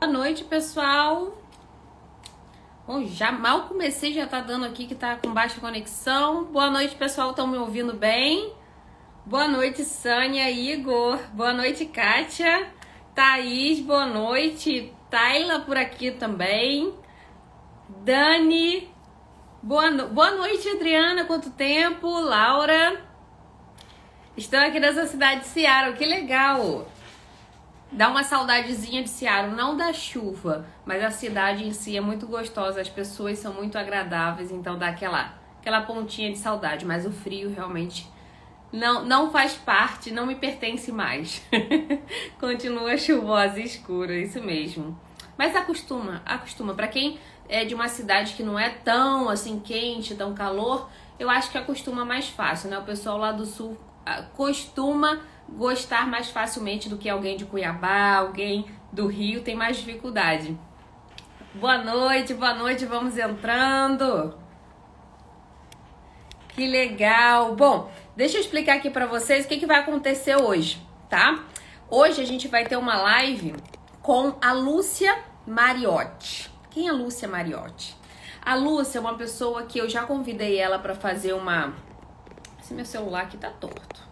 Boa noite, pessoal. Bom, já mal comecei, já tá dando aqui que tá com baixa conexão. Boa noite, pessoal. Estão me ouvindo bem? Boa noite, Sânia, Igor. Boa noite, Kátia. Thaís, boa noite. Tayla por aqui também. Dani. Boa, no... boa noite, Adriana. Quanto tempo? Laura. Estão aqui nessa cidade de Seattle. Que legal. Dá uma saudadezinha de Seattle, não da chuva, mas a cidade em si é muito gostosa, as pessoas são muito agradáveis, então dá aquela, aquela pontinha de saudade, mas o frio realmente não, não faz parte, não me pertence mais. Continua chuvosa e escura, isso mesmo. Mas acostuma, acostuma. Para quem é de uma cidade que não é tão assim quente, tão calor, eu acho que acostuma mais fácil, né? O pessoal lá do sul ah, costuma gostar mais facilmente do que alguém de Cuiabá, alguém do Rio tem mais dificuldade. Boa noite, boa noite, vamos entrando. Que legal. Bom, deixa eu explicar aqui para vocês o que, que vai acontecer hoje, tá? Hoje a gente vai ter uma live com a Lúcia Mariotti. Quem é a Lúcia Mariotti? A Lúcia é uma pessoa que eu já convidei ela para fazer uma. Esse meu celular aqui tá torto.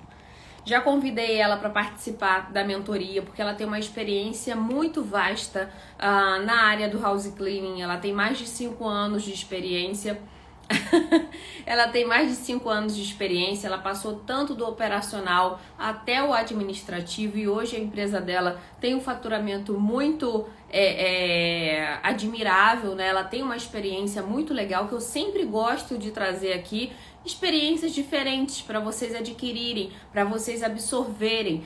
Já convidei ela para participar da mentoria, porque ela tem uma experiência muito vasta uh, na área do house cleaning. Ela tem mais de 5 anos de experiência. ela tem mais de 5 anos de experiência, ela passou tanto do operacional até o administrativo e hoje a empresa dela tem um faturamento muito é, é, admirável, né? Ela tem uma experiência muito legal que eu sempre gosto de trazer aqui experiências diferentes para vocês adquirirem, para vocês absorverem.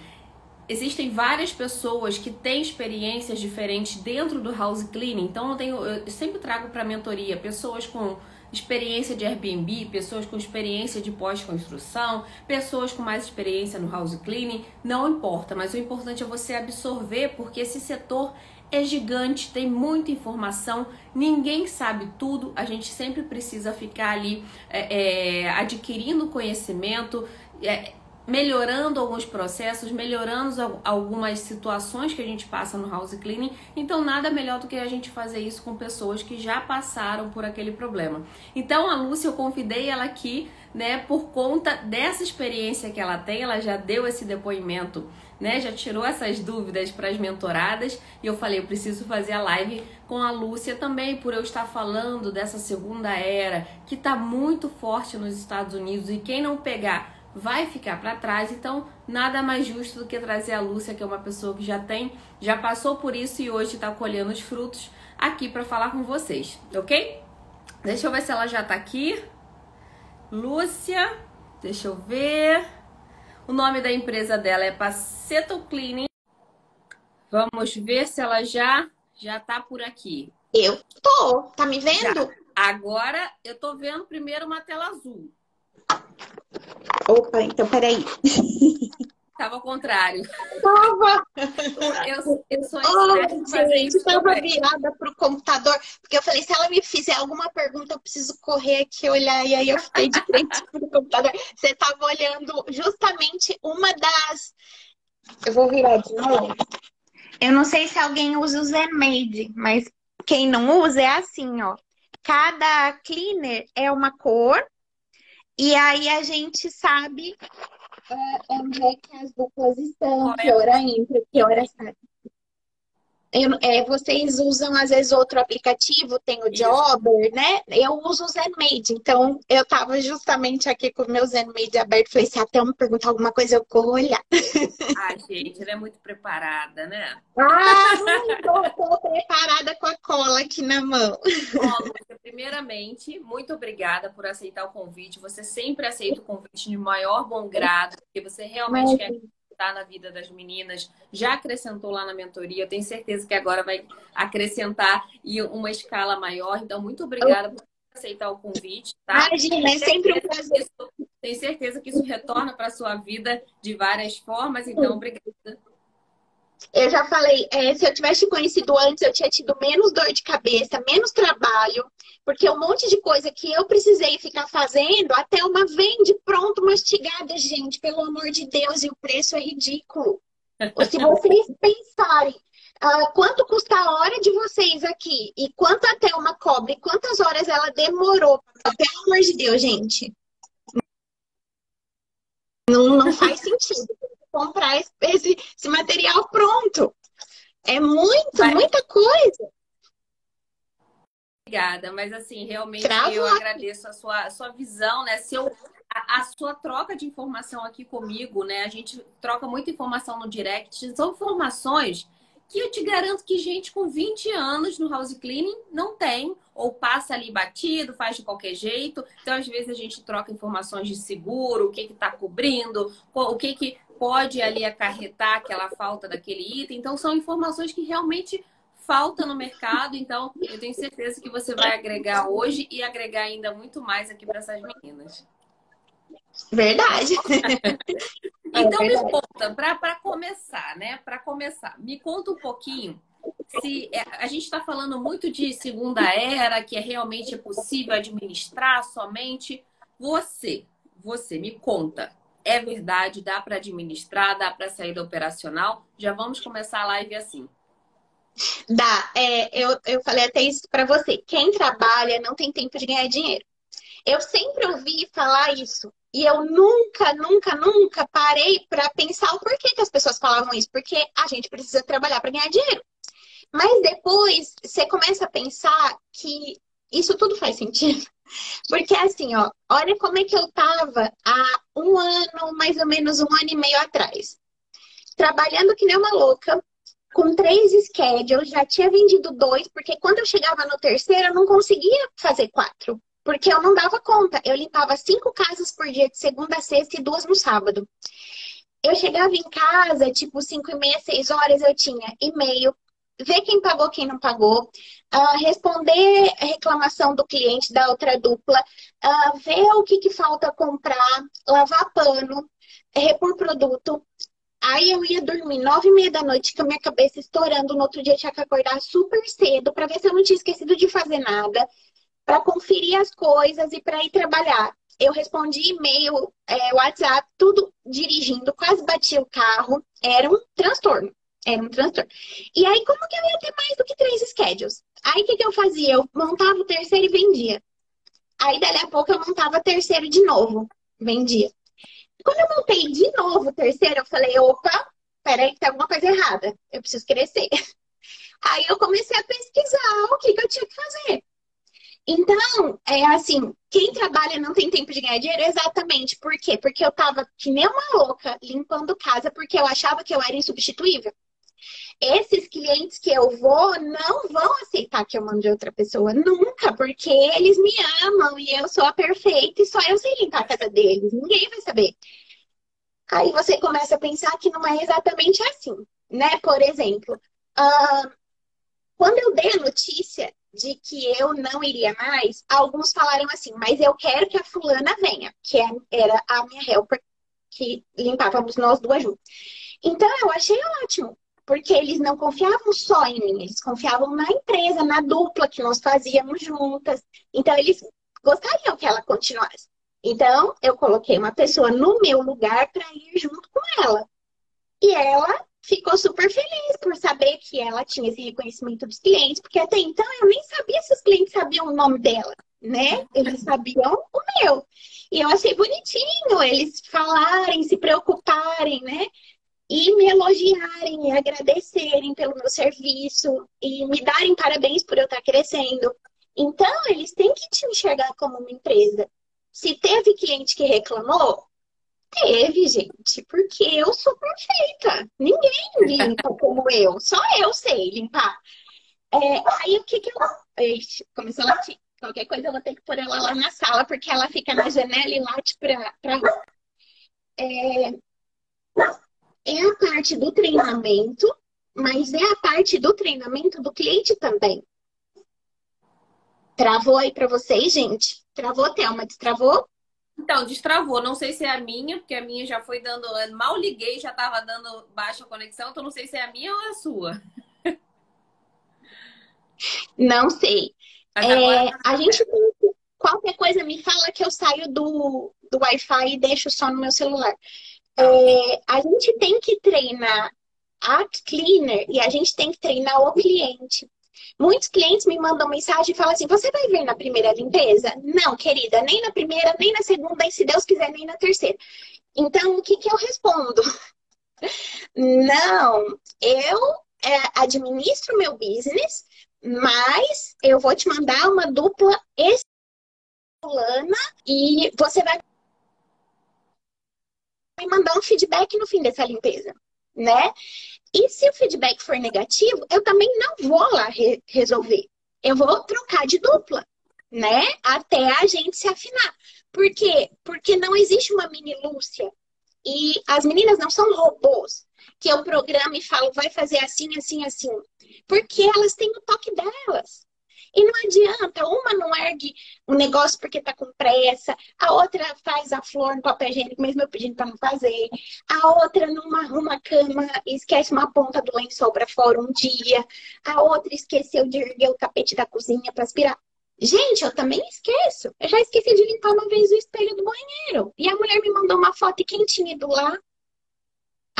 Existem várias pessoas que têm experiências diferentes dentro do house cleaning, então eu, tenho, eu sempre trago para mentoria pessoas com experiência de Airbnb, pessoas com experiência de pós-construção, pessoas com mais experiência no house cleaning, não importa, mas o importante é você absorver, porque esse setor é gigante, tem muita informação, ninguém sabe tudo, a gente sempre precisa ficar ali é, é, adquirindo conhecimento, é, melhorando alguns processos, melhorando algumas situações que a gente passa no house cleaning. Então, nada melhor do que a gente fazer isso com pessoas que já passaram por aquele problema. Então, a Lúcia, eu convidei ela aqui, né, por conta dessa experiência que ela tem, ela já deu esse depoimento né? Já tirou essas dúvidas para as mentoradas e eu falei, eu preciso fazer a live com a Lúcia também, por eu estar falando dessa segunda era que está muito forte nos Estados Unidos e quem não pegar vai ficar para trás. Então, nada mais justo do que trazer a Lúcia, que é uma pessoa que já tem, já passou por isso e hoje está colhendo os frutos aqui para falar com vocês, ok? Deixa eu ver se ela já está aqui. Lúcia, deixa eu ver. O nome da empresa dela é Paceto Cleaning. Vamos ver se ela já já tá por aqui. Eu tô, tá me vendo? Já. Agora eu tô vendo primeiro uma tela azul. Opa, então peraí. Tava ao contrário. Tava! Eu, eu sou oh, gente, tava virada pro computador, porque eu falei, se ela me fizer alguma pergunta, eu preciso correr aqui olhar, e aí eu fiquei de frente pro computador. Você tava olhando justamente uma das. Eu vou virar de novo. Eu não sei se alguém usa o Zenmade, mas quem não usa é assim, ó. Cada cleaner é uma cor, e aí a gente sabe onde é que as duplas estão, que hora entra, que hora sai. Eu, é, vocês usam às vezes outro aplicativo, tem o Jobber, né? Eu uso o Zenmade, então eu tava justamente aqui com o meu Zenmade aberto, falei, se até me perguntar alguma coisa, eu corro olhar. Ai, gente, ela é muito preparada, né? Ah, tô preparada com a cola aqui na mão. Bom, primeiramente, muito obrigada por aceitar o convite. Você sempre aceita o convite de maior bom grado, porque você realmente quer acrescentar na vida das meninas, já acrescentou lá na mentoria, eu tenho certeza que agora vai acrescentar e uma escala maior. Então, muito obrigada por aceitar o convite, tá? Imagina, é sempre um prazer. Tenho certeza que isso retorna para a sua vida de várias formas, então, obrigada eu já falei, é, se eu tivesse conhecido antes, eu tinha tido menos dor de cabeça, menos trabalho, porque um monte de coisa que eu precisei ficar fazendo, até uma vende pronto, mastigada, gente, pelo amor de Deus, e o preço é ridículo. se vocês pensarem, Uh, quanto custa a hora de vocês aqui? E quanto até uma cobre? Quantas horas ela demorou? Pelo amor de Deus, gente. Não, não faz sentido comprar esse, esse material pronto. É muito, Vai. muita coisa. Obrigada, mas assim, realmente Trava. eu agradeço a sua, a sua visão, né? Seu, a, a, sua troca de informação aqui comigo, né? A gente troca muita informação no direct. São informações que eu te garanto que gente com 20 anos no house cleaning não tem, ou passa ali batido, faz de qualquer jeito. Então, às vezes, a gente troca informações de seguro, o que está cobrindo, o que, que pode ali acarretar aquela falta daquele item. Então, são informações que realmente falta no mercado. Então, eu tenho certeza que você vai agregar hoje e agregar ainda muito mais aqui para essas meninas. Verdade. então, é verdade. me conta, para começar, né? Para começar, me conta um pouquinho se é, a gente está falando muito de segunda era, que é realmente possível administrar somente você. Você me conta é verdade, dá para administrar, dá para sair do operacional. Já vamos começar a live assim. Dá. É, eu, eu falei até isso para você. Quem trabalha não tem tempo de ganhar dinheiro. Eu sempre ouvi falar isso. E eu nunca, nunca, nunca parei para pensar o porquê que as pessoas falavam isso. Porque a gente precisa trabalhar para ganhar dinheiro. Mas depois você começa a pensar que isso tudo faz sentido. Porque assim, ó, olha como é que eu tava há um ano, mais ou menos um ano e meio atrás. Trabalhando que nem uma louca, com três schedules, já tinha vendido dois, porque quando eu chegava no terceiro, eu não conseguia fazer quatro. Porque eu não dava conta. Eu limpava cinco casas por dia, de segunda a sexta e duas no sábado. Eu chegava em casa, tipo, cinco e meia, seis horas, eu tinha e-mail, ver quem pagou, quem não pagou, uh, responder reclamação do cliente da outra dupla, uh, ver o que, que falta comprar, lavar pano, repor produto. Aí eu ia dormir nove e meia da noite com a minha cabeça estourando. No outro dia tinha que acordar super cedo para ver se eu não tinha esquecido de fazer nada, para conferir as coisas e para ir trabalhar. Eu respondi e-mail, é, WhatsApp, tudo dirigindo, quase bati o carro. Era um transtorno. Era um transtorno. E aí, como que eu ia ter mais do que três schedules? Aí, o que, que eu fazia? Eu montava o terceiro e vendia. Aí, dali a pouco, eu montava o terceiro de novo. Vendia. Quando eu montei de novo o terceiro, eu falei, opa, peraí que tem alguma coisa errada. Eu preciso crescer. Aí, eu comecei a pesquisar o que, que eu tinha que fazer. Então, é assim, quem trabalha não tem tempo de ganhar dinheiro exatamente. Por quê? Porque eu tava que nem uma louca limpando casa porque eu achava que eu era insubstituível esses clientes que eu vou não vão aceitar que eu mande outra pessoa nunca, porque eles me amam e eu sou a perfeita e só eu sei limpar a casa deles, ninguém vai saber. Aí você começa a pensar que não é exatamente assim, né? Por exemplo, uh, quando eu dei a notícia de que eu não iria mais, alguns falaram assim, mas eu quero que a fulana venha, que é, era a minha helper, que limpávamos nós duas juntas. Então eu achei ótimo, porque eles não confiavam só em mim, eles confiavam na empresa, na dupla que nós fazíamos juntas. Então, eles gostariam que ela continuasse. Então, eu coloquei uma pessoa no meu lugar para ir junto com ela. E ela ficou super feliz por saber que ela tinha esse reconhecimento dos clientes, porque até então eu nem sabia se os clientes sabiam o nome dela, né? Eles sabiam o meu. E eu achei bonitinho eles falarem, se preocuparem, né? E me elogiarem e agradecerem pelo meu serviço e me darem parabéns por eu estar crescendo. Então, eles têm que te enxergar como uma empresa. Se teve cliente que reclamou, teve, gente, porque eu sou perfeita. Ninguém limpa como eu, só eu sei limpar. É, aí o que que eu. Ixi, começou a latir. Qualquer coisa eu vou ter que pôr ela lá na sala, porque ela fica na janela e late pra, pra... É, é a parte do treinamento, mas é a parte do treinamento do cliente também. Travou aí para vocês, gente? Travou, Thelma? Destravou? Então, destravou. Não sei se é a minha, porque a minha já foi dando. Mal liguei, já estava dando baixa conexão, então não sei se é a minha ou a sua. Não sei. É, tá a gente qualquer coisa me fala que eu saio do, do Wi-Fi e deixo só no meu celular. É, a gente tem que treinar a cleaner e a gente tem que treinar o cliente. Muitos clientes me mandam mensagem e falam assim: você vai vir na primeira limpeza? Não, querida, nem na primeira, nem na segunda, e se Deus quiser, nem na terceira. Então, o que, que eu respondo? Não, eu é, administro meu business, mas eu vou te mandar uma dupla fulana e você vai me mandar um feedback no fim dessa limpeza, né? E se o feedback for negativo, eu também não vou lá re resolver. Eu vou trocar de dupla, né? Até a gente se afinar. Por quê? Porque não existe uma mini Lúcia. E as meninas não são robôs que eu programo e falo, vai fazer assim, assim, assim. Porque elas têm o toque delas. E não adianta, uma não ergue um negócio porque tá com pressa, a outra faz a flor no papel higiênico, mesmo eu pedindo para não fazer, a outra não arruma a cama e esquece uma ponta do lençol para fora um dia, a outra esqueceu de erguer o tapete da cozinha para aspirar. Gente, eu também esqueço. Eu já esqueci de limpar uma vez o espelho do banheiro. E a mulher me mandou uma foto e quem tinha ido lá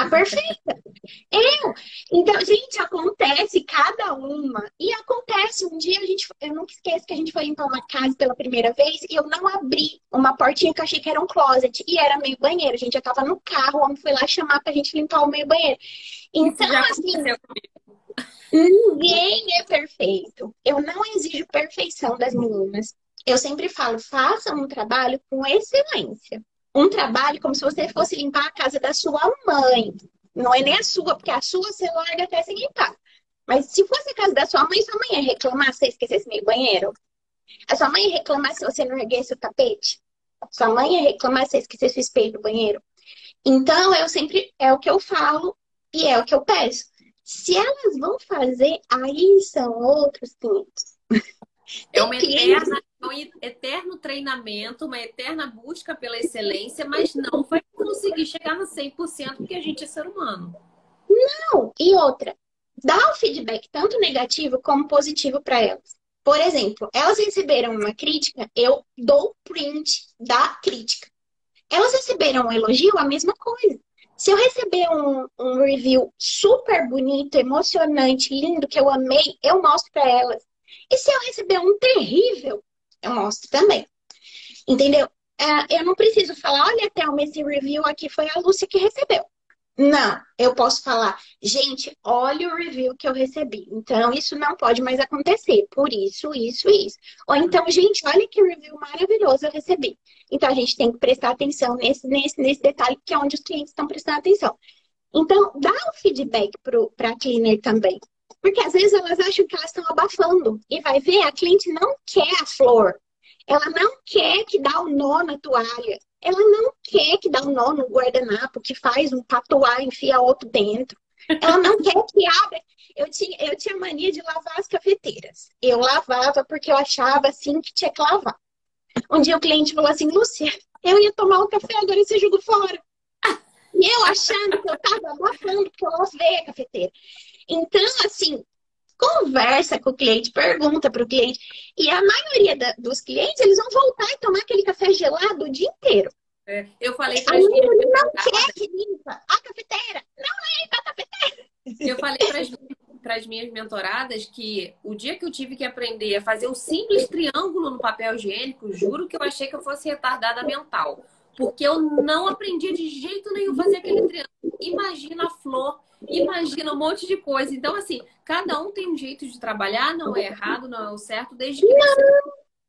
a perfeita. Eu. Então, gente, acontece cada uma. E acontece, um dia a gente. Eu nunca esqueço que a gente foi limpar uma casa pela primeira vez e eu não abri uma portinha que eu achei que era um closet. E era meio banheiro. A gente já tava no carro, o homem foi lá chamar pra gente limpar o meio banheiro. Então, assim. Ninguém é perfeito. Eu não exijo perfeição das meninas. Eu sempre falo, façam um trabalho com excelência um trabalho como se você fosse limpar a casa da sua mãe. Não é nem a sua, porque a sua você larga até sem limpar. Mas se fosse a casa da sua mãe, sua mãe ia reclamar se você esquecesse meio banheiro? A sua mãe ia reclamar se você não erguesse o tapete? Sua mãe ia reclamar se você esquecesse o espelho do banheiro? Então, eu sempre, é o que eu falo e é o que eu peço. Se elas vão fazer, aí são outros 500. É uma eterna um eterno treinamento, uma eterna busca pela excelência, mas não vai conseguir chegar no 100% porque a gente é ser humano. Não! E outra, dá o feedback tanto negativo como positivo para elas. Por exemplo, elas receberam uma crítica, eu dou print da crítica. Elas receberam um elogio, a mesma coisa. Se eu receber um, um review super bonito, emocionante, lindo, que eu amei, eu mostro para elas. E se eu receber um terrível, eu mostro também. Entendeu? É, eu não preciso falar, olha, Thelma, esse review aqui foi a Lúcia que recebeu. Não, eu posso falar, gente, olha o review que eu recebi. Então, isso não pode mais acontecer. Por isso, isso, isso. Ou então, gente, olha que review maravilhoso eu recebi. Então, a gente tem que prestar atenção nesse, nesse, nesse detalhe, que é onde os clientes estão prestando atenção. Então, dá o feedback para a cleaner também. Porque às vezes elas acham que elas estão abafando. E vai ver, a cliente não quer a flor. Ela não quer que dá o um nó na toalha. Ela não quer que dá um nó no guardanapo, que faz um patuá e enfia outro dentro. Ela não quer que abra. Eu tinha, eu tinha mania de lavar as cafeteiras. Eu lavava porque eu achava assim que tinha que lavar. Um dia o cliente falou assim, Lúcia, eu ia tomar um café, agora você jogou fora. E eu achando que eu estava abafando, porque eu lavei a cafeteira. Então, assim, conversa com o cliente, pergunta para o cliente. E a maioria da, dos clientes, eles vão voltar e tomar aquele café gelado o dia inteiro. É, eu falei para as não quer que limpa a cafeteira. Não limpa a cafeteira. Eu falei para as minhas mentoradas que o dia que eu tive que aprender a fazer um simples triângulo no papel higiênico, juro que eu achei que eu fosse retardada mental. Porque eu não aprendi de jeito nenhum fazer aquele triângulo. Imagina a flor imagina um monte de coisa. Então, assim, cada um tem um jeito de trabalhar, não é errado, não é o certo, desde que você,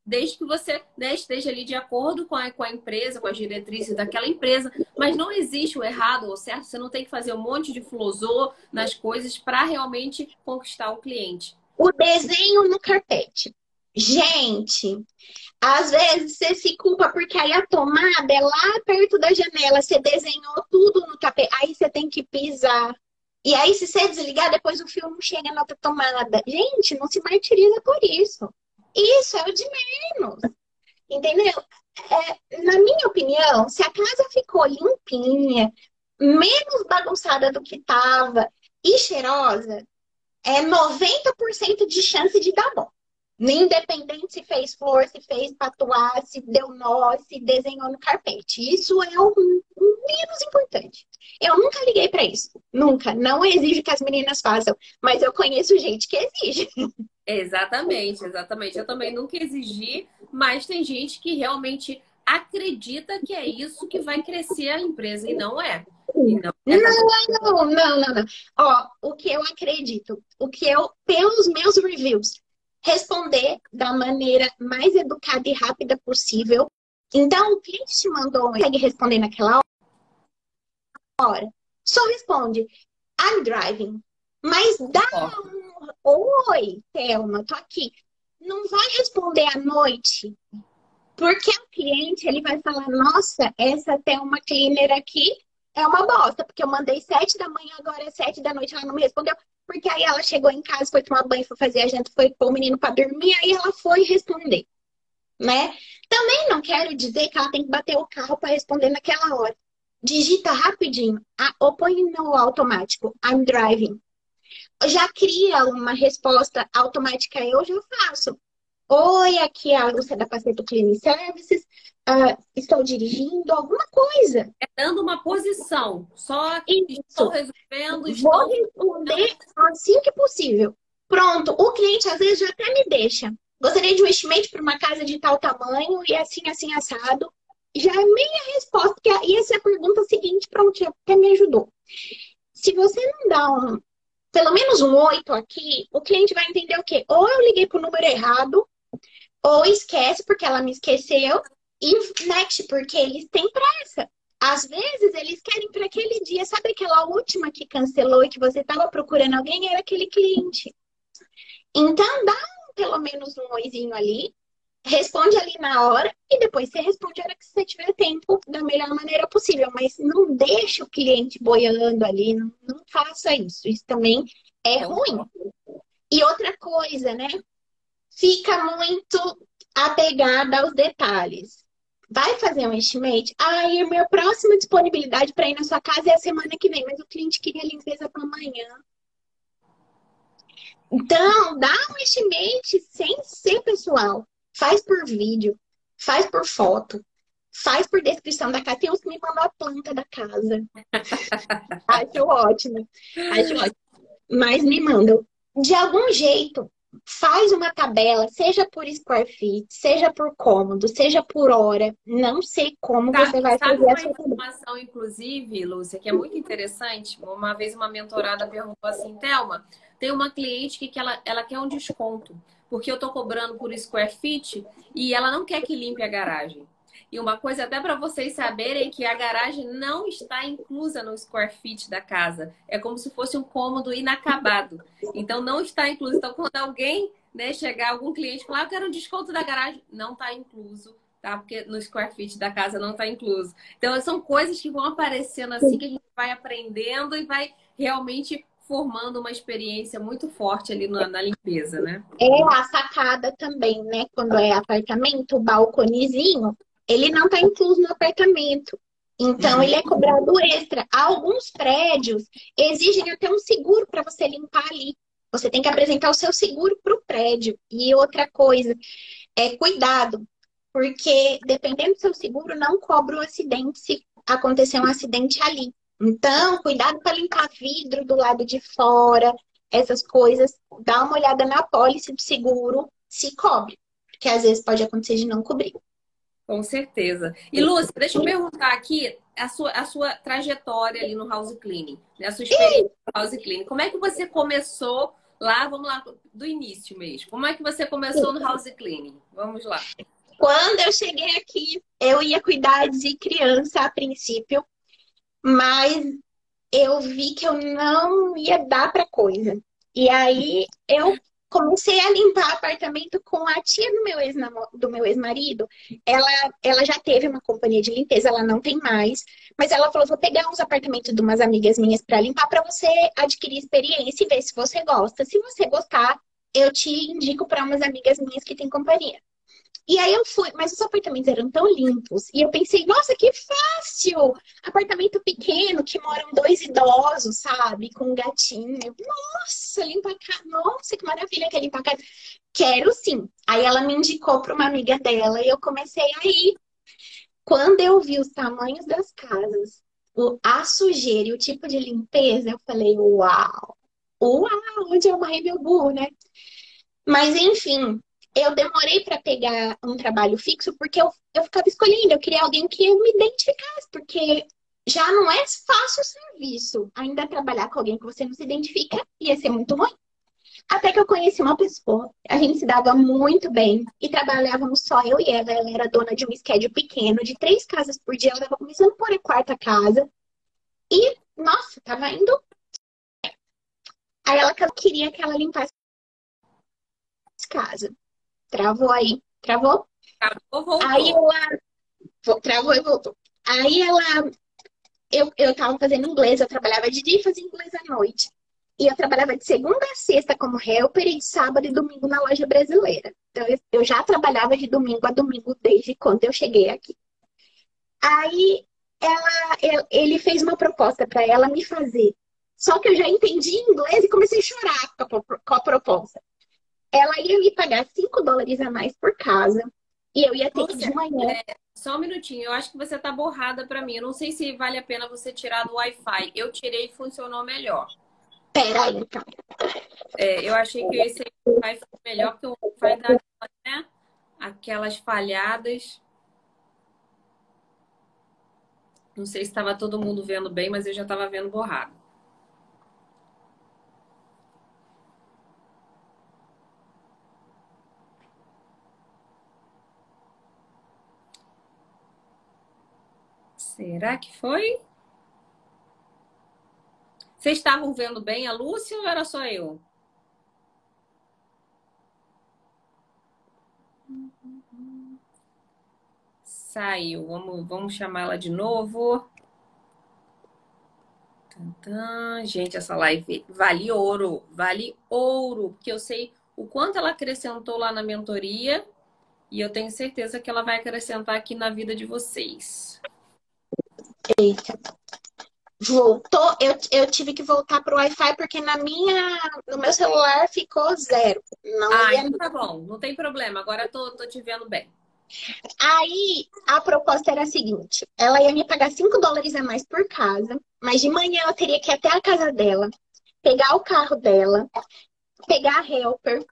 desde que você né, esteja ali de acordo com a, com a empresa, com as diretrizes daquela empresa. Mas não existe o errado ou certo, você não tem que fazer um monte de flosô nas coisas para realmente conquistar o cliente. O desenho no carpete. Gente, às vezes você se culpa porque aí a tomada é lá perto da janela, você desenhou tudo no tapete, aí você tem que pisar, e aí, se você desligar, depois o fio não chega na outra tomada. Gente, não se martiriza por isso. Isso é o de menos. Entendeu? É, na minha opinião, se a casa ficou limpinha, menos bagunçada do que estava e cheirosa, é 90% de chance de dar bom. Independente se fez flor, se fez patuá, se deu nó, se desenhou no carpete. Isso é um menos importante. Eu nunca liguei para isso. Nunca. Não exijo que as meninas façam. Mas eu conheço gente que exige. Exatamente, exatamente. Eu também nunca exigi, mas tem gente que realmente acredita que é isso que vai crescer a empresa e não é. E não, é não, não, não, não. Ó, o que eu acredito, o que eu, pelos meus reviews, responder da maneira mais educada e rápida possível. Então, o cliente te mandou, consegue responder naquela hora. Só responde, I'm driving. Mas dá um oi, Thelma, tô aqui. Não vai responder à noite. Porque o cliente, ele vai falar, nossa, essa Thelma Cleaner aqui é uma bosta. Porque eu mandei sete da manhã, agora é sete da noite, ela não me respondeu. Porque aí ela chegou em casa, foi tomar banho, foi fazer a gente, foi pôr o menino para dormir, aí ela foi responder, né? Também não quero dizer que ela tem que bater o carro para responder naquela hora. Digita rapidinho, ou põe no automático, I'm driving. Já cria uma resposta automática, eu já faço. Oi, aqui é a Lúcia da Paceto Cleaning Services. Uh, estou dirigindo alguma coisa. É dando uma posição. Só que Isso. estou resolvendo. Estou... Vou responder assim que possível. Pronto. O cliente às vezes já até me deixa. Gostaria de um estimate para uma casa de tal tamanho e assim, assim, assado. Já é meia resposta. Que essa é a pergunta seguinte, pronto, até me ajudou. Se você não dá um, pelo menos um oito aqui, o cliente vai entender o quê? Ou eu liguei para o número errado, ou esquece porque ela me esqueceu, e next, porque eles têm pressa. Às vezes eles querem para aquele dia, sabe aquela última que cancelou e que você estava procurando alguém, era aquele cliente. Então dá um, pelo menos um oizinho ali, responde ali na hora e depois você responde a hora que você tiver tempo da melhor maneira possível. Mas não deixe o cliente boiando ali, não, não faça isso. Isso também é ruim. E outra coisa, né? Fica muito apegada aos detalhes. Vai fazer um estimate? Ah, e a minha próxima disponibilidade para ir na sua casa é a semana que vem, mas o cliente queria limpeza para amanhã. Então, dá um estimate sem ser pessoal. Faz por vídeo, faz por foto, faz por descrição da casa. Tem uns que me mandam a planta da casa. Acho ótimo. Acho ótimo. Mas me mandam. De algum jeito, faz uma tabela, seja por square feet, seja por cômodo, seja por hora. Não sei como tá, você vai sabe fazer uma essa informação, inclusive, Lúcia, que é muito interessante. Uma vez uma mentorada perguntou assim, Thelma, tem uma cliente que, que ela, ela quer um desconto, porque eu tô cobrando por square feet e ela não quer que limpe a garagem. E uma coisa até para vocês saberem que a garagem não está inclusa no square feet da casa. É como se fosse um cômodo inacabado. Então não está incluso. Então quando alguém né, chegar, algum cliente falar, ah, eu quero um desconto da garagem, não está incluso, tá? Porque no square feet da casa não está incluso. Então são coisas que vão aparecendo assim que a gente vai aprendendo e vai realmente formando uma experiência muito forte ali na, na, limpeza, né? É a sacada também, né? Quando é apartamento, o balconezinho, ele não está incluso no apartamento. Então, ele é cobrado extra. Alguns prédios exigem até um seguro para você limpar ali. Você tem que apresentar o seu seguro para o prédio. E outra coisa, é cuidado, porque dependendo do seu seguro, não cobra o acidente se acontecer um acidente ali. Então, cuidado para limpar vidro do lado de fora, essas coisas. Dá uma olhada na pólice do seguro, se cobre, porque às vezes pode acontecer de não cobrir. Com certeza. E Lúcia, deixa eu perguntar aqui a sua, a sua trajetória ali no house cleaning, né? a sua experiência no house cleaning. Como é que você começou lá? Vamos lá, do início mesmo. Como é que você começou no house cleaning? Vamos lá. Quando eu cheguei aqui, eu ia cuidar de criança a princípio, mas eu vi que eu não ia dar para coisa. E aí eu comecei a limpar apartamento com a tia do meu ex do meu ex-marido. Ela, ela já teve uma companhia de limpeza, ela não tem mais, mas ela falou: "Vou pegar uns apartamentos de umas amigas minhas para limpar para você adquirir experiência e ver se você gosta. Se você gostar, eu te indico para umas amigas minhas que têm companhia". E aí eu fui, mas os apartamentos eram tão limpos. E eu pensei, nossa, que fácil! Apartamento pequeno que moram dois idosos, sabe? Com um gatinho. Nossa, limpa a casa. Nossa, que maravilha que é limpar a casa. Quero sim. Aí ela me indicou para uma amiga dela e eu comecei a ir. Quando eu vi os tamanhos das casas, a sujeira e o tipo de limpeza, eu falei, uau! Uau, onde eu amarrei meu burro, né? Mas enfim, eu demorei para pegar um trabalho fixo porque eu, eu ficava escolhendo, eu queria alguém que eu me identificasse, porque já não é fácil o serviço. Ainda trabalhar com alguém que você não se identifica ia ser muito ruim. Até que eu conheci uma pessoa, a gente se dava muito bem e trabalhávamos só eu e ela. Ela era dona de um schedule pequeno, de três casas por dia. Ela estava começando por a quarta casa. E, nossa, tava indo. Aí ela queria que ela limpasse casa. Travou aí. Travou? Travou, voltou. Aí ela. Travou e voltou. Aí ela. Eu, eu tava fazendo inglês, eu trabalhava de dia e fazia inglês à noite. E eu trabalhava de segunda a sexta como helper e de sábado e domingo na loja brasileira. Então eu já trabalhava de domingo a domingo desde quando eu cheguei aqui. Aí ela, ele fez uma proposta para ela me fazer. Só que eu já entendi inglês e comecei a chorar com a proposta ela ia me pagar 5 dólares a mais por casa. E eu ia ter que de manhã. É, só um minutinho, eu acho que você tá borrada para mim. Eu não sei se vale a pena você tirar do Wi-Fi. Eu tirei e funcionou melhor. Pera aí, então. É, eu achei que esse Wi-Fi foi melhor, porque o Wi-Fi dá né, aquelas falhadas. Não sei se estava todo mundo vendo bem, mas eu já estava vendo borrado. Será que foi? Vocês estavam vendo bem a Lúcia ou era só eu? Saiu. Vamos, vamos chamá-la de novo. Gente, essa live vale ouro. Vale ouro. Porque eu sei o quanto ela acrescentou lá na mentoria. E eu tenho certeza que ela vai acrescentar aqui na vida de vocês. Eita. Voltou, eu, eu tive que voltar pro Wi-Fi porque na minha, no meu celular ficou zero. Não ah, ia... então tá bom, não tem problema. Agora eu tô, tô te vendo bem. Aí a proposta era a seguinte: ela ia me pagar 5 dólares a mais por casa, mas de manhã eu teria que ir até a casa dela, pegar o carro dela, pegar a helper,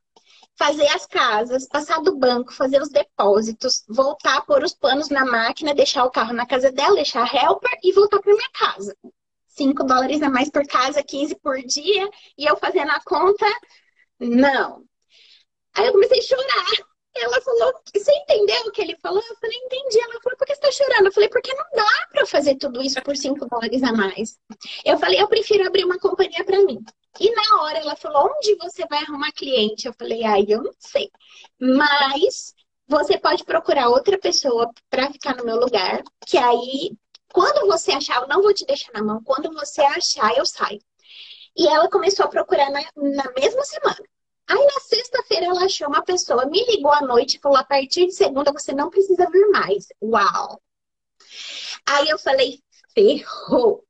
fazer as casas, passar do banco, fazer os depósitos, voltar, pôr os panos na máquina, deixar o carro na casa dela, deixar a helper e voltar para minha casa. 5 dólares a mais por casa, 15 por dia, e eu fazendo a conta, não. Aí eu comecei a chorar. Ela falou, você entendeu o que ele falou? Eu falei, entendi. Ela falou, por que você tá chorando? Eu falei, porque não dá para fazer tudo isso por 5 dólares a mais. Eu falei, eu prefiro abrir uma companhia para mim. E na hora ela falou, onde você vai arrumar cliente? Eu falei, ai, eu não sei. Mas você pode procurar outra pessoa para ficar no meu lugar, que aí, quando você achar, eu não vou te deixar na mão, quando você achar, eu saio. E ela começou a procurar na, na mesma semana. Aí na sexta-feira ela achou uma pessoa, me ligou à noite e falou: a partir de segunda você não precisa vir mais. Uau! Aí eu falei: ferrou.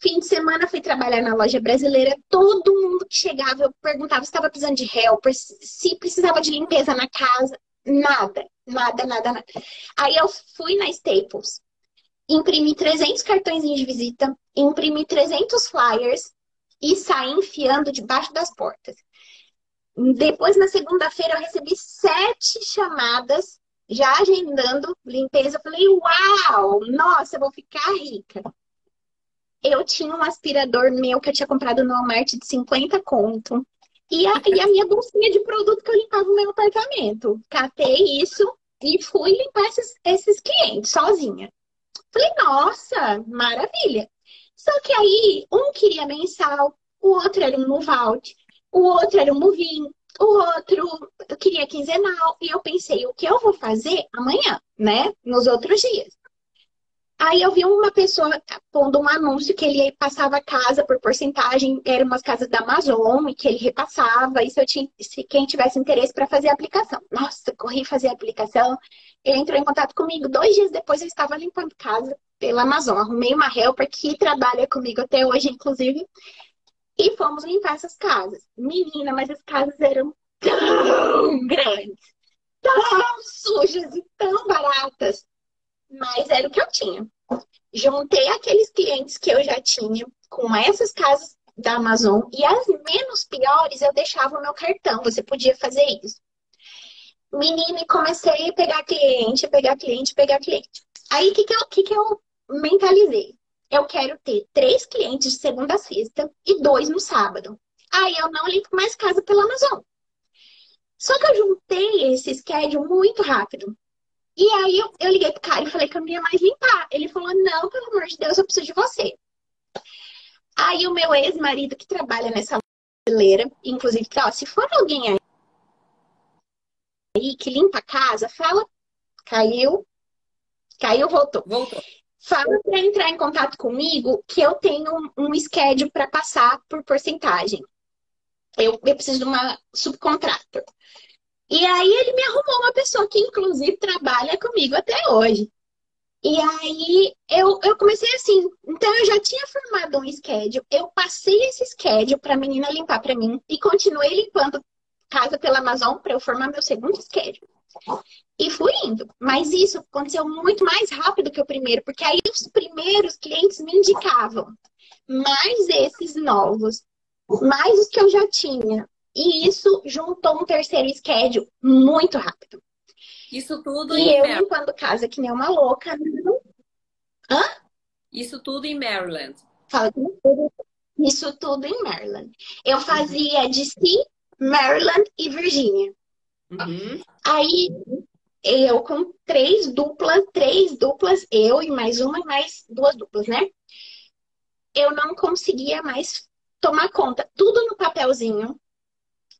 Fim de semana fui trabalhar na loja brasileira. Todo mundo que chegava eu perguntava se estava precisando de helper, se precisava de limpeza na casa. Nada, nada, nada, nada. Aí eu fui na Staples, imprimi 300 cartões de visita, imprimi 300 flyers e saí enfiando debaixo das portas. Depois, na segunda-feira, eu recebi sete chamadas, já agendando limpeza. Eu falei, uau, nossa, eu vou ficar rica. Eu tinha um aspirador meu que eu tinha comprado no Walmart de 50 conto. E a, e a minha bolsinha de produto que eu limpava no meu apartamento. Catei isso e fui limpar esses, esses clientes sozinha. Falei, nossa, maravilha. Só que aí, um queria mensal, o outro era um out, o outro era um moving, o outro eu queria quinzenal. E eu pensei, o que eu vou fazer amanhã, né? Nos outros dias. Aí eu vi uma pessoa pondo um anúncio que ele passava casa por porcentagem, eram umas casas da Amazon e que ele repassava, e se, eu tinha, se quem tivesse interesse para fazer a aplicação. Nossa, corri fazer a aplicação. Ele entrou em contato comigo. Dois dias depois eu estava limpando casa pela Amazon. Arrumei uma helper que trabalha comigo até hoje, inclusive. E fomos limpar essas casas. Menina, mas as casas eram tão grandes, tão sujas e tão baratas. Mas era o que eu tinha. juntei aqueles clientes que eu já tinha com essas casas da Amazon e as menos piores eu deixava o meu cartão. Você podia fazer isso. Menina, comecei a pegar cliente, pegar cliente, pegar cliente. Aí, o que, que, eu, que, que eu mentalizei? Eu quero ter três clientes de segunda a sexta e dois no sábado. Aí eu não limpo mais casa pela Amazon. Só que eu juntei esse schedule muito rápido. E aí eu, eu liguei pro cara e falei que eu não ia mais limpar. Ele falou: não, pelo amor de Deus, eu preciso de você. Aí o meu ex-marido, que trabalha nessa brasileira, inclusive, ó, se for alguém aí que limpa a casa, fala, caiu, caiu, voltou. Voltou. Fala para entrar em contato comigo que eu tenho um, schedule para passar por porcentagem. Eu, eu preciso de uma subcontrata. E aí ele me arrumou uma pessoa que, inclusive, trabalha comigo até hoje. E aí eu, eu comecei assim. Então eu já tinha formado um schedule, eu passei esse schedule para a menina limpar para mim e continuei limpando casa pela Amazon para eu formar meu segundo schedule. E fui indo. Mas isso aconteceu muito mais rápido que o primeiro, porque aí os primeiros clientes me indicavam mais esses novos, mais os que eu já tinha. E isso juntou um terceiro schedule muito rápido. Isso tudo e em eu Maryland. limpando casa que nem uma louca. Hã? Isso tudo em Maryland. Fala Isso tudo em Maryland. Eu fazia DC, Maryland e Virgínia. Uhum. Aí eu com três duplas, três duplas, eu e mais uma e mais duas duplas, né? Eu não conseguia mais tomar conta. Tudo no papelzinho.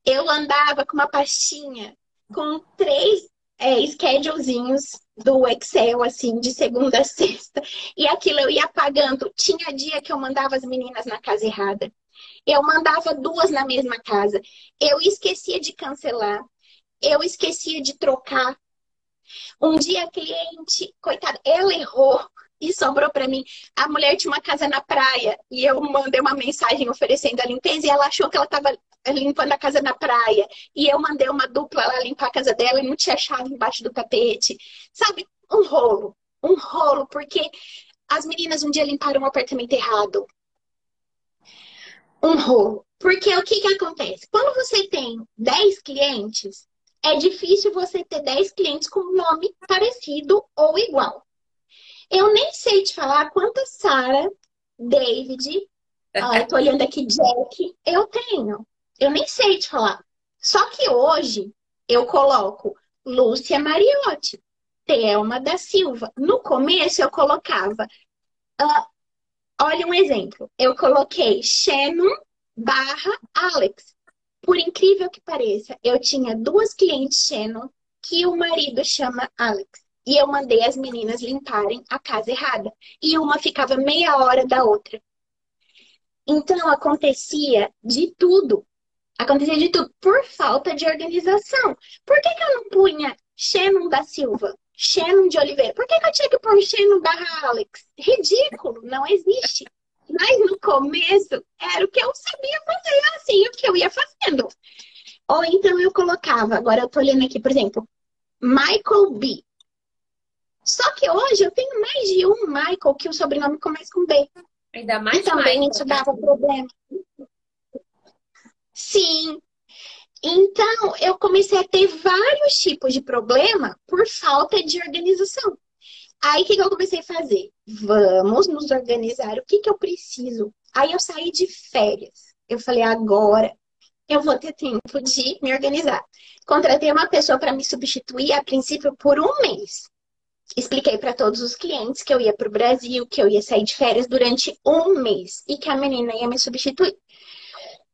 Eu andava com uma pastinha com três é, schedulezinhos do Excel, assim, de segunda a sexta. E aquilo eu ia apagando. Tinha dia que eu mandava as meninas na casa errada. Eu mandava duas na mesma casa. Eu esquecia de cancelar. Eu esquecia de trocar. Um dia a cliente, coitada, ela errou e sobrou para mim. A mulher tinha uma casa na praia e eu mandei uma mensagem oferecendo a limpeza e ela achou que ela estava limpando a casa na praia. E eu mandei uma dupla lá limpar a casa dela e não tinha chave embaixo do tapete. Sabe? Um rolo. Um rolo, porque as meninas um dia limparam o apartamento errado. Um rolo. Porque o que, que acontece? Quando você tem 10 clientes, é difícil você ter 10 clientes com nome parecido ou igual. Eu nem sei te falar quantas Sara, David, ah, eu tô olhando aqui Jack, eu tenho. Eu nem sei te falar. Só que hoje eu coloco Lúcia Mariotti, Thelma da Silva. No começo eu colocava. Uh, olha um exemplo. Eu coloquei Shannon barra Alex. Por incrível que pareça, eu tinha duas clientes Shannon que o marido chama Alex. E eu mandei as meninas limparem a casa errada. E uma ficava meia hora da outra. Então acontecia de tudo. Acontecia de tudo por falta de organização. Por que, que eu não punha Shannon da Silva? Shannon de Oliveira? Por que, que eu tinha que pôr Shannon barra Alex? Ridículo, não existe. Mas no começo era o que eu sabia fazer, assim, o que eu ia fazendo. Ou então eu colocava, agora eu tô olhando aqui, por exemplo, Michael B. Só que hoje eu tenho mais de um Michael que o sobrenome começa com B. Ainda mais e também Michael, isso dava problema. Sim. Então, eu comecei a ter vários tipos de problema por falta de organização. Aí, o que, que eu comecei a fazer? Vamos nos organizar. O que, que eu preciso? Aí, eu saí de férias. Eu falei, agora eu vou ter tempo de me organizar. Contratei uma pessoa para me substituir, a princípio, por um mês. Expliquei para todos os clientes que eu ia para o Brasil, que eu ia sair de férias durante um mês e que a menina ia me substituir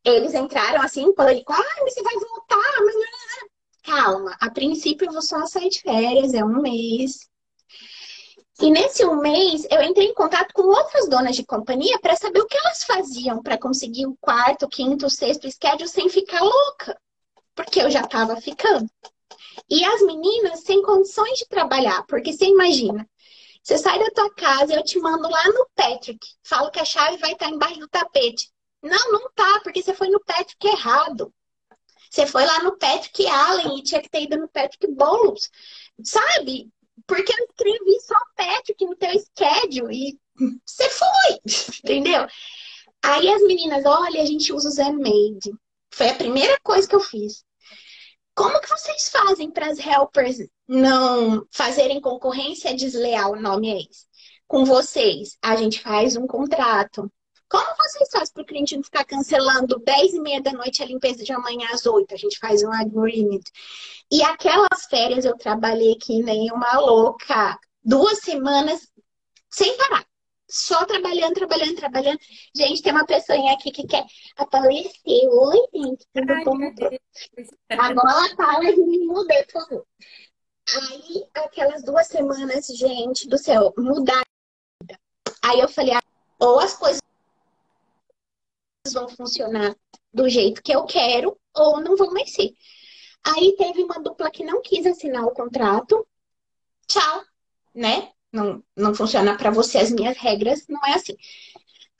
eles entraram assim, pânico. Ah, você vai voltar, mas não, Calma, a princípio eu vou só sair de férias, é um mês. E nesse um mês eu entrei em contato com outras donas de companhia para saber o que elas faziam para conseguir o quarto, quinto, sexto schedule sem ficar louca. Porque eu já estava ficando. E as meninas sem condições de trabalhar, porque você imagina, você sai da tua casa, eu te mando lá no Patrick, falo que a chave vai estar embaixo do tapete. Não, não tá, porque você foi no Patrick errado. Você foi lá no Patrick Allen e tinha que ter ido no Patrick Bowles. Sabe? Porque eu escrevi só Patrick no teu schedule e entendeu? Aí as meninas, olha, a gente usa o Zenmade. Foi a primeira coisa que eu fiz. Como que vocês fazem para as helpers não fazerem concorrência desleal? O nome é esse. Com vocês, a gente faz um contrato. Como vocês fazem para o cliente não ficar cancelando 10 e meia da noite a limpeza de amanhã às 8? A gente faz um agreement. E aquelas férias eu trabalhei que nem uma louca. Duas semanas sem parar. Só trabalhando, trabalhando, trabalhando. Gente, tem uma pessoa aqui que quer aparecer. Oi, gente, tudo bom? Agora fala de me mudei, por favor. Aí, aquelas duas semanas, gente do céu, mudar. Aí eu falei, ah, ou as coisas vão funcionar do jeito que eu quero, ou não vão mais ser. Aí teve uma dupla que não quis assinar o contrato. Tchau, né? Não, não funciona para você as minhas regras, não é assim.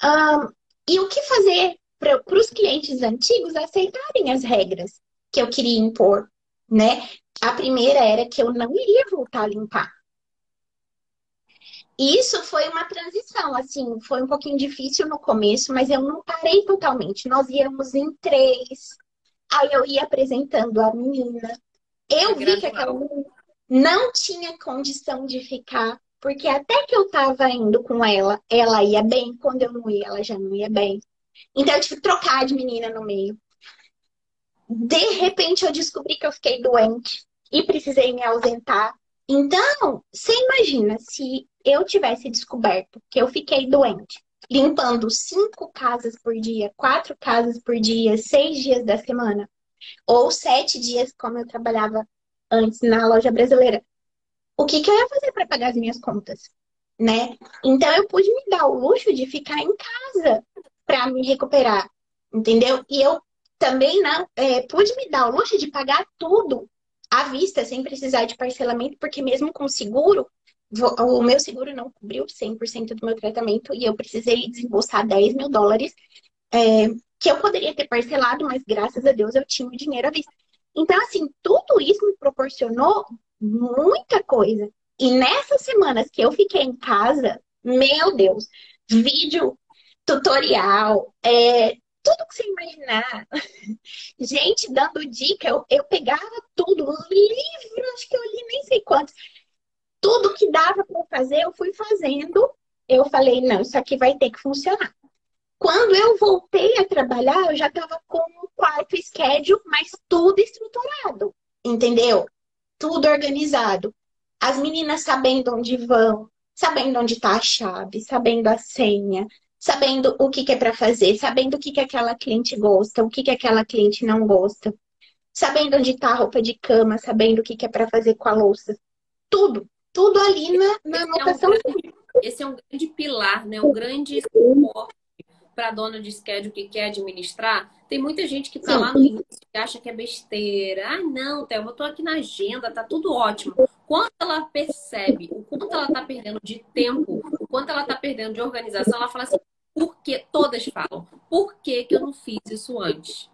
Um, e o que fazer para os clientes antigos aceitarem as regras que eu queria impor, né? A primeira era que eu não iria voltar a limpar. Isso foi uma transição, assim, foi um pouquinho difícil no começo, mas eu não parei totalmente. Nós íamos em três, aí eu ia apresentando a menina. Eu é vi que aquela menina não tinha condição de ficar, porque até que eu tava indo com ela, ela ia bem, quando eu não ia, ela já não ia bem. Então eu tive que trocar de menina no meio. De repente eu descobri que eu fiquei doente e precisei me ausentar. Então, você imagina se eu tivesse descoberto que eu fiquei doente, limpando cinco casas por dia, quatro casas por dia, seis dias da semana, ou sete dias, como eu trabalhava antes na loja brasileira, o que, que eu ia fazer para pagar as minhas contas? Né? Então eu pude me dar o luxo de ficar em casa para me recuperar, entendeu? E eu também não é, pude me dar o luxo de pagar tudo à vista, sem precisar de parcelamento, porque mesmo com seguro, o meu seguro não cobriu 100% do meu tratamento e eu precisei desembolsar 10 mil dólares, é, que eu poderia ter parcelado, mas graças a Deus eu tinha o dinheiro à vista. Então, assim, tudo isso me proporcionou muita coisa. E nessas semanas que eu fiquei em casa, meu Deus, vídeo, tutorial, é, tudo que você imaginar. Gente dando dica, eu, eu pegava tudo, livro, acho que eu li nem sei quantos. Tudo que dava para fazer, eu fui fazendo. Eu falei, não, isso aqui vai ter que funcionar. Quando eu voltei a trabalhar, eu já estava com um quarto schedule, mas tudo estruturado, entendeu? Tudo organizado. As meninas sabendo onde vão, sabendo onde está a chave, sabendo a senha, sabendo o que, que é para fazer, sabendo o que, que aquela cliente gosta, o que, que aquela cliente não gosta, sabendo onde está a roupa de cama, sabendo o que, que é para fazer com a louça. Tudo, tudo ali na, na anotação. É um grande, esse é um grande pilar, né? Um grande suporte para a dona de schedule que quer administrar. Tem muita gente que está lá no início e acha que é besteira. Ah, não, Thelma, eu tô aqui na agenda, tá tudo ótimo. Quando ela percebe o quanto ela está perdendo de tempo, o quanto ela está perdendo de organização, ela fala assim: por que? Todas falam. Por que, que eu não fiz isso antes?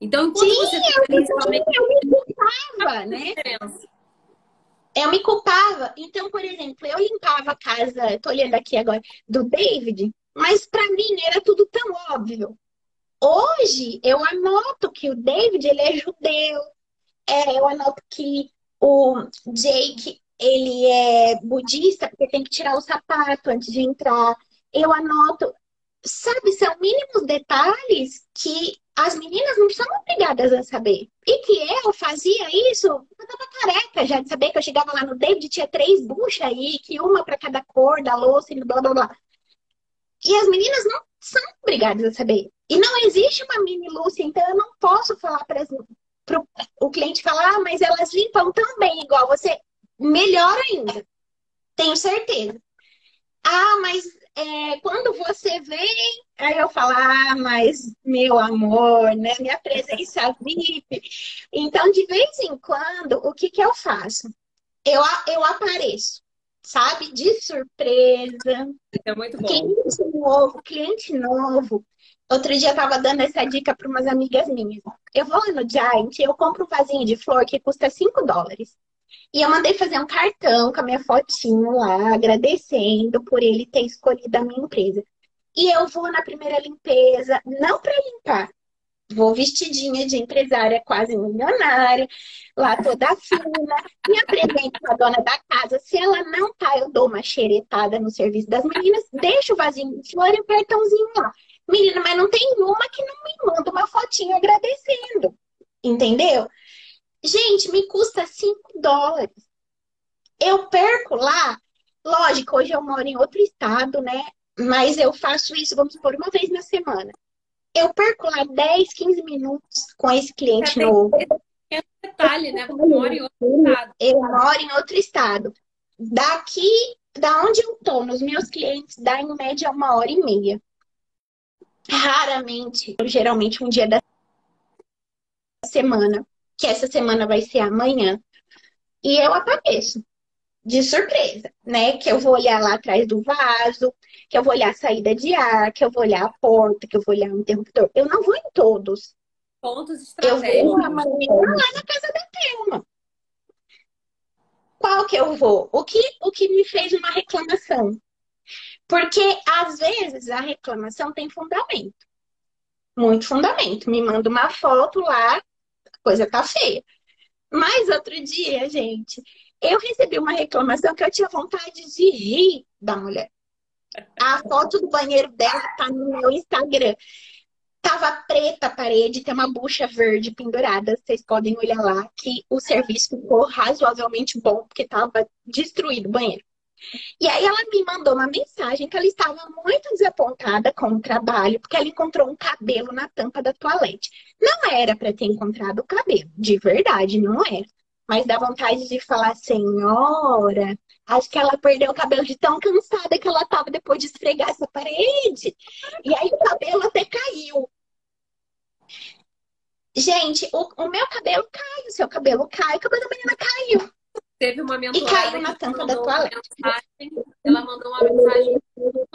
Então, enquanto Sim, você eu, principalmente... eu me culpava, né? Eu me culpava. Então, por exemplo, eu limpava a casa, tô olhando aqui agora, do David, mas para mim era tudo tão óbvio. Hoje, eu anoto que o David, ele é judeu. É, eu anoto que o Jake, ele é budista, porque tem que tirar o sapato antes de entrar. Eu anoto sabe, são mínimos detalhes que as meninas não são obrigadas a saber. E que eu fazia isso, eu tava careca já de saber que eu chegava lá no David tinha três buchas aí, que uma para cada cor da louça e blá blá blá. E as meninas não são obrigadas a saber. E não existe uma mini Lúcia, então eu não posso falar para o cliente falar, ah, mas elas limpam tão bem igual você. Melhor ainda. Tenho certeza. Ah, mas é, quando você vem, aí eu falo, ah, mas meu amor, né? Minha presença VIP. Então, de vez em quando, o que, que eu faço? Eu, eu apareço, sabe? De surpresa. É muito bom. Cliente novo, cliente novo. Outro dia eu tava dando essa dica para umas amigas minhas. Eu vou no Giant, eu compro um vasinho de flor que custa 5 dólares. E eu mandei fazer um cartão com a minha fotinho lá, agradecendo por ele ter escolhido a minha empresa. E eu vou na primeira limpeza, não para limpar. Vou vestidinha de empresária quase milionária, lá toda fina, me apresento com a dona da casa. Se ela não tá, eu dou uma xeretada no serviço das meninas, deixo o vasinho de flor e um cartãozinho lá. Menina, mas não tem uma que não me manda uma fotinha agradecendo. Entendeu? Gente, me custa 5 dólares. Eu perco lá, lógico, hoje eu moro em outro estado, né? Mas eu faço isso, vamos supor, uma vez na semana. Eu perco lá 10, 15 minutos com esse cliente Já novo. Tem detalhe, né? Você mora em outro estado. Eu moro em outro estado. Daqui, da onde eu tô, nos meus clientes, dá em média uma hora e meia. Raramente, geralmente um dia da semana, que essa semana vai ser amanhã, e eu apareço de surpresa, né? Que eu vou olhar lá atrás do vaso, que eu vou olhar a saída de ar, que eu vou olhar a porta, que eu vou olhar o interruptor. Eu não vou em todos. Pontos Eu vou estratégicos. lá na casa da Thelma. Qual que eu vou? O que, o que me fez uma reclamação? Porque às vezes a reclamação tem fundamento. Muito fundamento. Me manda uma foto lá, a coisa tá feia. Mas outro dia, gente, eu recebi uma reclamação que eu tinha vontade de rir da mulher. A foto do banheiro dela tá no meu Instagram. Tava preta a parede, tem uma bucha verde pendurada. Vocês podem olhar lá que o serviço ficou razoavelmente bom, porque tava destruído o banheiro. E aí ela me mandou uma mensagem que ela estava muito desapontada com o trabalho, porque ela encontrou um cabelo na tampa da toalete. Não era para ter encontrado o cabelo, de verdade, não era. Mas dá vontade de falar, senhora, acho que ela perdeu o cabelo de tão cansada que ela estava depois de esfregar essa parede. E aí o cabelo até caiu. Gente, o, o meu cabelo cai, o seu cabelo cai, o cabelo da menina caiu. Teve uma E mentorada caiu na tampa da toalete. mensagem, ela mandou uma mensagem.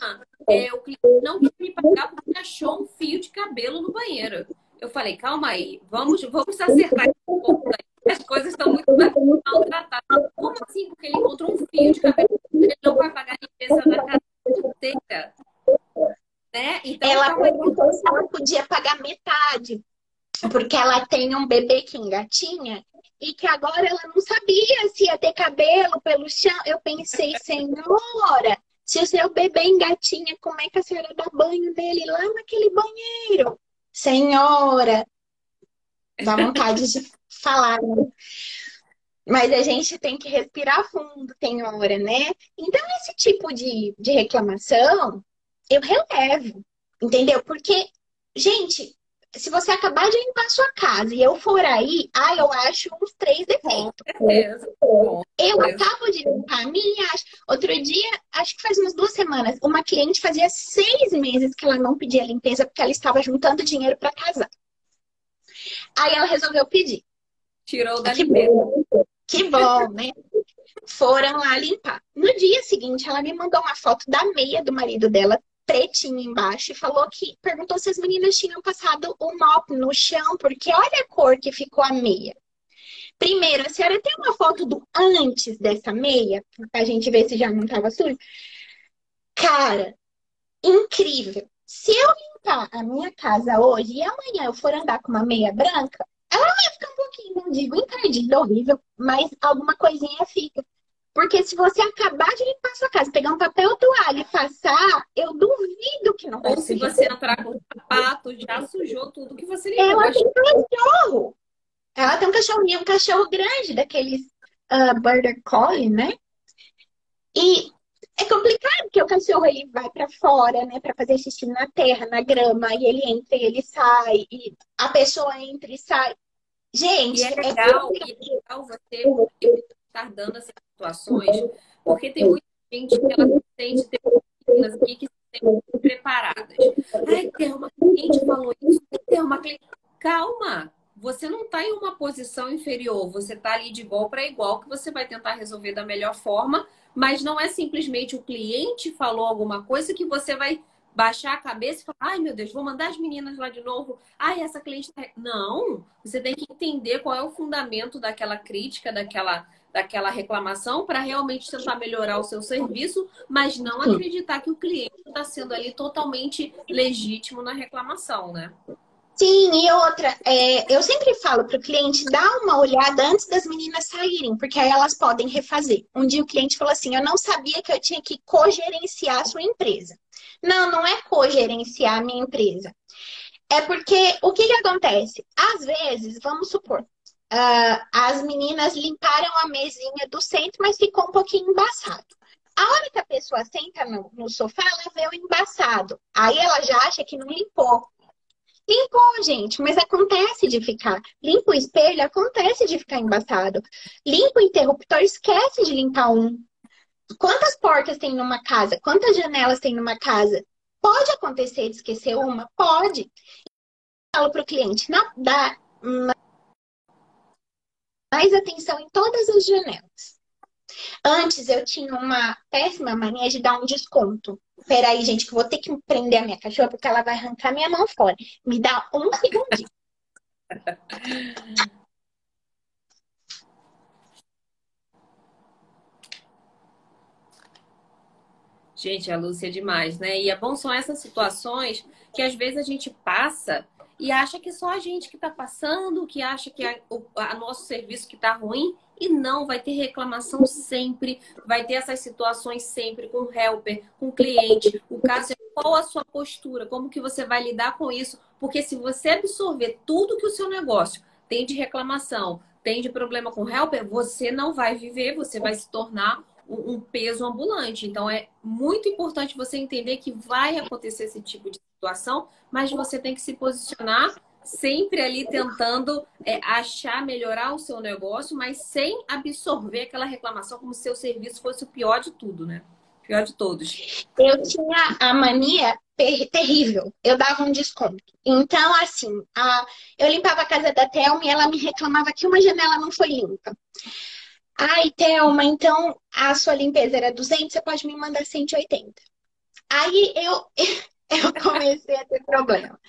"Ah, é, o cliente não quis me pagar porque achou um fio de cabelo no banheiro. Eu falei, calma aí, vamos, vamos acertar esse ponto aí. As coisas estão muito maltratadas. Como assim? Porque ele encontrou um fio de cabelo, ele não vai pagar a limpeza da casa inteira. Né? Então, Ela aí. perguntou se ela podia pagar metade, porque ela tem um bebê que engatinha e que agora ela não sabia se ia ter cabelo pelo chão. Eu pensei, senhora, se o seu bebê engatinha, como é que a senhora dá banho nele lá naquele banheiro? Senhora, dá vontade de falar, né? Mas a gente tem que respirar fundo, tem hora, né? Então, esse tipo de, de reclamação, eu relevo, entendeu? Porque, gente, se você acabar de limpar a sua casa e eu for aí, ah, eu acho uns três defeitos. Com Eu acabo de limpar a minha, outro dia, acho que faz umas duas semanas, uma cliente fazia seis meses que ela não pedia limpeza porque ela estava juntando dinheiro para casar. Aí ela resolveu pedir. Tirou da Que limpeza. bom, que bom, né? Foram lá limpar. No dia seguinte, ela me mandou uma foto da meia do marido dela, pretinha embaixo, e falou que perguntou se as meninas tinham passado o mop no chão, porque olha a cor que ficou a meia. Primeiro, a senhora tem uma foto do antes dessa meia, pra gente ver se já não tava sujo? Cara, incrível. Se eu limpar a minha casa hoje e amanhã eu for andar com uma meia branca, ela vai ficar um pouquinho, não digo encardida, horrível, mas alguma coisinha fica. Porque se você acabar de limpar a sua casa, pegar um papel toalha e passar, eu duvido que não vai Ou se você entrar com sapato, já sujou tudo que você limpou. Ela tem cachorro. Ela tem um cachorrinho, um cachorro grande, daqueles ah, border collie, né? E é complicado, porque o cachorro ele vai pra fora, né, Pra fazer xixi na terra, na grama, e ele entra e ele sai, e a pessoa entra e sai. Gente, E é legal, e é legal você estar dando essas situações, porque tem muita gente que ela se sente, tem muitas meninas aqui que se sentem preparadas. Ai, tem uma cliente falou isso, tem uma cliente. Calma! Você não está em uma posição inferior, você está ali de igual para igual, que você vai tentar resolver da melhor forma, mas não é simplesmente o cliente falou alguma coisa que você vai baixar a cabeça e falar, ai meu Deus, vou mandar as meninas lá de novo. Ai, essa cliente tá... Não, você tem que entender qual é o fundamento daquela crítica, daquela, daquela reclamação para realmente tentar melhorar o seu serviço, mas não acreditar que o cliente está sendo ali totalmente legítimo na reclamação, né? Sim, e outra, é, eu sempre falo para o cliente dar uma olhada antes das meninas saírem, porque aí elas podem refazer. Um dia o cliente falou assim: Eu não sabia que eu tinha que cogerenciar a sua empresa. Não, não é cogerenciar a minha empresa. É porque o que, que acontece? Às vezes, vamos supor, uh, as meninas limparam a mesinha do centro, mas ficou um pouquinho embaçado. A hora que a pessoa senta no, no sofá, ela vê o embaçado. Aí ela já acha que não limpou. Limpou, gente, mas acontece de ficar. Limpa o espelho, acontece de ficar embaçado. Limpa o interruptor, esquece de limpar um. Quantas portas tem numa casa? Quantas janelas tem numa casa? Pode acontecer de esquecer uma? Pode. Eu falo para o cliente, não, dá mais atenção em todas as janelas. Antes eu tinha uma péssima mania de dar um desconto. Peraí, gente, que vou ter que prender a minha cachorra porque ela vai arrancar minha mão fora. Me dá um segundinho. Gente, a Lúcia é demais, né? E é bom são essas situações que às vezes a gente passa e acha que só a gente que está passando, que acha que a, o a nosso serviço que está ruim e não, vai ter reclamação sempre, vai ter essas situações sempre com o helper, com o cliente. O caso é qual a sua postura, como que você vai lidar com isso, porque se você absorver tudo que o seu negócio tem de reclamação, tem de problema com o helper, você não vai viver, você vai se tornar um peso ambulante. Então é muito importante você entender que vai acontecer esse tipo de situação, mas você tem que se posicionar sempre ali tentando é, achar, melhorar o seu negócio, mas sem absorver aquela reclamação como se seu serviço fosse o pior de tudo, né? Pior de todos. Eu tinha a mania terrível. Eu dava um desconto. Então, assim, a... eu limpava a casa da Thelma e ela me reclamava que uma janela não foi limpa. Ai, Thelma, então a sua limpeza era 200, você pode me mandar 180. Aí eu, eu comecei a ter problema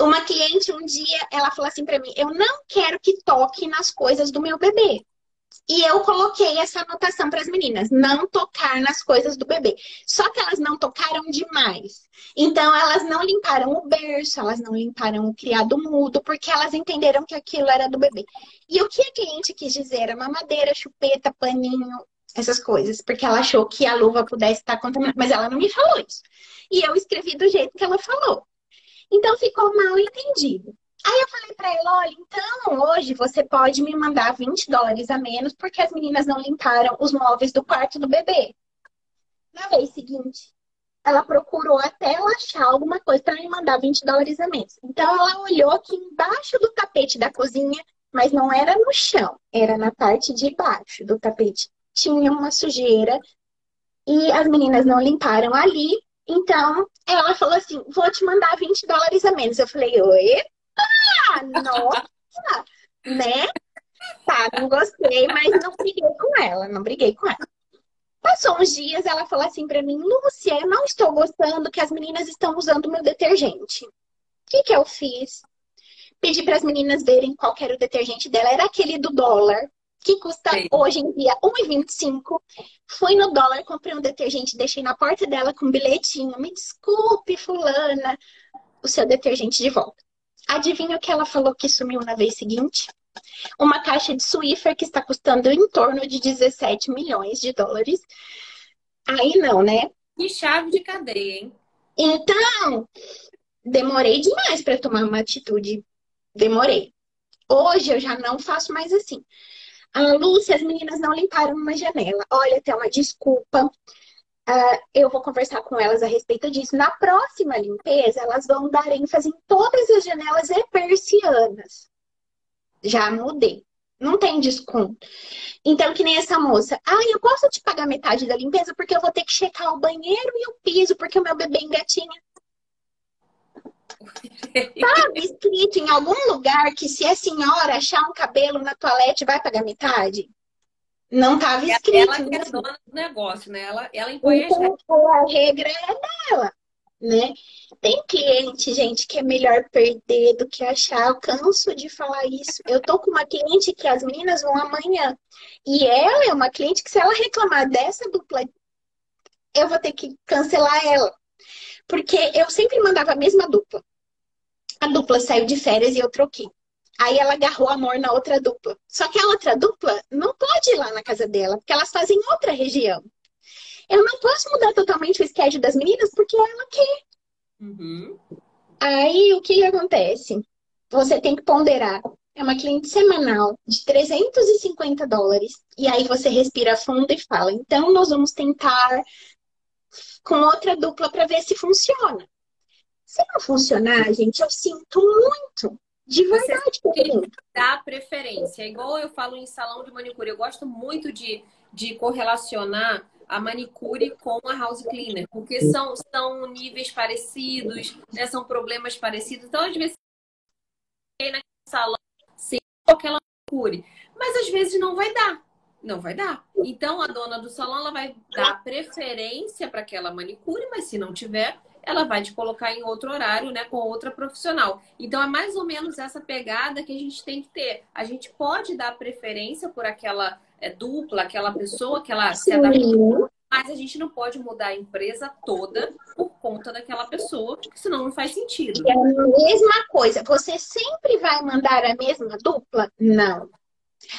uma cliente um dia, ela falou assim para mim: "Eu não quero que toque nas coisas do meu bebê". E eu coloquei essa anotação para as meninas, não tocar nas coisas do bebê. Só que elas não tocaram demais. Então elas não limparam o berço, elas não limparam o criado mudo, porque elas entenderam que aquilo era do bebê. E o que a cliente quis dizer era mamadeira, chupeta, paninho, essas coisas, porque ela achou que a luva pudesse estar contaminada, mas ela não me falou isso. E eu escrevi do jeito que ela falou. Então ficou mal entendido. Aí eu falei para ela, olha, então hoje você pode me mandar 20 dólares a menos porque as meninas não limparam os móveis do quarto do bebê. Na vez seguinte, ela procurou até ela achar alguma coisa para me mandar 20 dólares a menos. Então ela olhou aqui embaixo do tapete da cozinha, mas não era no chão, era na parte de baixo do tapete. Tinha uma sujeira e as meninas não limparam ali então, ela falou assim: vou te mandar 20 dólares a menos. Eu falei: epa! Nossa! né? Tá, não gostei, mas não briguei com ela, não briguei com ela. Passou uns dias, ela falou assim para mim: Lúcia, eu não estou gostando que as meninas estão usando meu detergente. O que, que eu fiz? Pedi para as meninas verem qual era o detergente dela. Era aquele do dólar que custa Sim. hoje em dia R$1,25. Fui no dólar, comprei um detergente, deixei na porta dela com um bilhetinho. Me desculpe, fulana, o seu detergente de volta. Adivinha o que ela falou que sumiu na vez seguinte? Uma caixa de Swiffer que está custando em torno de 17 milhões de dólares. Aí não, né? Que chave de cadeia, hein? Então, demorei demais para tomar uma atitude. Demorei. Hoje eu já não faço mais assim. Ah, Lúcia, as meninas não limparam uma janela. Olha, tem uma desculpa. Uh, eu vou conversar com elas a respeito disso. Na próxima limpeza, elas vão dar ênfase em todas as janelas e persianas. Já mudei. Não tem desconto. Então, que nem essa moça. Ah, eu posso te pagar metade da limpeza porque eu vou ter que checar o banheiro e o piso porque o meu bebê engatinha. Tá escrito em algum lugar que se a senhora achar um cabelo na toalete vai pagar metade? Não estava escrito. Ela que é dona do negócio, né? Ela, ela impõe então, a regra é dela. né? Tem cliente, gente, que é melhor perder do que achar. Eu canso de falar isso. Eu tô com uma cliente que as meninas vão amanhã. E ela é uma cliente que, se ela reclamar dessa dupla, eu vou ter que cancelar ela. Porque eu sempre mandava a mesma dupla. A dupla saiu de férias e eu troquei. Aí ela agarrou amor na outra dupla. Só que a outra dupla não pode ir lá na casa dela, porque elas fazem outra região. Eu não posso mudar totalmente o schedule das meninas porque ela quer. Uhum. Aí o que, que acontece? Você tem que ponderar. É uma cliente semanal de 350 dólares. E aí você respira fundo e fala: então nós vamos tentar com outra dupla para ver se funciona. Se não funcionar, gente, eu sinto muito. De verdade, Você dá preferência. Igual eu falo em salão de manicure. Eu gosto muito de, de correlacionar a manicure com a house cleaner, porque são, são níveis parecidos, né? são problemas parecidos. Então, às vezes, naquele salão sem aquela manicure, mas às vezes não vai dar. Não vai dar. Então, a dona do salão ela vai dar preferência para aquela manicure, mas se não tiver, ela vai te colocar em outro horário, né, com outra profissional. Então é mais ou menos essa pegada que a gente tem que ter. A gente pode dar preferência por aquela é, dupla, aquela pessoa que ela se adaptou, mas a gente não pode mudar a empresa toda por conta daquela pessoa, porque senão não faz sentido. É a mesma coisa. Você sempre vai mandar a mesma dupla? Não.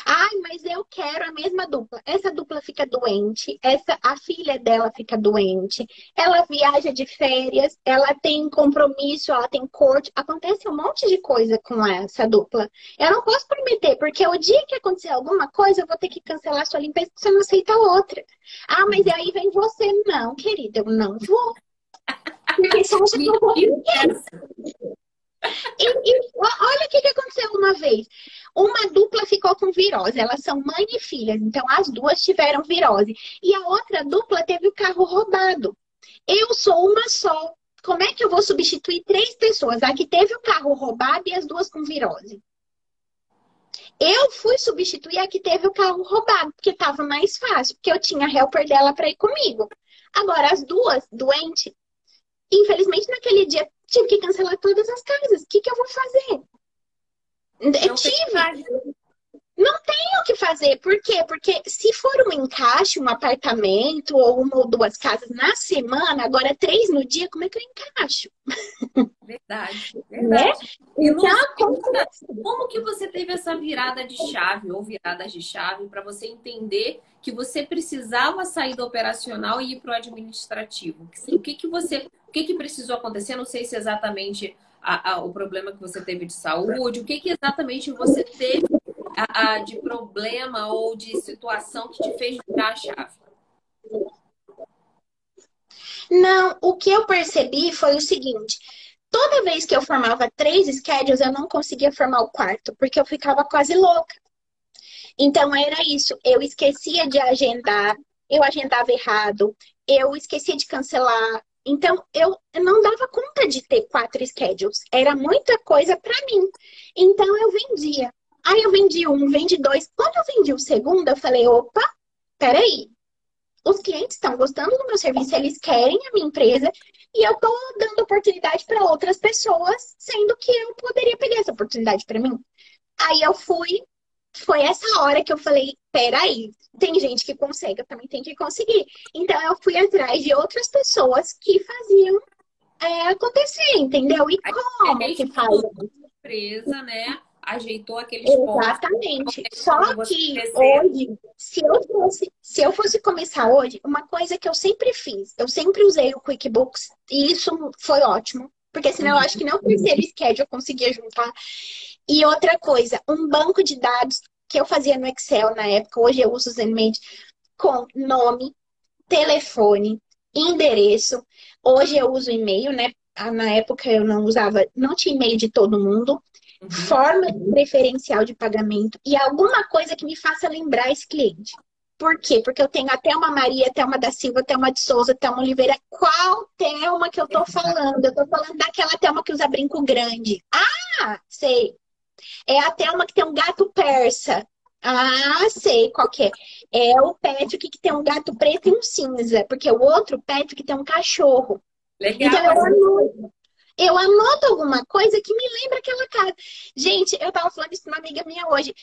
Ai, mas eu quero a mesma dupla. Essa dupla fica doente, essa a filha dela fica doente, ela viaja de férias, ela tem compromisso, ela tem corte. Acontece um monte de coisa com essa dupla. Eu não posso prometer, porque o dia que acontecer alguma coisa, eu vou ter que cancelar sua limpeza porque você não aceita outra. Ah, mas aí vem você. Não, querida, eu não vou. Porque você acha que eu vou e, e, olha o que, que aconteceu uma vez. Uma dupla ficou com virose. Elas são mãe e filhas, então as duas tiveram virose. E a outra dupla teve o carro roubado. Eu sou uma só. Como é que eu vou substituir três pessoas? A que teve o carro roubado e as duas com virose. Eu fui substituir a que teve o carro roubado, porque estava mais fácil, porque eu tinha helper dela para ir comigo. Agora, as duas doentes, infelizmente, naquele dia tive que cancelar todas as casas. O que, que eu vou fazer? Eu tive. Não tenho o que fazer. Por quê? Porque se for um encaixe, um apartamento ou uma ou duas casas na semana, agora três no dia, como é que eu encaixo? Verdade, né? verdade. Né? Então, como... como que você teve essa virada de chave ou viradas de chave para você entender que você precisava sair do operacional e ir para o administrativo? O que que você, o que que precisou acontecer? Não sei se exatamente a, a, o problema que você teve de saúde, o que que exatamente você teve a, de problema ou de situação que te fez virar a chave? Não, o que eu percebi foi o seguinte: toda vez que eu formava três schedules, eu não conseguia formar o quarto, porque eu ficava quase louca. Então era isso, eu esquecia de agendar, eu agendava errado, eu esquecia de cancelar. Então eu não dava conta de ter quatro schedules, era muita coisa para mim. Então eu vendia. Aí eu vendi um, vendi dois. Quando eu vendi o segundo, eu falei: opa, peraí. Os clientes estão gostando do meu serviço, eles querem a minha empresa e eu tô dando oportunidade para outras pessoas, sendo que eu poderia pegar essa oportunidade para mim. Aí eu fui, foi essa hora que eu falei: peraí, tem gente que consegue, eu também tenho que conseguir. Então eu fui atrás de outras pessoas que faziam é, acontecer, entendeu? E como é que faz? Empresa, né? ajeitou aqueles Exatamente. pontos. Só que hoje, se eu, fosse, se eu fosse começar hoje, uma coisa que eu sempre fiz, eu sempre usei o QuickBooks e isso foi ótimo. Porque senão eu acho que não terceiro schedule eu conseguia juntar. E outra coisa, um banco de dados que eu fazia no Excel na época, hoje eu uso o ZenMate, com nome, telefone, endereço. Hoje eu uso e-mail, né? Na época eu não usava, não tinha e-mail de todo mundo uhum. forma preferencial de pagamento e alguma coisa que me faça lembrar esse cliente. Por quê? Porque eu tenho até uma Maria, até uma da Silva, até uma de Souza, até uma Oliveira. Qual Thelma que eu tô falando? Eu tô falando daquela Thelma que usa brinco grande. Ah, sei. É a Thelma que tem um gato persa. Ah, sei qual que é. É o Patrick que tem um gato preto e um cinza. Porque o outro Patrick tem um cachorro. Legal. Então eu anoto, eu anoto alguma coisa que me lembra aquela casa. Gente, eu tava falando isso com uma amiga minha hoje.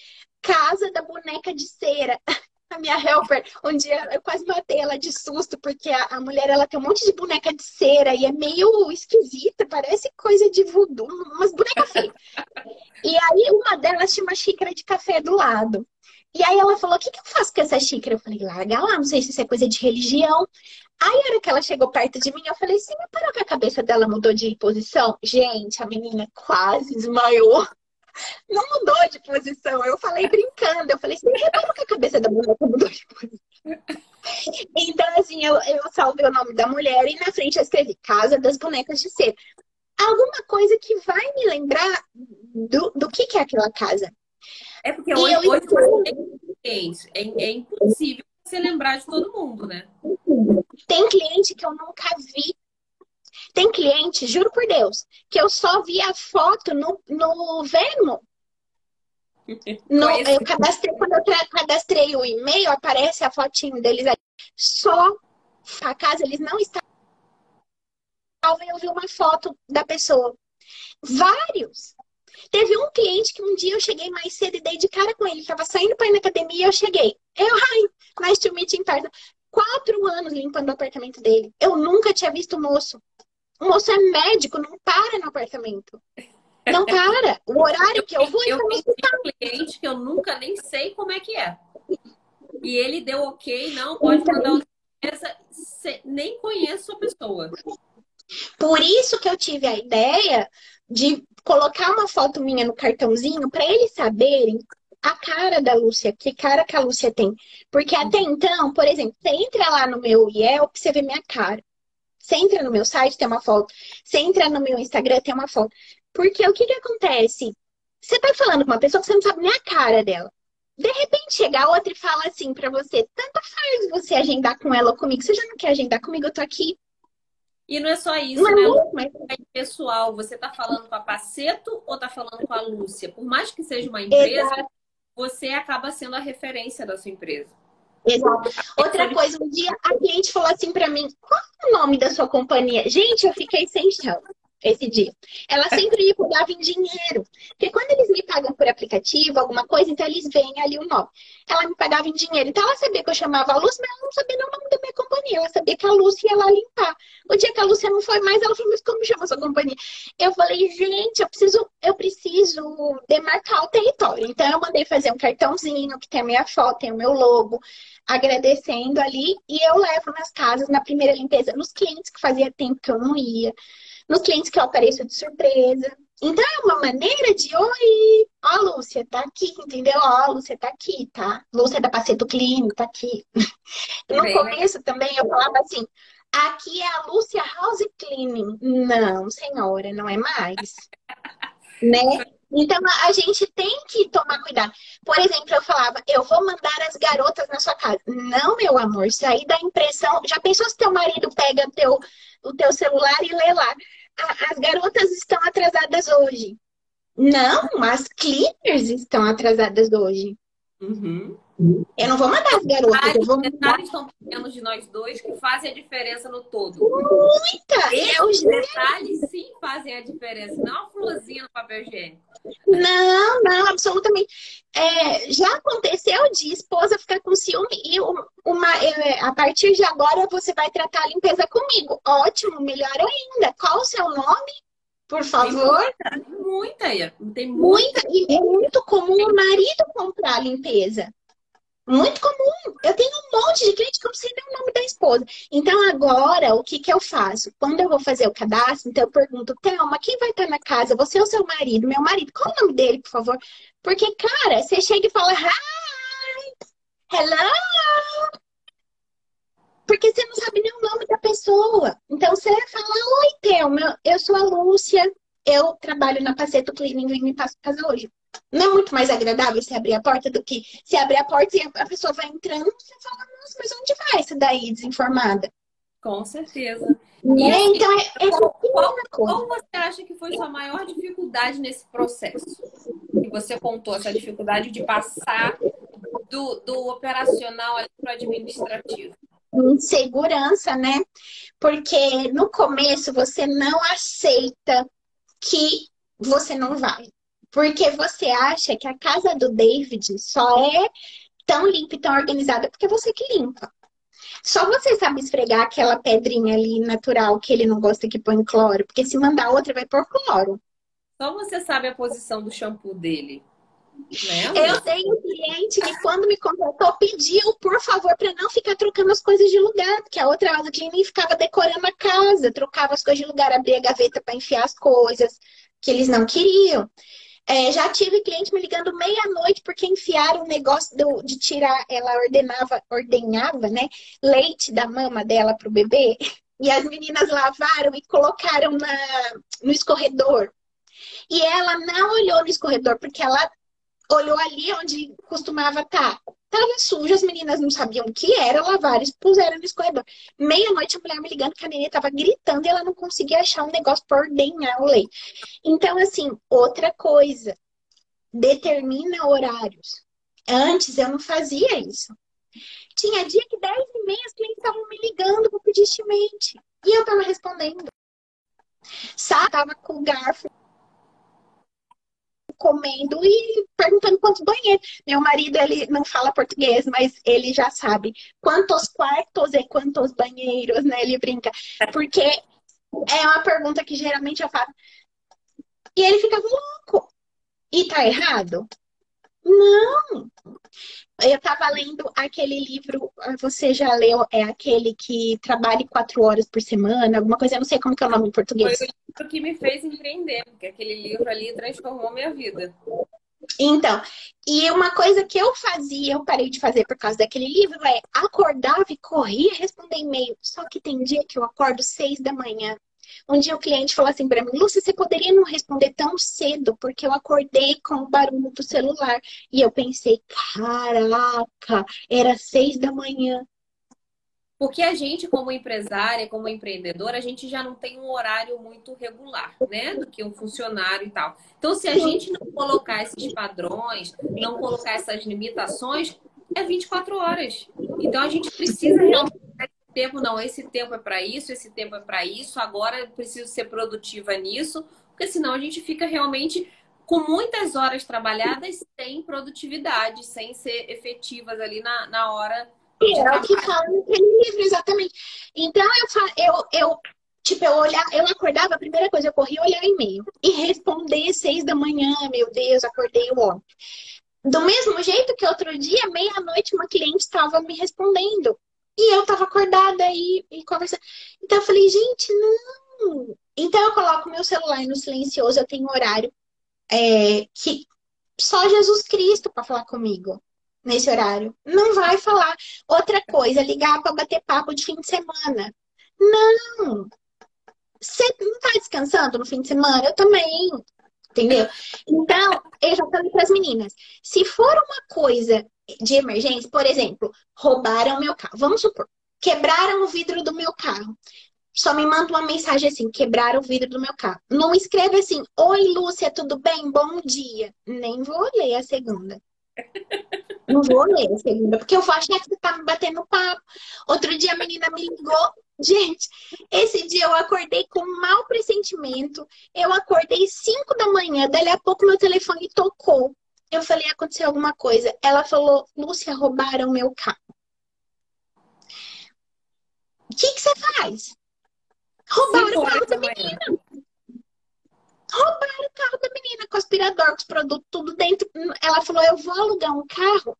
Casa da boneca de cera. A minha helper, um dia eu quase matei ela de susto, porque a, a mulher ela tem um monte de boneca de cera e é meio esquisita, parece coisa de voodoo, umas bonecas feias. E aí uma delas tinha uma xícara de café do lado. E aí ela falou: O que, que eu faço com essa xícara? Eu falei: Larga lá, não sei se isso é coisa de religião. Aí, a hora que ela chegou perto de mim, eu falei: Você me parou que a cabeça dela mudou de posição? Gente, a menina quase desmaiou não mudou de posição. Eu falei brincando, eu falei, você reparou que a cabeça da mulher mudou de posição? Então, assim, eu, eu salvei o nome da mulher e na frente eu escrevi Casa das Bonecas de Cera. Alguma coisa que vai me lembrar do, do que, que é aquela casa. É porque hoje, eu... hoje é, é impossível você lembrar de todo mundo, né? Tem cliente que eu nunca vi tem cliente, juro por Deus, que eu só vi a foto no, no Venmo. No, eu cadastrei, quando eu cadastrei o e-mail, aparece a fotinho deles aí. Só a casa, eles não estavam. Eu vi uma foto da pessoa. Vários. Teve um cliente que um dia eu cheguei mais cedo e dei de cara com ele. Ele tava saindo para ir na academia e eu cheguei. Eu, ai, nice to meet in person. Quatro anos limpando o apartamento dele. Eu nunca tinha visto o moço. O moço é médico, não para no apartamento. Não para. O horário que eu vou eu, eu tenho um cliente que eu nunca nem sei como é que é. E ele deu ok, não, pode então, mandar outra nem conheço a pessoa. Por isso que eu tive a ideia de colocar uma foto minha no cartãozinho para eles saberem a cara da Lúcia, que cara que a Lúcia tem. Porque até então, por exemplo, você entra lá no meu Yelp, você vê minha cara. Você entra no meu site, tem uma foto. Você entra no meu Instagram, tem uma foto. Porque o que que acontece? Você tá falando com uma pessoa que você não sabe nem a cara dela. De repente chega outra e fala assim para você: tanto faz você agendar com ela ou comigo. Você já não quer agendar comigo? Eu tô aqui. E não é só isso, não é né? É mas... Pessoal, você tá falando com a Paceto ou tá falando com a Lúcia? Por mais que seja uma empresa, Exato. você acaba sendo a referência da sua empresa. Exato. Outra coisa, um dia a cliente falou assim para mim: qual é o nome da sua companhia? Gente, eu fiquei sem chão esse dia. Ela sempre me pagava em dinheiro. Porque quando eles me pagam por aplicativo, alguma coisa, então eles veem ali o nome. Ela me pagava em dinheiro. Então ela sabia que eu chamava a Lúcia, mas ela não sabia o nome da minha companhia. Ela sabia que a Lúcia ia lá limpar. O dia que a Lúcia não foi mais, ela falou, mas como chama a sua companhia? Eu falei, gente, eu preciso, eu preciso demarcar o território. Então eu mandei fazer um cartãozinho que tem a minha foto, tem o meu logo agradecendo ali e eu levo nas casas na primeira limpeza, nos clientes que fazia tempo que eu não ia, nos clientes que eu apareço de surpresa. Então é uma maneira de oi, ó, a Lúcia tá aqui, entendeu? Ó, a Lúcia tá aqui, tá? Lúcia da Paceto Clínico tá aqui. No Bem, começo também eu falava assim: aqui é a Lúcia House Cleaning. Não, senhora, não é mais. né? Então a gente tem que tomar cuidado. Por exemplo, eu falava, eu vou mandar as garotas na sua casa. Não, meu amor, isso aí dá impressão. Já pensou se teu marido pega teu, o teu celular e lê lá? As garotas estão atrasadas hoje. Não, as cleaners estão atrasadas hoje. Uhum. Eu não vou mandar as garotas. Detalhes, eu vou detalhes são pequenos de nós dois que fazem a diferença no todo. Muita! Esses detalhes sim fazem a diferença, não a florzinha no papel higiênico. Não, não, absolutamente. É, já aconteceu de esposa ficar com ciúme e uma, é, a partir de agora você vai tratar a limpeza comigo. Ótimo, melhor ainda. Qual o seu nome? Por favor. Tem muita, muita, tem muita. muita. E é muito comum o marido comprar a limpeza. Muito comum. Eu tenho um monte de cliente que eu não sei nem o nome da esposa. Então, agora, o que, que eu faço? Quando eu vou fazer o cadastro, então eu pergunto, Thelma, quem vai estar na casa? Você ou seu marido? Meu marido. Qual o nome dele, por favor? Porque, cara, você chega e fala, hi, hello. Porque você não sabe nem o nome da pessoa. Então, você fala, oi, Thelma, eu sou a Lúcia, eu trabalho na Paceto Cleaning e me passo casa hoje. Não é muito mais agradável você abrir a porta do que se abrir a porta e a pessoa vai entrando, você fala, nossa, mas onde vai essa daí desinformada? Com certeza. E é, então, é, é qual, qual, você acha que foi sua maior dificuldade nesse processo? Que você contou essa dificuldade de passar do, do operacional para o administrativo. Insegurança, né? Porque no começo você não aceita que você não vai. Porque você acha que a casa do David só é tão limpa e tão organizada porque você que limpa. Só você sabe esfregar aquela pedrinha ali natural que ele não gosta que põe cloro, porque se mandar outra vai pôr cloro. Só você sabe a posição do shampoo dele. Né? Eu tenho um cliente que quando me contratou pediu, por favor, para não ficar trocando as coisas de lugar, porque a outra aula de ficava decorando a casa, trocava as coisas de lugar, abria a gaveta para enfiar as coisas que eles não queriam. É, já tive cliente me ligando meia-noite porque enfiaram o negócio do, de tirar, ela ordenava, ordenhava, né, leite da mama dela pro bebê. E as meninas lavaram e colocaram na, no escorredor. E ela não olhou no escorredor porque ela olhou ali onde costumava estar. Tá. Tava sujo, as meninas não sabiam o que era, lavaram e puseram no escorredor. Meia-noite a mulher me ligando que a neném tava gritando e ela não conseguia achar um negócio para ordenhar o leite. Então, assim, outra coisa, determina horários. Antes eu não fazia isso. Tinha dia que 10 e meia as clientes estavam me ligando para pedir estimate. E eu tava respondendo. Sabe? Tava com o garfo comendo e perguntando quantos banheiros. Meu marido, ele não fala português, mas ele já sabe quantos quartos e quantos banheiros, né? Ele brinca. Porque é uma pergunta que geralmente eu faço. E ele ficava louco. E tá errado? Não! Eu estava lendo aquele livro, você já leu, é aquele que trabalhe quatro horas por semana, alguma coisa, eu não sei como que é o nome em português. Foi o livro que me fez empreender, porque aquele livro ali transformou minha vida. Então, e uma coisa que eu fazia, eu parei de fazer por causa daquele livro, é acordava e corria responder e-mail. Só que tem dia que eu acordo seis da manhã um dia o cliente falou assim para mim, Lúcia, você poderia não responder tão cedo, porque eu acordei com o barulho do celular. E eu pensei, caraca, era seis da manhã. Porque a gente, como empresária, como empreendedora, a gente já não tem um horário muito regular, né? Do que um funcionário e tal. Então, se a gente não colocar esses padrões, não colocar essas limitações, é 24 horas. Então, a gente precisa realmente tempo, não, esse tempo é para isso, esse tempo é para isso, agora eu preciso ser produtiva nisso, porque senão a gente fica realmente com muitas horas trabalhadas sem produtividade, sem ser efetivas ali na, na hora. É, o que fala naquele livro, exatamente. Então eu, eu, eu Tipo, eu olhar, eu acordava, a primeira coisa, eu corria olhar e-mail e responder seis da manhã, meu Deus, acordei o homem. Do mesmo jeito que outro dia, meia-noite, uma cliente estava me respondendo. E eu tava acordada aí e, conversando. Então eu falei, gente, não. Então eu coloco meu celular no silencioso, eu tenho horário é, que só Jesus Cristo para falar comigo nesse horário. Não vai falar outra coisa, ligar para bater papo de fim de semana. Não. Você não tá descansando no fim de semana? Eu também. Entendeu? Então, eu já falei para as meninas: se for uma coisa de emergência, por exemplo, roubaram meu carro. Vamos supor, quebraram o vidro do meu carro. Só me manda uma mensagem assim: quebraram o vidro do meu carro. Não escreve assim: Oi, Lúcia, tudo bem? Bom dia. Nem vou ler a segunda. Não vou ler a segunda, porque eu vou achar que você tá me batendo papo. Outro dia a menina me ligou. Gente, esse dia eu acordei com um mau pressentimento. Eu acordei 5 da manhã, dali a pouco meu telefone tocou. Eu falei, aconteceu alguma coisa. Ela falou, Lúcia, roubaram meu carro. O que, que você faz? Roubaram o carro da menina. Roubaram o carro da menina com aspirador, com os produtos tudo dentro. Ela falou, eu vou alugar um carro,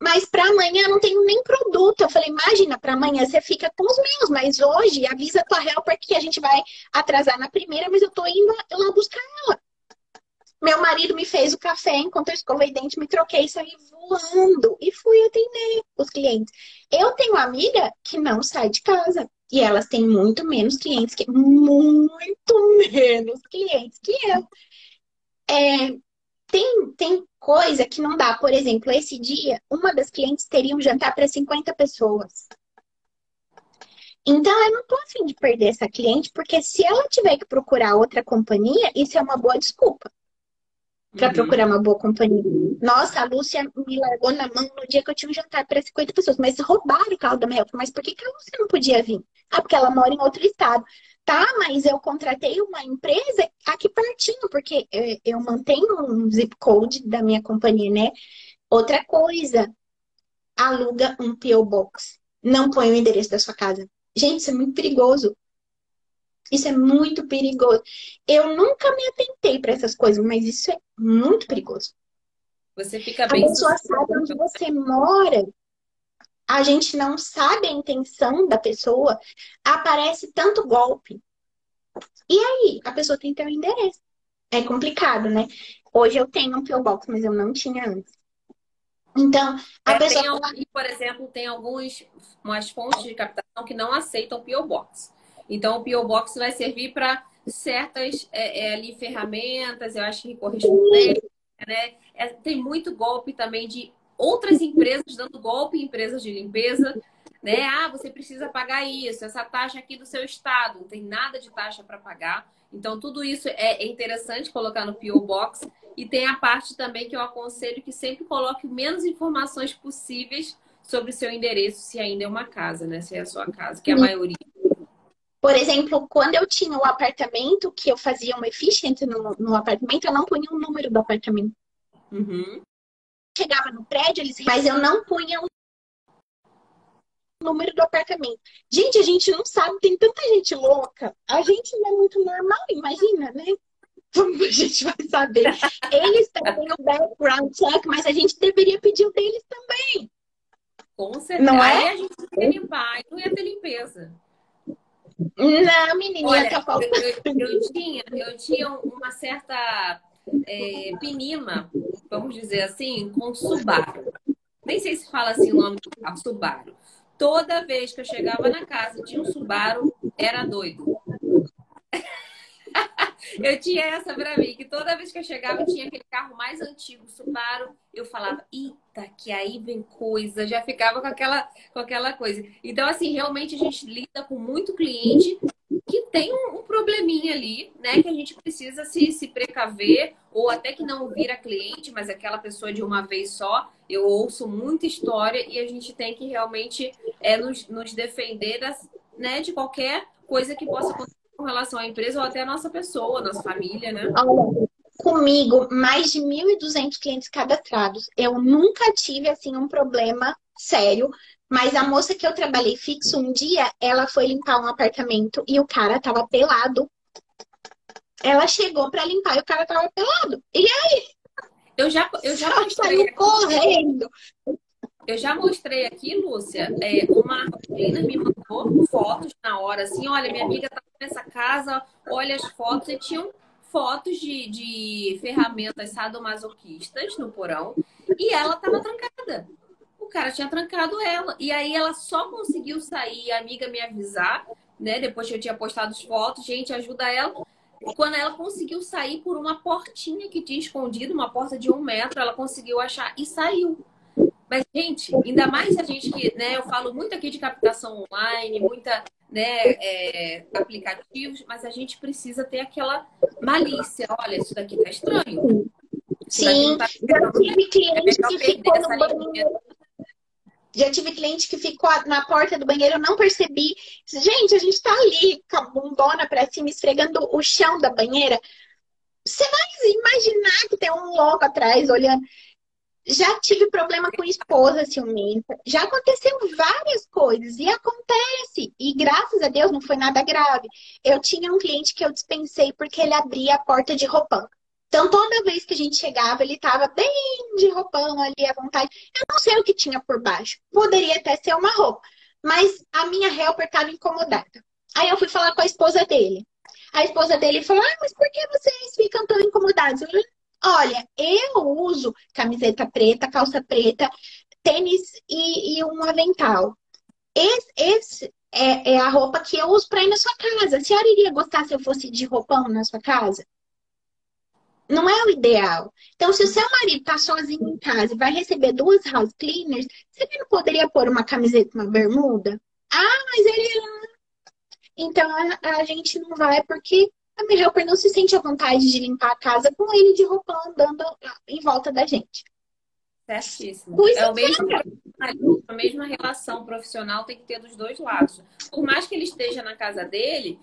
mas para amanhã não tenho nem produto. Eu falei, imagina, para amanhã você fica com os meus, mas hoje avisa a tua real porque a gente vai atrasar na primeira, mas eu tô indo lá buscar ela. Meu marido me fez o café enquanto eu escovei dente, me troquei, saí voando e fui atender os clientes. Eu tenho amiga que não sai de casa e elas têm muito menos clientes que muito menos clientes que eu. É, tem, tem coisa que não dá. Por exemplo, esse dia, uma das clientes teria um jantar para 50 pessoas. Então, eu não tô afim de perder essa cliente, porque se ela tiver que procurar outra companhia, isso é uma boa desculpa. Para uhum. procurar uma boa companhia. Nossa, a Lúcia me largou na mão no dia que eu tinha um jantar para 50 pessoas, mas roubaram o carro da minha Mas por que, que a Lúcia não podia vir? Ah, porque ela mora em outro estado. Tá, mas eu contratei uma empresa aqui pertinho, porque eu, eu mantenho um zip code da minha companhia, né? Outra coisa, aluga um PO Box. Não põe o endereço da sua casa. Gente, isso é muito perigoso. Isso é muito perigoso. Eu nunca me atentei para essas coisas, mas isso é muito perigoso. Você fica bem. A pessoa sabe onde você mora. A gente não sabe a intenção da pessoa. Aparece tanto golpe. E aí? A pessoa tem teu endereço. É complicado, né? Hoje eu tenho um PO Box, mas eu não tinha antes. Então, a é, pessoa. Tem, por exemplo, tem algumas umas fontes de captação que não aceitam PO Box. Então, o PO Box vai servir para certas é, é, ali, ferramentas, eu acho que correspondente, né? É, tem muito golpe também de outras empresas dando golpe em empresas de limpeza, né? Ah, você precisa pagar isso, essa taxa aqui do seu estado, não tem nada de taxa para pagar. Então, tudo isso é interessante colocar no PO Box. E tem a parte também que eu aconselho que sempre coloque menos informações possíveis sobre o seu endereço, se ainda é uma casa, né? Se é a sua casa, que é a maioria. Por exemplo, quando eu tinha o apartamento, que eu fazia uma efficiency no, no apartamento, eu não punha o número do apartamento. Uhum. Chegava no prédio, eles... mas eu não punha o número do apartamento. Gente, a gente não sabe, tem tanta gente louca. A gente não é muito normal, imagina, né? Como a gente vai saber? Eles têm o background check, mas a gente deveria pedir o deles também. Com certeza. Não é? Aí a gente ia limpar, não ia ter limpeza. Não, menininha, Olha, tá eu, eu, eu, tinha, eu tinha uma certa é, pinima, vamos dizer assim, com Subaru. Nem sei se fala assim o nome do carro, Subaru. Toda vez que eu chegava na casa tinha um Subaru, era doido. Eu tinha essa pra mim, que toda vez que eu chegava tinha aquele carro mais antigo, Subaru, eu falava, eita, que aí vem coisa, já ficava com aquela, com aquela coisa. Então, assim, realmente a gente lida com muito cliente que tem um, um probleminha ali, né, que a gente precisa se, se precaver, ou até que não vira cliente, mas aquela pessoa de uma vez só. Eu ouço muita história e a gente tem que realmente é, nos, nos defender das, né, de qualquer coisa que possa acontecer com relação à empresa ou até a nossa pessoa, nossa família, né? Olha, comigo, mais de 1.200 clientes cadastrados. Eu nunca tive, assim, um problema sério. Mas a moça que eu trabalhei fixo um dia, ela foi limpar um apartamento e o cara tava pelado. Ela chegou para limpar e o cara tava pelado. E aí? Eu já, eu já mostrei. correndo. Eu já mostrei aqui, Lúcia, é, uma menina me mandou fotos na hora, assim, olha, minha amiga tá nessa casa, olha as fotos, e tinham fotos de, de ferramentas sadomasoquistas no porão, e ela tava trancada. O cara tinha trancado ela. E aí ela só conseguiu sair, a amiga me avisar, né? Depois que eu tinha postado as fotos, gente, ajuda ela. Quando ela conseguiu sair por uma portinha que tinha escondido, uma porta de um metro, ela conseguiu achar e saiu. Mas, gente, ainda mais a gente que, né, eu falo muito aqui de captação online, muita, né, é, aplicativos, mas a gente precisa ter aquela malícia. Olha, isso daqui tá estranho. Sim, tá já tive cliente é que ficou no banheiro. Já tive cliente que ficou na porta do banheiro, eu não percebi. Gente, a gente tá ali com a bundona pra cima, esfregando o chão da banheira. Você vai imaginar que tem um louco atrás olhando. Já tive problema com esposa ciumenta. Já aconteceu várias coisas. E acontece. E graças a Deus não foi nada grave. Eu tinha um cliente que eu dispensei porque ele abria a porta de roupão. Então, toda vez que a gente chegava, ele estava bem de roupão ali à vontade. Eu não sei o que tinha por baixo. Poderia até ser uma roupa. Mas a minha helper estava incomodada. Aí eu fui falar com a esposa dele. A esposa dele falou: ah, mas por que vocês ficam tão incomodados? Eu falei, Olha, eu uso camiseta preta, calça preta, tênis e, e um avental. Esse, esse é, é, a roupa que eu uso para ir na sua casa. A senhora iria gostar se eu fosse de roupão na sua casa? Não é o ideal. Então, se o seu marido está sozinho em casa e vai receber duas house cleaners, você não poderia pôr uma camiseta, uma bermuda? Ah, mas ele. Então a, a gente não vai porque a minha helper não se sente à vontade de limpar a casa com ele de roupa andando em volta da gente. Certíssimo. Pois é o mesmo, a mesma relação profissional tem que ter dos dois lados. Por mais que ele esteja na casa dele,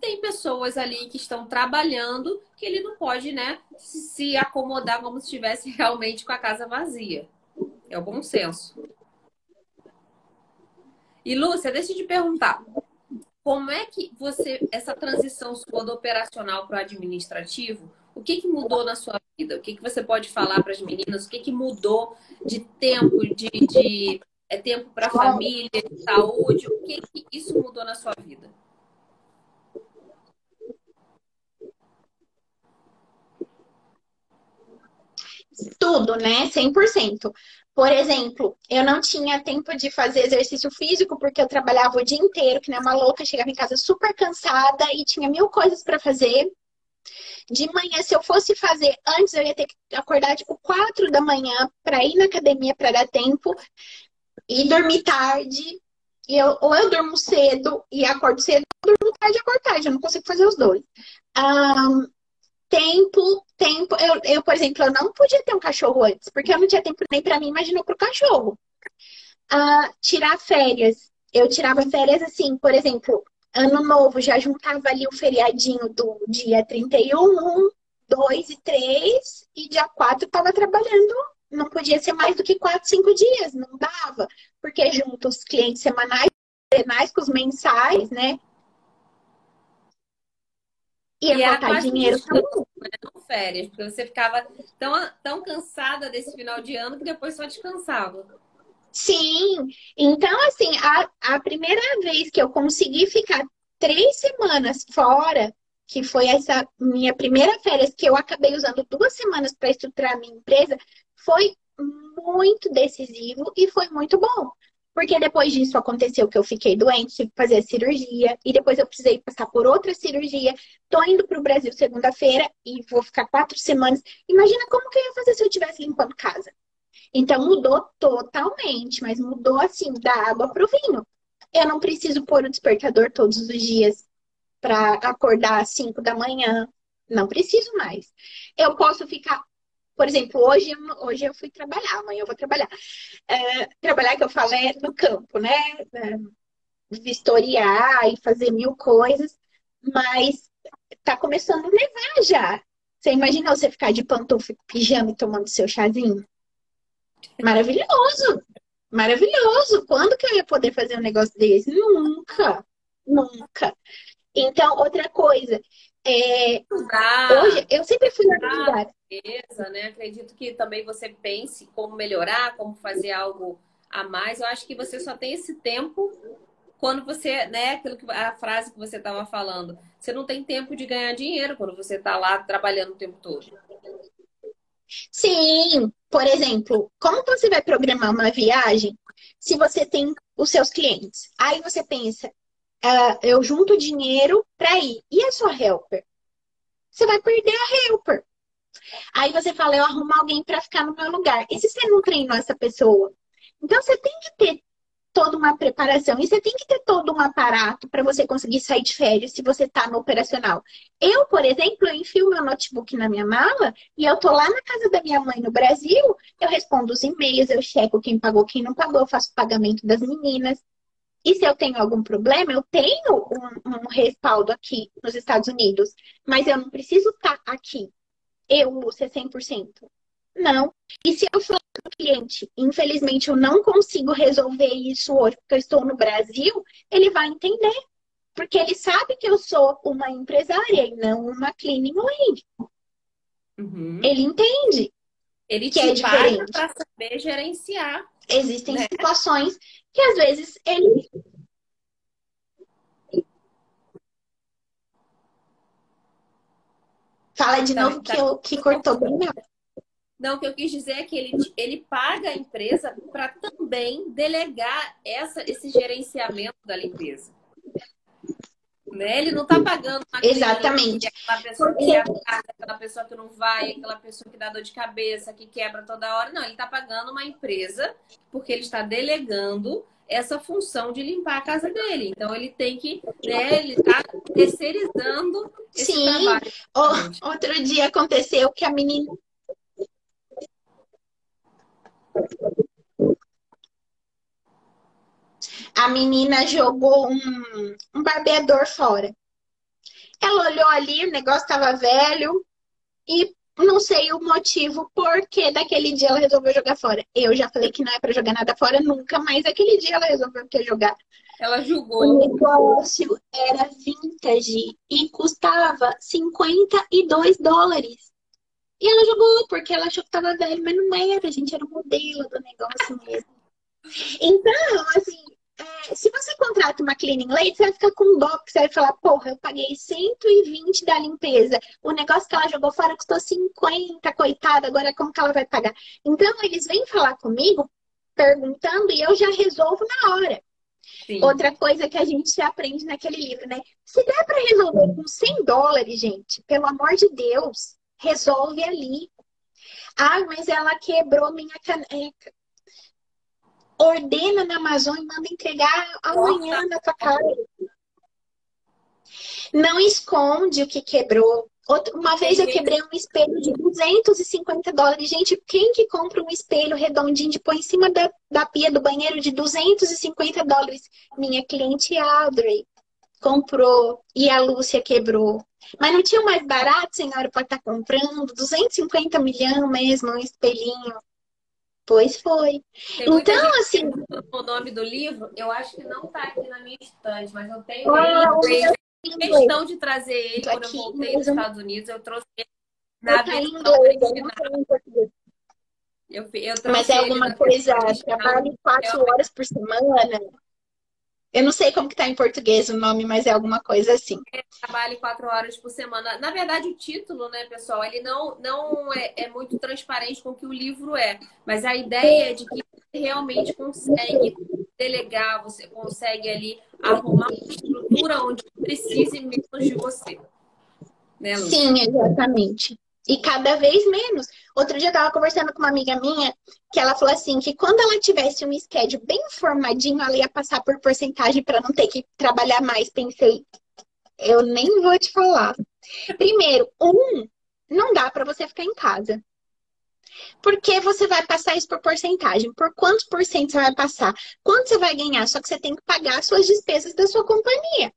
tem pessoas ali que estão trabalhando que ele não pode, né, se acomodar como se estivesse realmente com a casa vazia. É o bom senso. E Lúcia, deixa eu te perguntar. Como é que você, essa transição sua do operacional para o administrativo, o que, que mudou na sua vida? O que, que você pode falar para as meninas? O que, que mudou de tempo, de, de é tempo para família, de saúde? O que, que isso mudou na sua vida? Tudo, né? 100%. Por exemplo, eu não tinha tempo de fazer exercício físico porque eu trabalhava o dia inteiro, que nem uma louca, chegava em casa super cansada e tinha mil coisas para fazer. De manhã, se eu fosse fazer antes, eu ia ter que acordar tipo 4 da manhã para ir na academia para dar tempo e dormir tarde. E eu, ou eu durmo cedo e acordo cedo, ou durmo tarde e acordo tarde. Eu não consigo fazer os dois. Um, tempo, tempo. Eu, eu, por exemplo, eu não podia ter um cachorro antes, porque eu não tinha tempo nem para mim, imaginou para o cachorro. Uh, tirar férias. Eu tirava férias assim, por exemplo, ano novo, já juntava ali o feriadinho do dia 31, 1, 2 e 3, e dia 4 estava trabalhando. Não podia ser mais do que 4, 5 dias, não dava, porque junto os clientes semanais, semanais com os mensais, né? Ia e faltar dinheiro também. Né? Não férias, porque você ficava tão, tão cansada desse final de ano que depois só descansava. Sim, então assim, a, a primeira vez que eu consegui ficar três semanas fora, que foi essa minha primeira férias, que eu acabei usando duas semanas para estruturar a minha empresa, foi muito decisivo e foi muito bom. Porque depois disso aconteceu que eu fiquei doente, tive que fazer a cirurgia, e depois eu precisei passar por outra cirurgia. Tô indo para o Brasil segunda-feira e vou ficar quatro semanas. Imagina como que eu ia fazer se eu estivesse limpando casa. Então mudou totalmente, mas mudou assim, da água para o vinho. Eu não preciso pôr o despertador todos os dias para acordar às 5 da manhã. Não preciso mais. Eu posso ficar, por exemplo, hoje, hoje eu fui trabalhar, amanhã eu vou trabalhar. É, trabalhar que eu falo é no campo, né? É, vistoriar e fazer mil coisas, mas tá começando a nevar já. Você imagina você ficar de pantufa e pijama tomando seu chazinho? Maravilhoso! Maravilhoso! Quando que eu ia poder fazer um negócio desse? Nunca! Nunca! Então, outra coisa. É, ah, hoje, eu sempre fui organizada. Beleza, né? Acredito que também você pense como melhorar, como fazer algo a mais. Eu acho que você só tem esse tempo quando você, né, aquilo que a frase que você estava falando, você não tem tempo de ganhar dinheiro quando você está lá trabalhando o tempo todo. Sim, por exemplo, como você vai programar uma viagem se você tem os seus clientes? Aí você pensa, uh, eu junto dinheiro para ir. E a sua helper? Você vai perder a helper. Aí você fala, eu arrumo alguém para ficar no meu lugar. E se você não treinou essa pessoa? Então você tem que ter toda uma preparação. E você tem que ter todo um aparato para você conseguir sair de férias se você está no operacional. Eu, por exemplo, eu enfio meu notebook na minha mala e eu tô lá na casa da minha mãe no Brasil, eu respondo os e-mails, eu checo quem pagou, quem não pagou, eu faço o pagamento das meninas. E se eu tenho algum problema, eu tenho um, um respaldo aqui nos Estados Unidos, mas eu não preciso estar tá aqui. Eu, Lúcia, 100%. Não. E se eu falar para o cliente, infelizmente eu não consigo resolver isso hoje porque eu estou no Brasil, ele vai entender. Porque ele sabe que eu sou uma empresária e não uma cleaning lady. Uhum. Ele entende. Ele que é diferente para saber gerenciar. Existem né? situações que às vezes ele Fala de então, novo tá. que, eu, que cortou bem. Não, o que eu quis dizer é que ele, ele paga a empresa para também delegar essa, esse gerenciamento da limpeza. Né? Ele não está pagando Exatamente. aquela pessoa que aquela pessoa que não vai, aquela pessoa que dá dor de cabeça, que quebra toda hora. Não, ele está pagando uma empresa porque ele está delegando essa função de limpar a casa dele. Então ele tem que, né, ele está terceirizando esse Sim. trabalho. O- outro dia aconteceu que a menina. A menina jogou um, um barbeador fora. Ela olhou ali, o negócio estava velho e não sei o motivo por que daquele dia ela resolveu jogar fora. Eu já falei que não é para jogar nada fora nunca, mas aquele dia ela resolveu que jogar. Ela O julgou. negócio era vintage e custava 52 dólares. E ela jogou porque ela achou que tava velho, mas não era, gente, era o modelo do negócio mesmo. Então, assim, é, se você contrata uma cleaning lady, você vai ficar com dó, porque você vai falar, porra, eu paguei 120 da limpeza. O negócio que ela jogou fora custou 50, coitada, agora como que ela vai pagar? Então, eles vêm falar comigo perguntando e eu já resolvo na hora. Sim. Outra coisa que a gente aprende naquele livro, né? Se der para resolver com 100 dólares, gente, pelo amor de Deus, resolve ali. Ah, mas ela quebrou minha caneca. Ordena na Amazon e manda entregar amanhã na tua casa. Não esconde o que quebrou. Outra- Uma vez eu quebrei um espelho de 250 dólares. Gente, quem que compra um espelho redondinho de pôr em cima da, da pia do banheiro de 250 dólares? Minha cliente Audrey comprou e a Lúcia quebrou. Mas não tinha mais barato, senhora, para estar comprando? 250 milhão mesmo, um espelhinho. Pois foi. Tem Então, assim, o nome do livro, eu acho que não tá aqui na minha estante, mas eu tenho Ah, ele. Eu fiz questão de trazer ele Tô quando eu aqui, voltei mas dos eu- Estados Unidos. Eu trouxe ele na tá versão eu não original. Eu, eu Mas é alguma coisa, original. trabalho quatro horas por semana. Eu não sei como que tá em português o nome, mas é alguma coisa assim. trabalhe quatro horas por semana. Na verdade, o título, né, pessoal, ele não, não é, é muito transparente com o que o livro é. Mas a ideia é de que você realmente consegue delegar, você consegue ali arrumar uma estrutura onde precise menos de você. Né? Sim, exatamente. E cada vez menos. Outro dia eu tava conversando com uma amiga minha que ela falou assim que quando ela tivesse um schedule bem formadinho, ela ia passar por porcentagem para não ter que trabalhar mais. Pensei, eu nem vou te falar. Primeiro, um, não dá para você ficar em casa. Porque você vai passar isso por porcentagem. Por quantos por cento você vai passar? Quanto você vai ganhar? Só que você tem que pagar as suas despesas da sua companhia.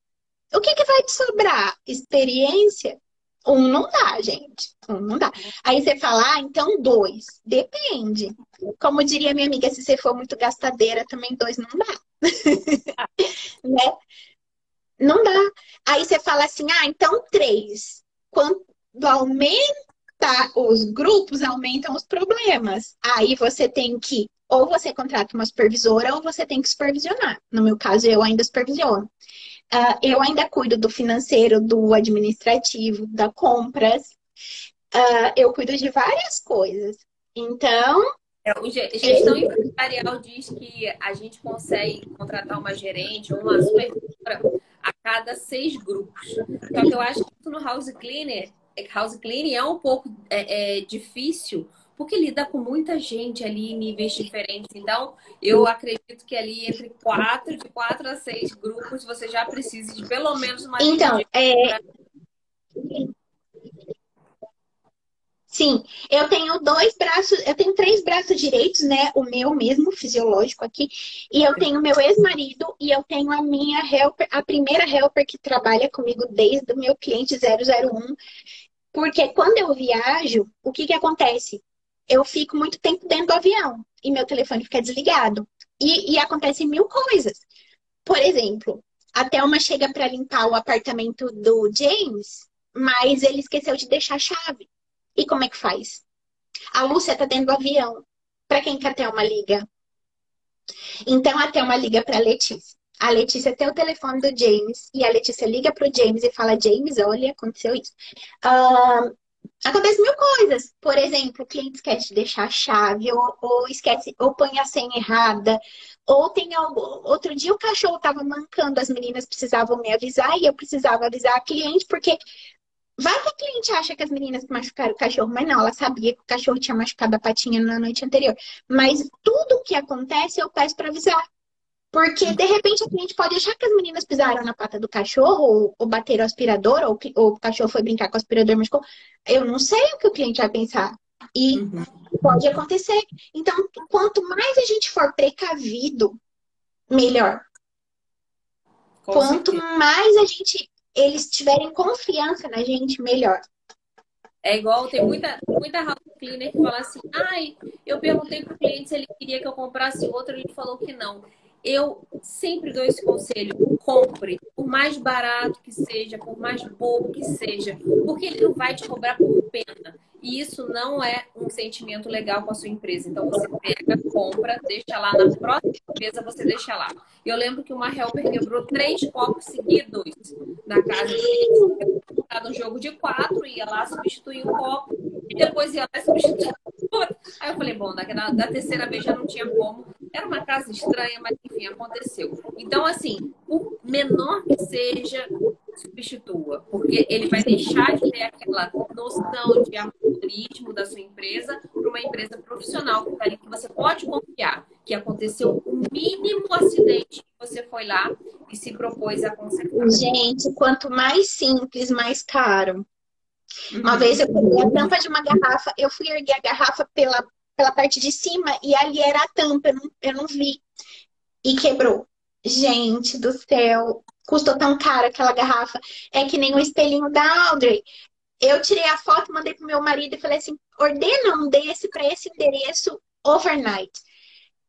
O que, que vai te sobrar? Experiência? Um não dá, gente. Um não dá. Aí você fala, ah, então dois. Depende. Como diria minha amiga, se você for muito gastadeira, também dois não dá. né? Não dá. Aí você fala assim, ah, então três. Quando aumenta os grupos, aumentam os problemas. Aí você tem que, ou você contrata uma supervisora, ou você tem que supervisionar. No meu caso, eu ainda supervisiono. Uh, eu ainda cuido do financeiro, do administrativo, da compras. Uh, eu cuido de várias coisas. Então, É, o ge- gestão empresarial diz que a gente consegue contratar uma gerente ou uma supervisora a cada seis grupos. Só que eu acho que isso no house cleaner, house cleaning é um pouco é, é, difícil, porque lida com muita gente ali em níveis diferentes. Então, eu acredito que ali entre quatro, de quatro a seis grupos, você já precisa de pelo menos uma então, é, Sim, eu tenho dois braços, eu tenho três braços direitos, né? O meu mesmo, fisiológico aqui. E eu tenho meu ex-marido e eu tenho a minha helper, a primeira helper que trabalha comigo desde o meu cliente 001. Porque quando eu viajo, o que que acontece? Eu fico muito tempo dentro do avião e meu telefone fica desligado. E, e acontecem mil coisas. Por exemplo, a Thelma chega para limpar o apartamento do James, mas ele esqueceu de deixar a chave. E como é que faz? A Lúcia tá dentro do avião. Para quem que a Thelma liga? Então a Thelma liga para Letícia. A Letícia tem o telefone do James e a Letícia liga pro James e fala: James, olha, aconteceu isso. Uh, acontece mil coisas. Por exemplo, o cliente esquece de deixar a chave, ou, ou esquece, ou põe a senha errada, ou tem algo. Outro dia o cachorro estava mancando, as meninas precisavam me avisar e eu precisava avisar a cliente, porque Vai que a cliente acha que as meninas machucaram o cachorro, mas não, ela sabia que o cachorro tinha machucado a patinha na noite anterior. Mas tudo que acontece eu peço para avisar. Porque, de repente, a cliente pode achar que as meninas pisaram na pata do cachorro, ou, ou bateram o aspirador, ou, ou, o cachorro foi brincar com o aspirador, mas eu não sei o que o cliente vai pensar. E uhum. pode acontecer. Então, quanto mais a gente for precavido, melhor. Com quanto certeza. mais a gente, eles tiverem confiança na gente, melhor. É igual, tem muita, muita house cleaner que fala assim, ai, eu perguntei pro cliente se ele queria que eu comprasse outro, ele falou que não eu sempre dou esse conselho: compre, por mais barato que seja, por mais bobo que seja, porque ele não vai te cobrar por pena. E isso não é um sentimento legal com a sua empresa. Então você pega, compra, deixa lá na próxima empresa, você deixa lá. Eu lembro que uma helper quebrou três copos seguidos na casa dele. No jogo de quatro, ia lá substituir um copo, e depois ia lá substituir. Aí eu falei, bom, da, da terceira vez já não tinha como era uma casa estranha, mas enfim, aconteceu. Então, assim, o menor que seja, substitua, porque ele vai deixar de ter aquela noção de amadorismo da sua empresa para uma empresa profissional que, que você pode confiar que aconteceu o mínimo acidente que você foi lá e se propôs a consertar. Gente, quanto mais simples, mais caro. Uma uhum. vez eu peguei a tampa de uma garrafa, eu fui erguer a garrafa pela pela parte de cima e ali era a tampa, eu não, eu não vi. E quebrou. Gente do céu, custou tão caro aquela garrafa. É que nem o espelhinho da Audrey. Eu tirei a foto, mandei pro meu marido e falei assim: ordena um desse para esse endereço overnight.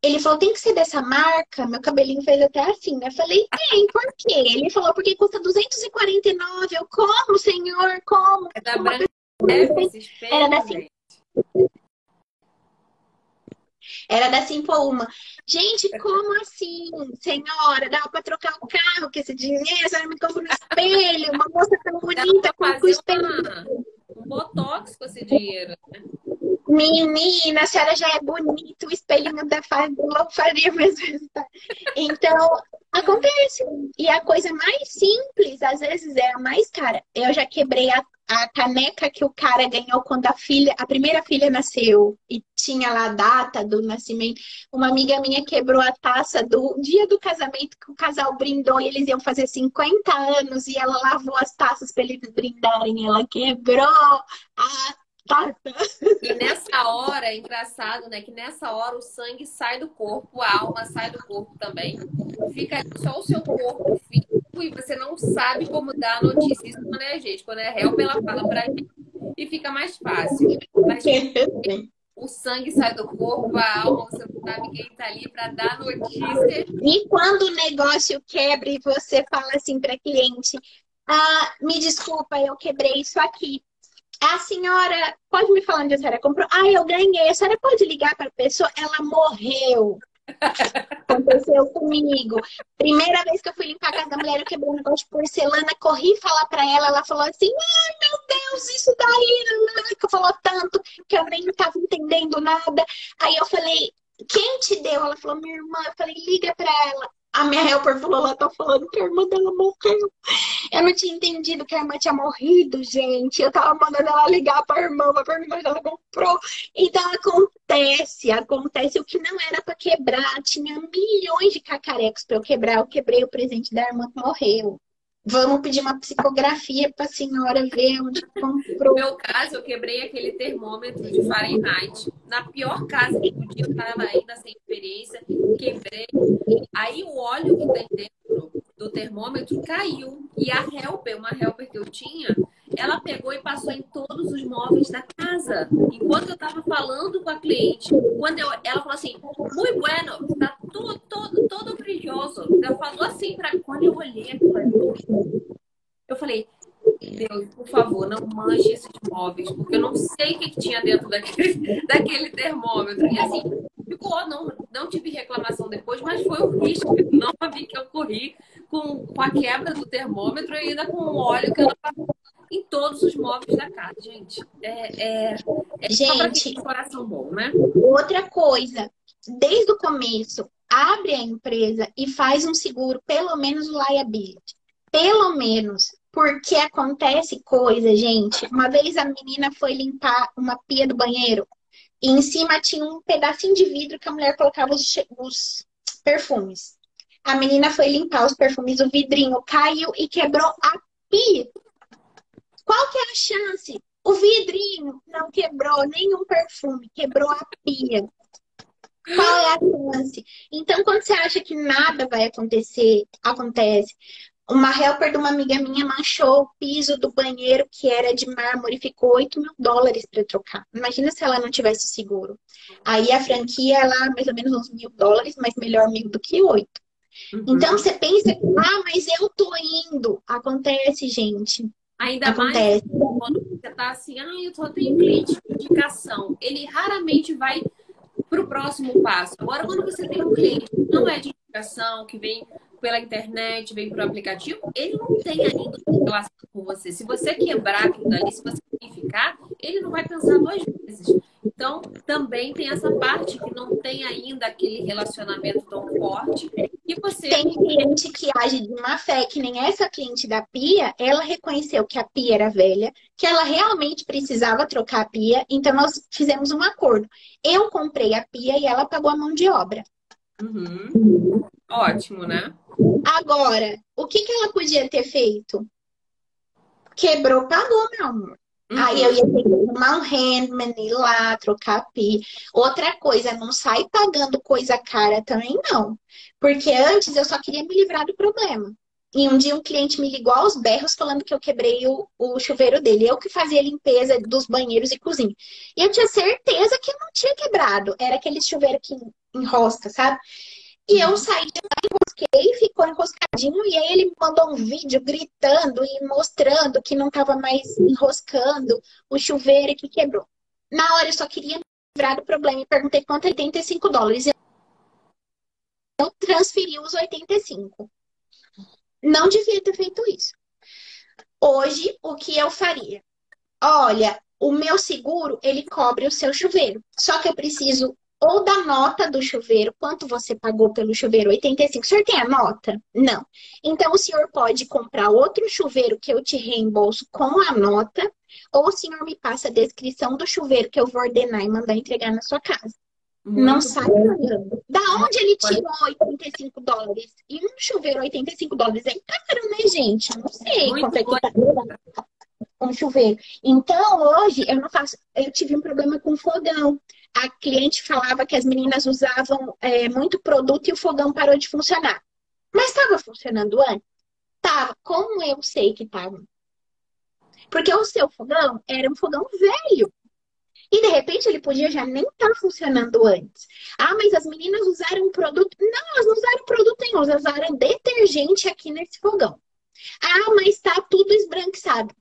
Ele falou, tem que ser dessa marca. Meu cabelinho fez até assim, né? Eu falei, tem, por quê? Ele falou, porque custa 249. Eu, como, senhor? Como? É da Branca Era da era da Simple Uma. Gente, como assim, senhora? Dava pra trocar o carro com esse dinheiro? A senhora me comprou um espelho, uma moça tão bonita com o espelho. Um botox com esse dinheiro, né? Menina, a senhora já é bonita, o espelhinho da não faria mesmo resultado. Então, acontece. E a coisa mais simples, às vezes, é a mais cara. Eu já quebrei a a caneca que o cara ganhou quando a filha, a primeira filha nasceu e tinha lá a data do nascimento. Uma amiga minha quebrou a taça do dia do casamento que o casal brindou e eles iam fazer 50 anos e ela lavou as taças para eles brindarem. Ela quebrou a e nessa hora, é engraçado, né? Que nessa hora o sangue sai do corpo, a alma sai do corpo também. Fica só o seu corpo físico e você não sabe como dar a notícia. Isso quando é gente. Quando é help, ela fala pra gente e fica mais fácil. Mas o sangue sai do corpo, a alma, você não sabe quem tá ali para dar notícia. E quando o negócio quebra e você fala assim para cliente, ah, me desculpa, eu quebrei isso aqui a senhora pode me falar onde a senhora comprou? Ah, eu ganhei. A senhora pode ligar para a pessoa? Ela morreu. Aconteceu comigo. Primeira vez que eu fui limpar a casa da mulher, eu quebrei um negócio de porcelana, corri falar para ela, ela falou assim: ai meu Deus, isso daí, que falou tanto que eu nem estava entendendo nada. Aí eu falei: quem te deu? Ela falou: minha irmã. Eu falei: liga para ela. A minha helper falou, ela tá falando que a irmã dela morreu. Eu não tinha entendido que a irmã tinha morrido, gente. Eu tava mandando ela ligar pra irmã pra perguntar se ela comprou. Então acontece, acontece. O que não era pra quebrar, tinha milhões de cacarecos pra eu quebrar. Eu quebrei o presente da irmã que morreu. Vamos pedir uma psicografia para a senhora ver onde comprou. No meu caso, eu quebrei aquele termômetro de Fahrenheit. Na pior casa que podia, estar ainda sem experiência, quebrei. Aí o óleo que tem dentro do termômetro caiu. E a helper, uma helper que eu tinha, ela pegou e passou em todos os móveis da casa. Enquanto eu estava falando com a cliente, quando eu, ela falou assim, muito bueno, tá tudo, todo, todo brilhoso. Ela falou assim para quando eu olhei aquilo, eu falei, Deus, por favor, não manche esses móveis, porque eu não sei o que, que tinha dentro daquele, daquele termômetro. E assim, ficou, não, não tive reclamação depois, mas foi um risco enorme que eu corri com, com a quebra do termômetro e ainda com o óleo que eu não em todos os móveis da casa, gente. É, é, é gente, só coração bom, né? Outra coisa, desde o começo, abre a empresa e faz um seguro, pelo menos o liability. Pelo menos. Porque acontece coisa, gente. Uma vez a menina foi limpar uma pia do banheiro e em cima tinha um pedacinho de vidro que a mulher colocava os, os perfumes. A menina foi limpar os perfumes, o vidrinho caiu e quebrou a pia. Qual que é a chance? O vidrinho não quebrou nenhum perfume, quebrou a pia. Qual é a chance? Então, quando você acha que nada vai acontecer, acontece. Uma helper de uma amiga minha manchou o piso do banheiro, que era de mármore, e ficou 8 mil dólares para trocar. Imagina se ela não tivesse seguro. Aí a franquia, ela mais ou menos uns mil dólares, mas melhor mil do que oito. Uhum. Então você pensa, ah, mas eu tô indo. Acontece, gente. Ainda Acontece. mais quando você tá assim, ah, eu só tenho cliente de indicação. Ele raramente vai para o próximo passo. Agora, quando você tem um cliente que não é de indicação, que vem pela internet, vem o aplicativo, ele não tem ainda relação com você. Se você quebrar aquilo dali, se você ficar, ele não vai pensar duas vezes. Então, também tem essa parte que não tem ainda aquele relacionamento tão forte. E você. Tem cliente que age de má fé, que nem essa cliente da pia, ela reconheceu que a pia era velha, que ela realmente precisava trocar a pia, então nós fizemos um acordo. Eu comprei a pia e ela pagou a mão de obra. Uhum. Ótimo, né? Agora, o que, que ela podia ter feito? Quebrou, pagou, meu amor. Uhum. Aí eu ia ter que arrumar um handman, ir lá, trocar pi. Outra coisa, não sai pagando coisa cara também, não. Porque antes eu só queria me livrar do problema. E um dia um cliente me ligou aos berros falando que eu quebrei o, o chuveiro dele. Eu que fazia limpeza dos banheiros e cozinha. E eu tinha certeza que não tinha quebrado. Era aquele chuveiro que enrosca, sabe? E eu saí de lá, enrosquei, ficou enroscadinho. E aí ele mandou um vídeo gritando e mostrando que não estava mais enroscando o chuveiro que quebrou. Na hora eu só queria livrar do problema e perguntei quanto é 85 dólares. Eu transferi os 85. Não devia ter feito isso. Hoje, o que eu faria? Olha, o meu seguro, ele cobre o seu chuveiro. Só que eu preciso ou da nota do chuveiro, quanto você pagou pelo chuveiro? 85. O senhor tem a nota? Não. Então, o senhor pode comprar outro chuveiro que eu te reembolso com a nota, ou o senhor me passa a descrição do chuveiro que eu vou ordenar e mandar entregar na sua casa. Muito não sai pagando. Da onde ele tirou 85 dólares? E um chuveiro 85 dólares é caro, né, gente? Não sei Muito quanto é que tá um chuveiro. Então, hoje, eu não faço. Eu tive um problema com fogão a cliente falava que as meninas usavam é, muito produto e o fogão parou de funcionar. Mas estava funcionando antes? Tava. Como eu sei que estava? Porque o seu fogão era um fogão velho. E de repente ele podia já nem estar tá funcionando antes. Ah, mas as meninas usaram produto. Não, elas não usaram produto nenhum, elas usaram detergente aqui nesse fogão. Ah, mas está tudo esbranquiçado.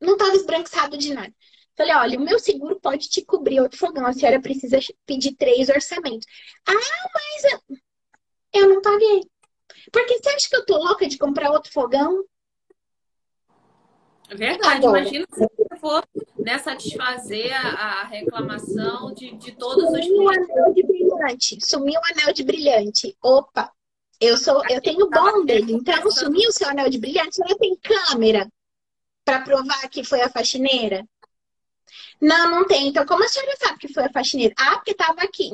Não estava esbranquiçado de nada. Falei, olha, o meu seguro pode te cobrir outro fogão. A senhora precisa pedir três orçamentos. Ah, mas eu não paguei. Porque você acha que eu tô louca de comprar outro fogão? É verdade. Agora. Imagina se você for né, satisfazer a, reclamação de, de todos os Sumiu o anel de brilhante. Sumiu o anel de brilhante. Opa! Eu sou, eu tenho bom dele. Então, sumiu o seu anel de brilhante. Ela tem câmera para provar que foi a faxineira? Não, não tem. Então, como a senhora sabe que foi a faxineira? Ah, porque estava aqui.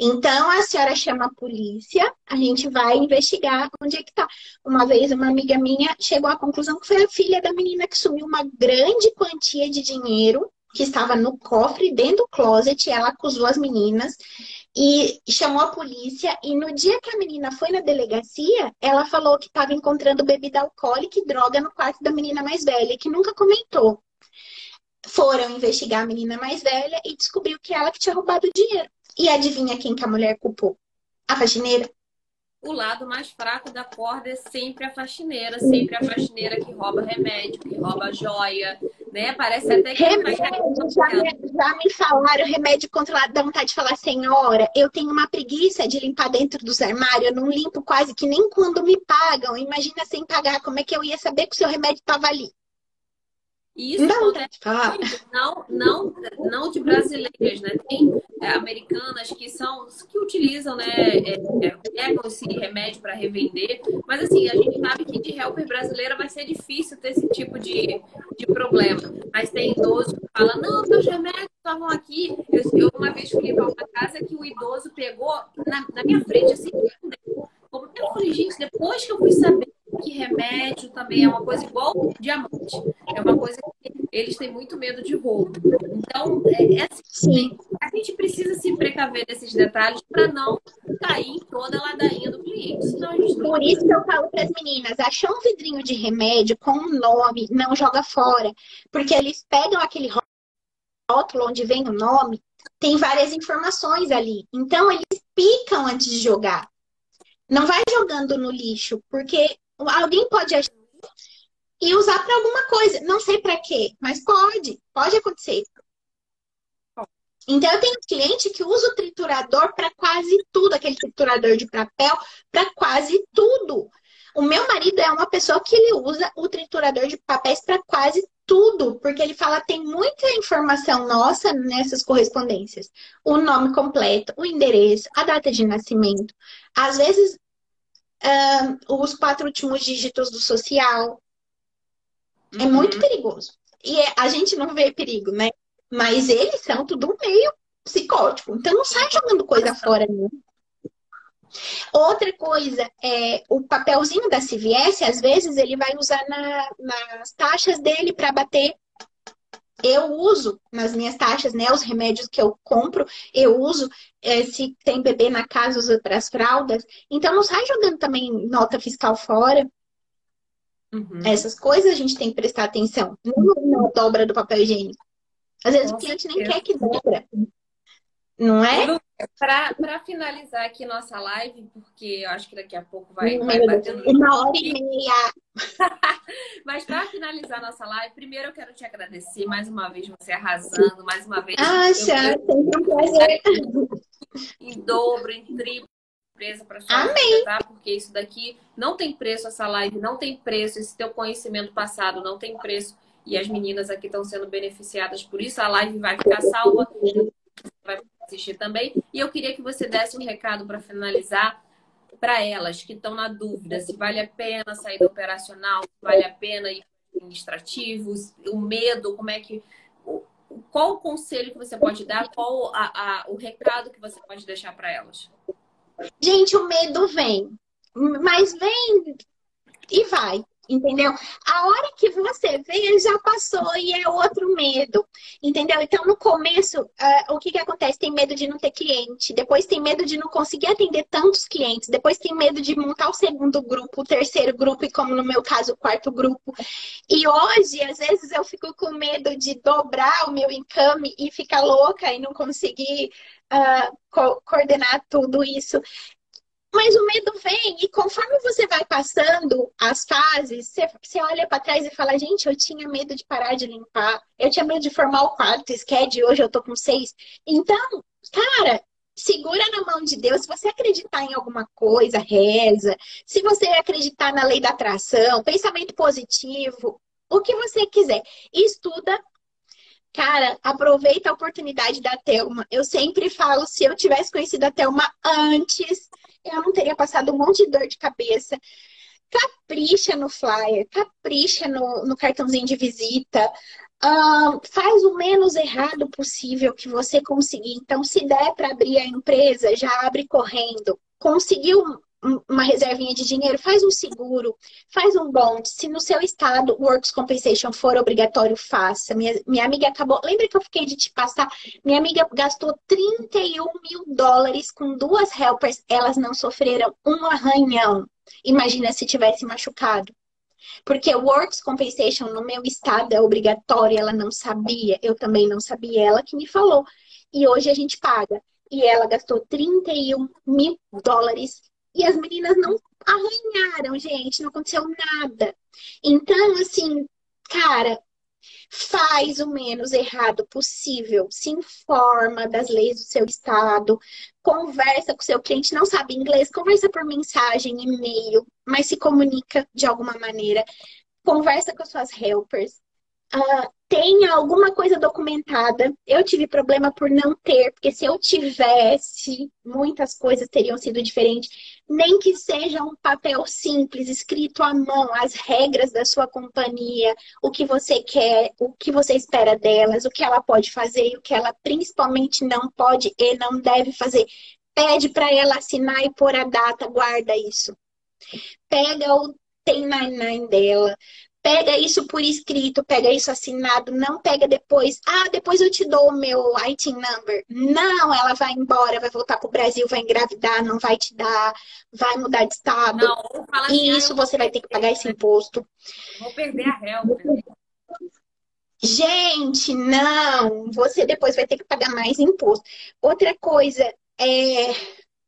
Então, a senhora chama a polícia, a gente vai investigar onde é que tá. Uma vez, uma amiga minha chegou à conclusão que foi a filha da menina que sumiu uma grande quantia de dinheiro que estava no cofre dentro do closet. Ela acusou as meninas e chamou a polícia. E no dia que a menina foi na delegacia, ela falou que estava encontrando bebida alcoólica e droga no quarto da menina mais velha, que nunca comentou foram investigar a menina mais velha e descobriu que ela que tinha roubado o dinheiro. E adivinha quem que a mulher culpou? A faxineira. O lado mais fraco da corda é sempre a faxineira, sempre a faxineira que rouba remédio, que rouba joia, né? Parece até que remédio, já, me, já me falaram remédio controlado, dá vontade de falar, senhora, eu tenho uma preguiça de limpar dentro dos armários, eu não limpo quase que nem quando me pagam. Imagina sem pagar, como é que eu ia saber que o seu remédio estava ali? E isso não, acontece muito, não, não, não de brasileiras, né? Tem é, americanas que são que utilizam, né? É, é, pegam esse remédio para revender, mas assim, a gente sabe que de helper brasileira vai ser difícil ter esse tipo de, de problema. Mas tem idoso que fala, não, meus remédios estavam aqui. Eu, eu uma vez fui para uma casa que o idoso pegou na, na minha frente, assim, eu falei, gente, depois que eu fui saber que remédio também é uma coisa igual diamante. É uma coisa que eles têm muito medo de roubo. Então, é, é assim, a gente precisa se precaver desses detalhes para não cair em toda a ladainha do cliente. Senão a gente Por isso que eu falo para as meninas, achou um vidrinho de remédio com um nome, não joga fora. Porque eles pegam aquele rótulo onde vem o nome, tem várias informações ali. Então, eles picam antes de jogar. Não vai jogando no lixo, porque alguém pode achar e usar para alguma coisa. Não sei para quê, mas pode, pode acontecer. Então, eu tenho cliente que usa o triturador para quase tudo, aquele triturador de papel, para quase tudo. O meu marido é uma pessoa que ele usa o triturador de papéis para quase tudo, porque ele fala tem muita informação nossa nessas correspondências. O nome completo, o endereço, a data de nascimento. Às vezes, os quatro últimos dígitos do social. É uhum. É muito perigoso. E é, a gente não vê perigo, né? Mas eles são tudo meio psicótico. Então não sai jogando coisa fora, não. Outra coisa, é, o papelzinho da CVS, às vezes, ele vai usar na, nas taxas dele para bater. Eu uso nas minhas taxas, né? Os remédios que eu compro, eu uso. É, se tem bebê na casa, usa para as fraldas. Então, não sai jogando também nota fiscal fora. Uhum. Essas coisas a gente tem que prestar atenção. Não na dobra do papel higiênico. Às vezes Com o cliente nem quer que dobra. Não é? Para finalizar aqui nossa live, porque eu acho que daqui a pouco vai, vai batendo. Uma hora e meia. Mas para finalizar nossa live, primeiro eu quero te agradecer mais uma vez, você arrasando, mais uma vez. Ah, sempre um prazer. Em dobro, em triplo empresa para sua Amém. tá? Porque isso daqui não tem preço, essa live não tem preço, esse teu conhecimento passado não tem preço. E as meninas aqui estão sendo beneficiadas por isso. A live vai ficar salva vai assistir também. E eu queria que você desse um recado para finalizar para elas que estão na dúvida se vale a pena sair do operacional, se vale a pena ir administrativos, o medo, como é que. Qual o conselho que você pode dar? Qual a, a, o recado que você pode deixar para elas? Gente, o medo vem, mas vem e vai. Entendeu? A hora que você vê, já passou e é outro medo. Entendeu? Então, no começo, uh, o que, que acontece? Tem medo de não ter cliente, depois tem medo de não conseguir atender tantos clientes, depois tem medo de montar o segundo grupo, o terceiro grupo, e como no meu caso, o quarto grupo. E hoje, às vezes, eu fico com medo de dobrar o meu encame e ficar louca e não conseguir uh, co coordenar tudo isso. Mas o medo vem e conforme você vai passando as fases, você, você olha para trás e fala: gente, eu tinha medo de parar de limpar, eu tinha medo de formar o quarto, SCAD, hoje eu tô com seis. Então, cara, segura na mão de Deus. Se você acreditar em alguma coisa, reza. Se você acreditar na lei da atração, pensamento positivo, o que você quiser, estuda. Cara, aproveita a oportunidade da Thelma. Eu sempre falo, se eu tivesse conhecido a Thelma antes, eu não teria passado um monte de dor de cabeça. Capricha no flyer, capricha no, no cartãozinho de visita. Uh, faz o menos errado possível que você conseguir. Então, se der para abrir a empresa, já abre correndo. Conseguiu uma reservinha de dinheiro, faz um seguro, faz um bond. Se no seu estado o Works Compensation for obrigatório, faça. Minha, minha amiga acabou. Lembra que eu fiquei de te passar? Minha amiga gastou 31 mil dólares com duas helpers, elas não sofreram um arranhão. Imagina se tivesse machucado. Porque o Works Compensation no meu estado é obrigatório, ela não sabia, eu também não sabia, ela que me falou. E hoje a gente paga. E ela gastou 31 mil dólares e as meninas não arranharam, gente, não aconteceu nada. Então, assim, cara, faz o menos errado possível, se informa das leis do seu estado, conversa com o seu cliente, não sabe inglês, conversa por mensagem, e-mail, mas se comunica de alguma maneira, conversa com as suas helpers, uh, tenha alguma coisa documentada. Eu tive problema por não ter, porque se eu tivesse, muitas coisas teriam sido diferentes. Nem que seja um papel simples, escrito à mão, as regras da sua companhia, o que você quer, o que você espera delas, o que ela pode fazer e o que ela principalmente não pode e não deve fazer. Pede para ela assinar e pôr a data, guarda isso. pega o 1099 dela, pega isso por escrito, pega isso assinado, não pega depois, ah, depois eu te dou o meu IT number. Não, ela vai embora, vai voltar pro Brasil, vai engravidar, não vai te dar, vai mudar de estado. Não, e isso ah, você vai ter que pagar esse imposto. Vou perder a helper. Gente, não, você depois vai ter que pagar mais imposto. Outra coisa, é,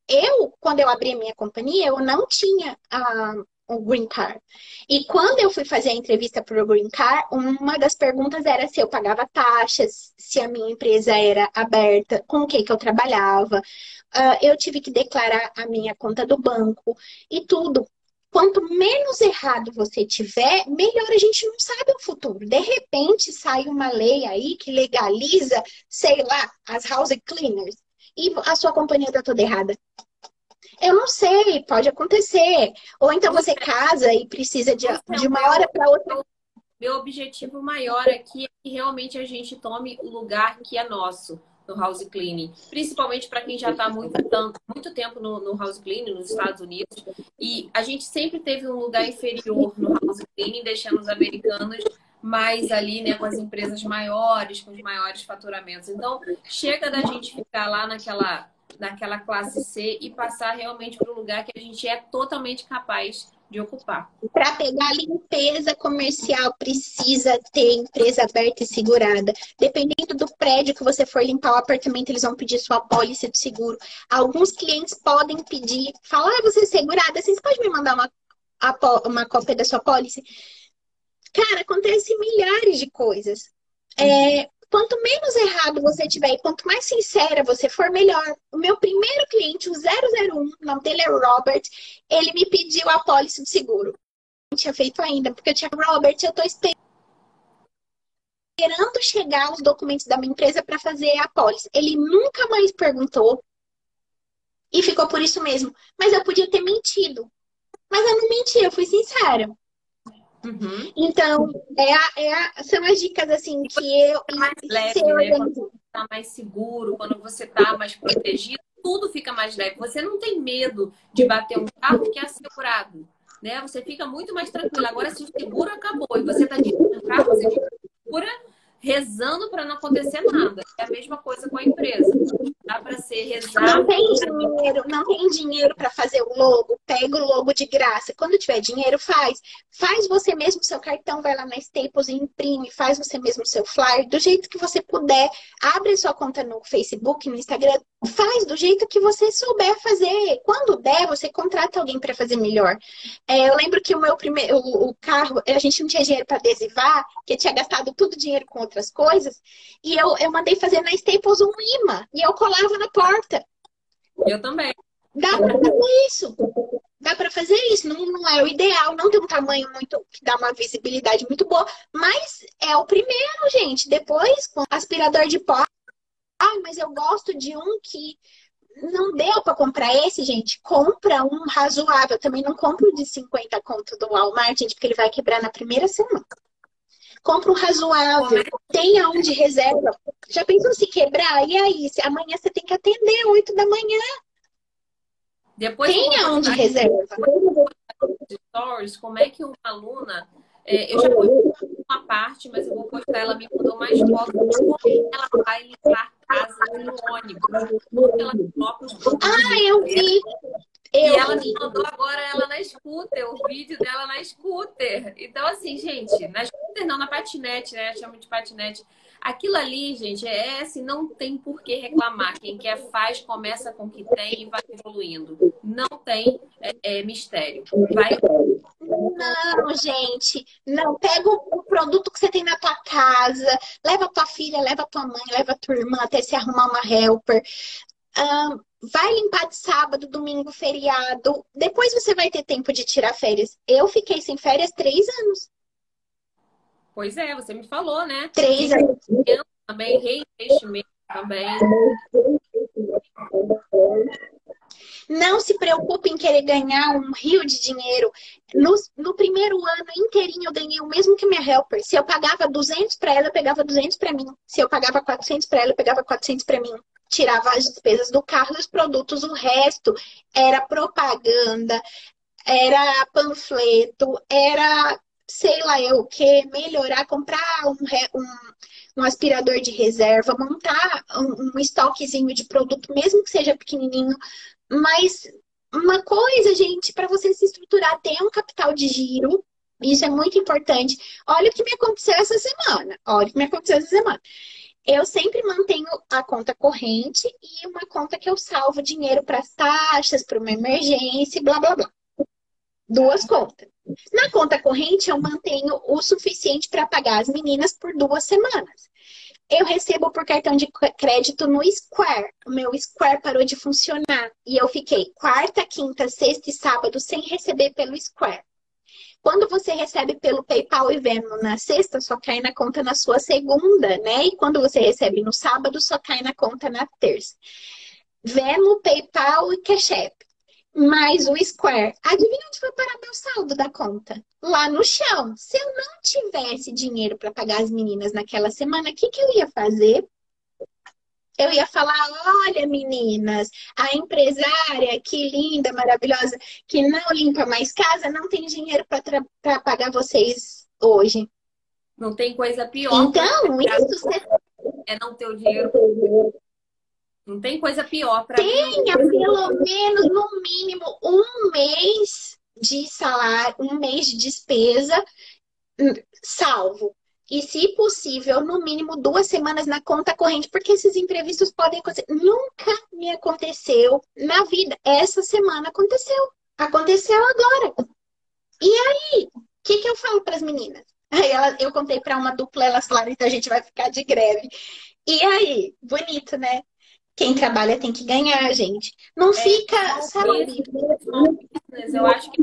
eu, quando eu abri a minha companhia, eu não tinha a, o Green Card. E quando eu fui fazer a entrevista para o Green Card, uma das perguntas era se eu pagava taxas, se a minha empresa era aberta, com o que, que eu trabalhava. Uh, eu tive que declarar a minha conta do banco e tudo. Quanto menos errado você tiver, melhor a gente não sabe o futuro. De repente sai uma lei aí que legaliza, sei lá, as house cleaners e a sua companhia está toda errada. Eu não sei, pode acontecer. Ou então você casa e precisa de, de uma hora para outra. Meu objetivo maior aqui é que realmente a gente tome o lugar que é nosso no house cleaning, principalmente para quem já está muito, muito tempo no, no, house cleaning nos Estados Unidos. E a gente sempre teve um lugar inferior no house cleaning, deixando os americanos mais ali, né, com as empresas maiores, com os maiores faturamentos. Então, chega da gente ficar lá naquela naquela classe C e passar realmente para o lugar que a gente é totalmente capaz de ocupar. Para pegar limpeza comercial, precisa ter empresa aberta e segurada. Dependendo do prédio que você for limpar o apartamento, eles vão pedir sua pólice de seguro. Alguns clientes podem pedir, falar, ah, você é segurada, vocês podem me mandar uma, uma cópia da sua pólice? Cara, acontece milhares de coisas. É, Quanto menos errado você tiver e quanto mais sincera você for, melhor. O meu primeiro cliente, o 001, o nome dele é Robert, ele me pediu a pólice de seguro. Não tinha feito ainda, porque eu tinha, Robert, eu tô esperando chegar os documentos da minha empresa para fazer a pólice. Ele nunca mais perguntou e ficou por isso mesmo. Mas eu podia ter mentido. Mas eu não menti, eu fui sincera. Uhum. Então, é a, é a, são as dicas assim que eu. mais leve, né? Quando você está mais seguro, quando você está mais protegido, tudo fica mais leve. Você não tem medo de bater um carro que é assegurado. Né? Você fica muito mais tranquilo. Agora, se o seguro acabou e você está dirigindo um carro, você segura rezando para não acontecer nada. É a mesma coisa com a empresa. Dá para ser rezar. Não tem dinheiro, não tem dinheiro para fazer o logo. Pega o logo de graça. Quando tiver dinheiro, faz. Faz você mesmo seu cartão, vai lá na Staples e imprime, faz você mesmo seu flyer, do jeito que você puder. Abre sua conta no Facebook, no Instagram, faz do jeito que você souber fazer. Quando der, você contrata alguém para fazer melhor. É, eu lembro que o meu primeiro, o, o carro, a gente não tinha dinheiro para adesivar, que tinha gastado tudo dinheiro com outras coisas, e eu, eu mandei fazer na Staples um imã, e eu colava na porta. Eu também. Dá para fazer isso. Dá para fazer isso. Não, não é o ideal, não tem um tamanho muito que dá uma visibilidade muito boa, mas é o primeiro, gente. Depois, com aspirador de pó. Ah, mas eu gosto de um que não deu para comprar esse, gente. Compra um razoável. Também não compra de 50 conto do Walmart, gente, porque ele vai quebrar na primeira semana. Compra um razoável, tenha um de reserva. Já pensou se quebrar? E aí, se amanhã você tem que atender 8 da manhã. Depois tenha um de reserva. Stories, como é que uma aluna é, eu já uma parte, mas eu vou postar. Ela me mandou mais fotos como ela vai limpar casa no ônibus. Ela coloca os Ah, eu vi. Eu e ela me mandou agora ela na scooter, o vídeo dela na scooter. Então, assim, gente, na scooter não, na patinete, né? Chama de patinete. Aquilo ali, gente, é assim, não tem por que reclamar. Quem quer faz, começa com o que tem e vai evoluindo. Não tem é, é, mistério. Vai. Não, gente, não. Pega o produto que você tem na tua casa, leva tua filha, leva tua mãe, leva tua irmã até se arrumar uma helper. Um, vai limpar de sábado, domingo, feriado. Depois você vai ter tempo de tirar férias. Eu fiquei sem férias três anos. Pois é, você me falou, né? Três anos. Também, reinvestimento também. Não se preocupe em querer ganhar um rio de dinheiro. No, no primeiro ano inteirinho eu ganhei o mesmo que minha helper. Se eu pagava 200 para ela, eu pegava 200 para mim. Se eu pagava 400 para ela, eu pegava 400 para mim tirava as despesas do carro e os produtos, o resto era propaganda. era panfleto, era sei lá eu o que, melhorar, comprar um, um, um, aspirador de reserva, montar um, um estoquezinho de produto, mesmo que seja pequenininho, mas uma coisa, gente, para você se estruturar, ter um capital de giro, isso é muito importante. Olha o que me aconteceu essa semana. Olha o que me aconteceu essa semana. Eu sempre mantenho a conta corrente e uma conta que eu salvo dinheiro para as taxas, para uma emergência, blá blá blá. Duas contas. Na conta corrente, eu mantenho o suficiente para pagar as meninas por duas semanas. Eu recebo por cartão de crédito no Square. O meu Square parou de funcionar. E eu fiquei quarta, quinta, sexta e sábado sem receber pelo Square. Quando você recebe pelo PayPal e Venmo na sexta, só cai na conta na sua segunda, né? E quando você recebe no sábado, só cai na conta na terça. Venmo, PayPal e Cash App mais o Square. Adivinha onde foi parar meu saldo da conta? Lá no chão. Se eu não tivesse dinheiro para pagar as meninas naquela semana, o que, que eu ia fazer? Eu ia falar: olha, meninas, a empresária, que linda, maravilhosa, que não limpa mais casa, não tem dinheiro para pagar vocês hoje. Não tem coisa pior. Então, isso é não ter o dinheiro não tem coisa pior para Tenha pelo menos, no mínimo, um mês de salário, um mês de despesa hum, salvo. E, se possível, no mínimo duas semanas na conta corrente, porque esses imprevistos podem acontecer. Nunca me aconteceu na vida. Essa semana aconteceu. Aconteceu agora. E aí? O que, que eu falo para as meninas? Aí ela, eu contei para uma dupla, elas falaram, então a gente vai ficar de greve. E aí? Bonito, né? Quem trabalha tem que ganhar, gente. Não é, fica, sabe? Eu acho que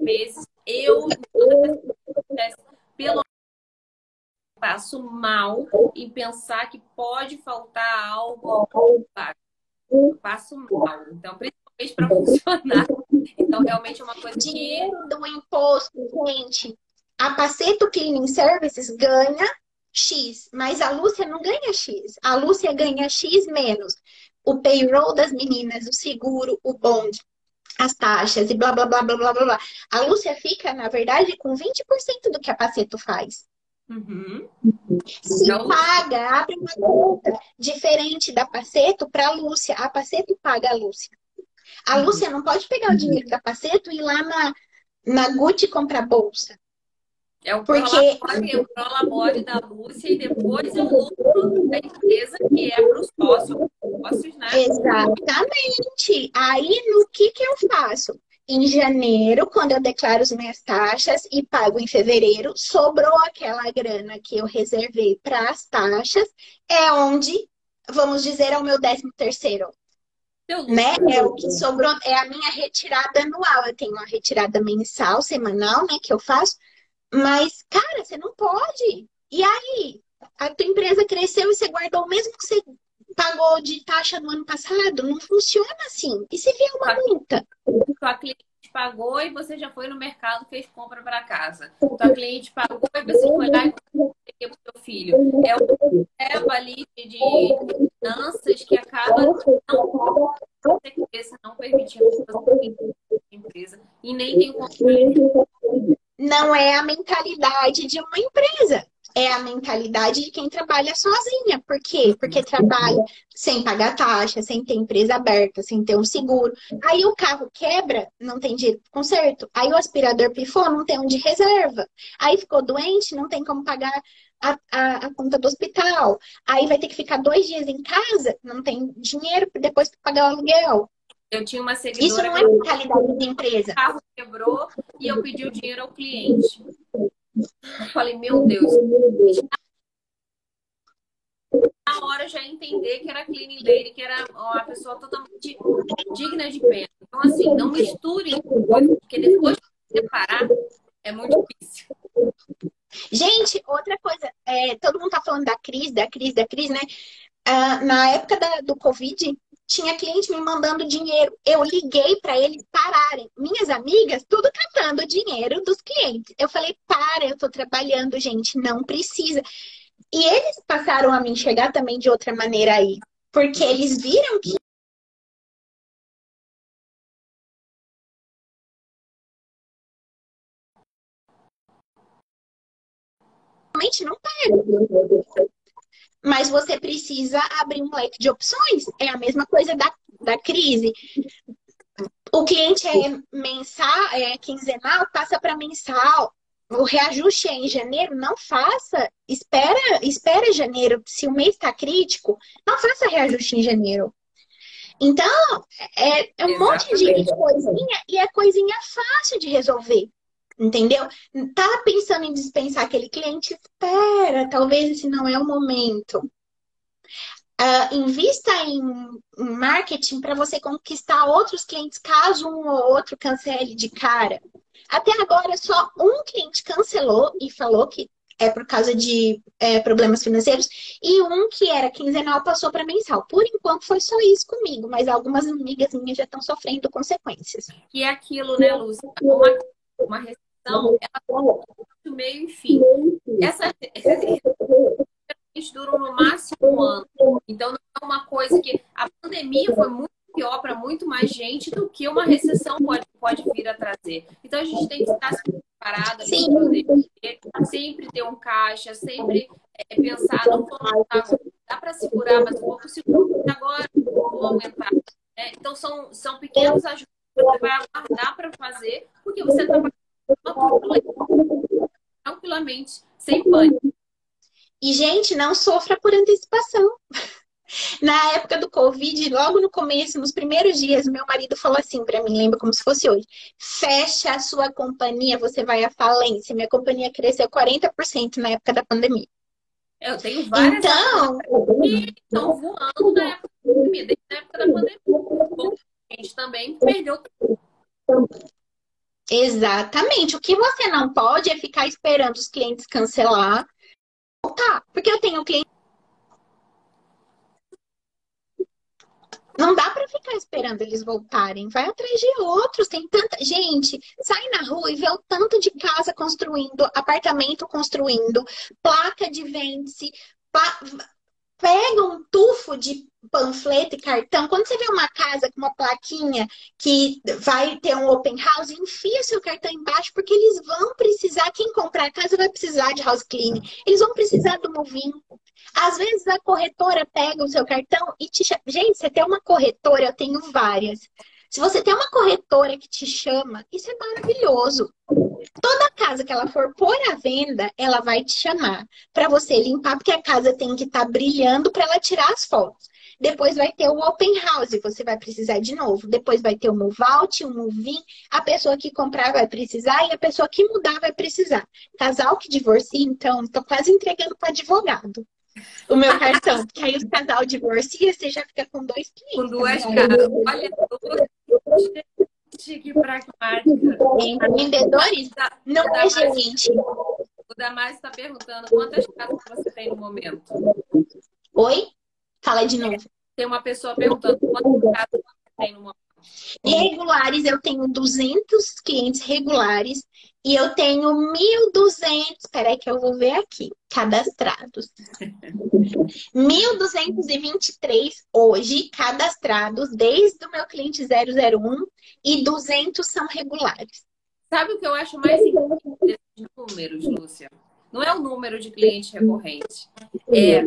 vezes eu pelo passo mal em pensar que pode faltar algo eu passo mal. Então, principalmente para funcionar. Então, realmente é uma coisa que... do imposto, gente. A Paceto Cleaning Services ganha X, mas a Lúcia não ganha X. A Lúcia ganha X menos o payroll das meninas, o seguro, o bonde, as taxas e blá blá blá blá blá blá. A Lúcia fica, na verdade, com 20% do que a Paceto faz. Uhum. Se então... paga, abre uma conta diferente da Paceto para a Lúcia. A Paceto paga a Lúcia. A Lúcia não pode pegar o dinheiro da Paceto e ir lá na, na Gucci comprar bolsa. É o Porque... prolabore da Lúcia e depois é o lucro da empresa que é para os sócios, sócios, né? Exatamente. Aí, no que, que eu faço? Em janeiro, quando eu declaro as minhas taxas e pago em fevereiro, sobrou aquela grana que eu reservei para as taxas, é onde, vamos dizer, é o meu décimo terceiro. Né? É o que sobrou, é a minha retirada anual. Eu tenho uma retirada mensal, semanal, né, que eu faço, mas, cara, você não pode. E aí? A tua empresa cresceu e você guardou o mesmo que você pagou de taxa no ano passado? Não funciona assim. E se vier uma multa? Tua cliente pagou e você já foi no mercado fez compra para casa. Tua cliente pagou e você foi lá e comprou o seu filho. É o leva ali de finanças que acaba não, não permitindo fazer empresa e nem tem controle não é a mentalidade de uma empresa. É a mentalidade de quem trabalha sozinha. Por quê? Porque trabalha sem pagar taxa, sem ter empresa aberta, sem ter um seguro. Aí o carro quebra, não tem dinheiro para conserto. Aí o aspirador pifou, não tem onde reserva. Aí ficou doente, não tem como pagar a, a, a, conta do hospital. Aí vai ter que ficar dois dias em casa, não tem dinheiro depois para pagar o aluguel. Eu tinha uma seguidora. Isso não é mentalidade de empresa. O carro quebrou e eu pedi o dinheiro ao cliente. Eu falei, meu Deus. Na hora já entender que era cleaning lady, que era uma pessoa totalmente digna de pena. Então, assim, não misture porque depois de separar é muito difícil. Gente, outra coisa, é, todo mundo tá falando da crise, da crise, da crise, né? Ah, na época da, do Covid, tinha cliente me mandando dinheiro. Eu liguei para eles pararem. Minhas amigas, tudo catando dinheiro dos clientes. Eu falei, para, eu estou trabalhando, gente, não precisa. E eles passaram a me enxergar também de outra maneira aí. Porque eles viram que realmente não pega. Mas você precisa abrir um leque de opções. É a mesma coisa da, da crise. O cliente é mensal, é quinzenal, passa para mensal. O reajuste é em janeiro, não faça. Espera, espera janeiro. Se o mês está crítico, não faça reajuste em janeiro. Então, é, é um Exatamente. monte de coisinha e é coisinha fácil de resolver. Entendeu? Tá pensando em dispensar aquele cliente? Espera, talvez esse não é o momento. Uh, invista em, marketing para você conquistar outros clientes caso um ou outro cancele de cara. Até agora, só um cliente cancelou e falou que é por causa de é, problemas financeiros, e um que era quinzenal passou para mensal. Por enquanto foi só isso comigo, mas algumas amigas minhas já estão sofrendo consequências. E é aquilo, né, Lúcia? Uma, uma restrição, ela do meio e fim. Essa duram no máximo um ano. Então não é uma coisa que. A pandemia foi muito pior para muito mais gente do que uma recessão pode, pode vir a trazer. Então a gente tem que estar preparado, sempre ter um caixa, sempre é, pensar, não vou aumentar, dá para segurar, mas eu vou segurar agora, vou aumentar. Né? Então são, são pequenos ajustes que você vai aguardar para fazer, porque você está tranquilamente, sem pânico. E, gente, não sofra por antecipação. Na época do Covid, logo no começo, nos primeiros dias, meu marido falou assim para mim, lembra como se fosse hoje: fecha a sua companhia, você vai à falência. Minha companhia cresceu 40% na época da pandemia. Eu tenho várias então, que estão voando na época da pandemia, desde a época da pandemia. A gente também perdeu tudo. Exatamente. O que você não pode é ficar esperando os clientes cancelar. Tá, porque eu tenho cliente Não dá para ficar esperando eles voltarem. Vai atrás de outros. Tem tanta. Gente, sai na rua e vê o tanto de casa construindo, apartamento construindo, placa de vende-se. Pega um tufo de panfleto e cartão. Quando você vê uma casa com uma plaquinha que vai ter um open house, enfia seu cartão embaixo, porque eles vão precisar. Quem comprar a casa vai precisar de house cleaning. Eles vão precisar do movinho. Às vezes a corretora pega o seu cartão e te chama. Gente, você tem uma corretora, eu tenho várias. Se você tem uma corretora que te chama, isso é maravilhoso. Toda casa que ela for pôr à venda, ela vai te chamar para você limpar, porque a casa tem que estar tá brilhando para ela tirar as fotos. Depois vai ter o open house, você vai precisar de novo. Depois vai ter o move out, o move in. A pessoa que comprar vai precisar e a pessoa que mudar vai precisar. Casal que divorcia, então, estou quase entregando para advogado o meu cartão. Porque aí o casal divorcia, você já fica com dois clientes. Com duas casas. Olha, que pragmática. Vendedores não é gente. O Damásio está perguntando quantas casas você tem no momento. Oi? Fala de novo. Tem uma pessoa perguntando quantas casas você tem no momento. Regulares, eu tenho 200 clientes regulares e eu tenho 1.200, peraí que eu vou ver aqui, cadastrados. 1.223 hoje cadastrados desde o meu cliente 001 e 200 são regulares. Sabe o que eu acho mais importante desses números, Lúcia? Não é o número de clientes recorrentes, é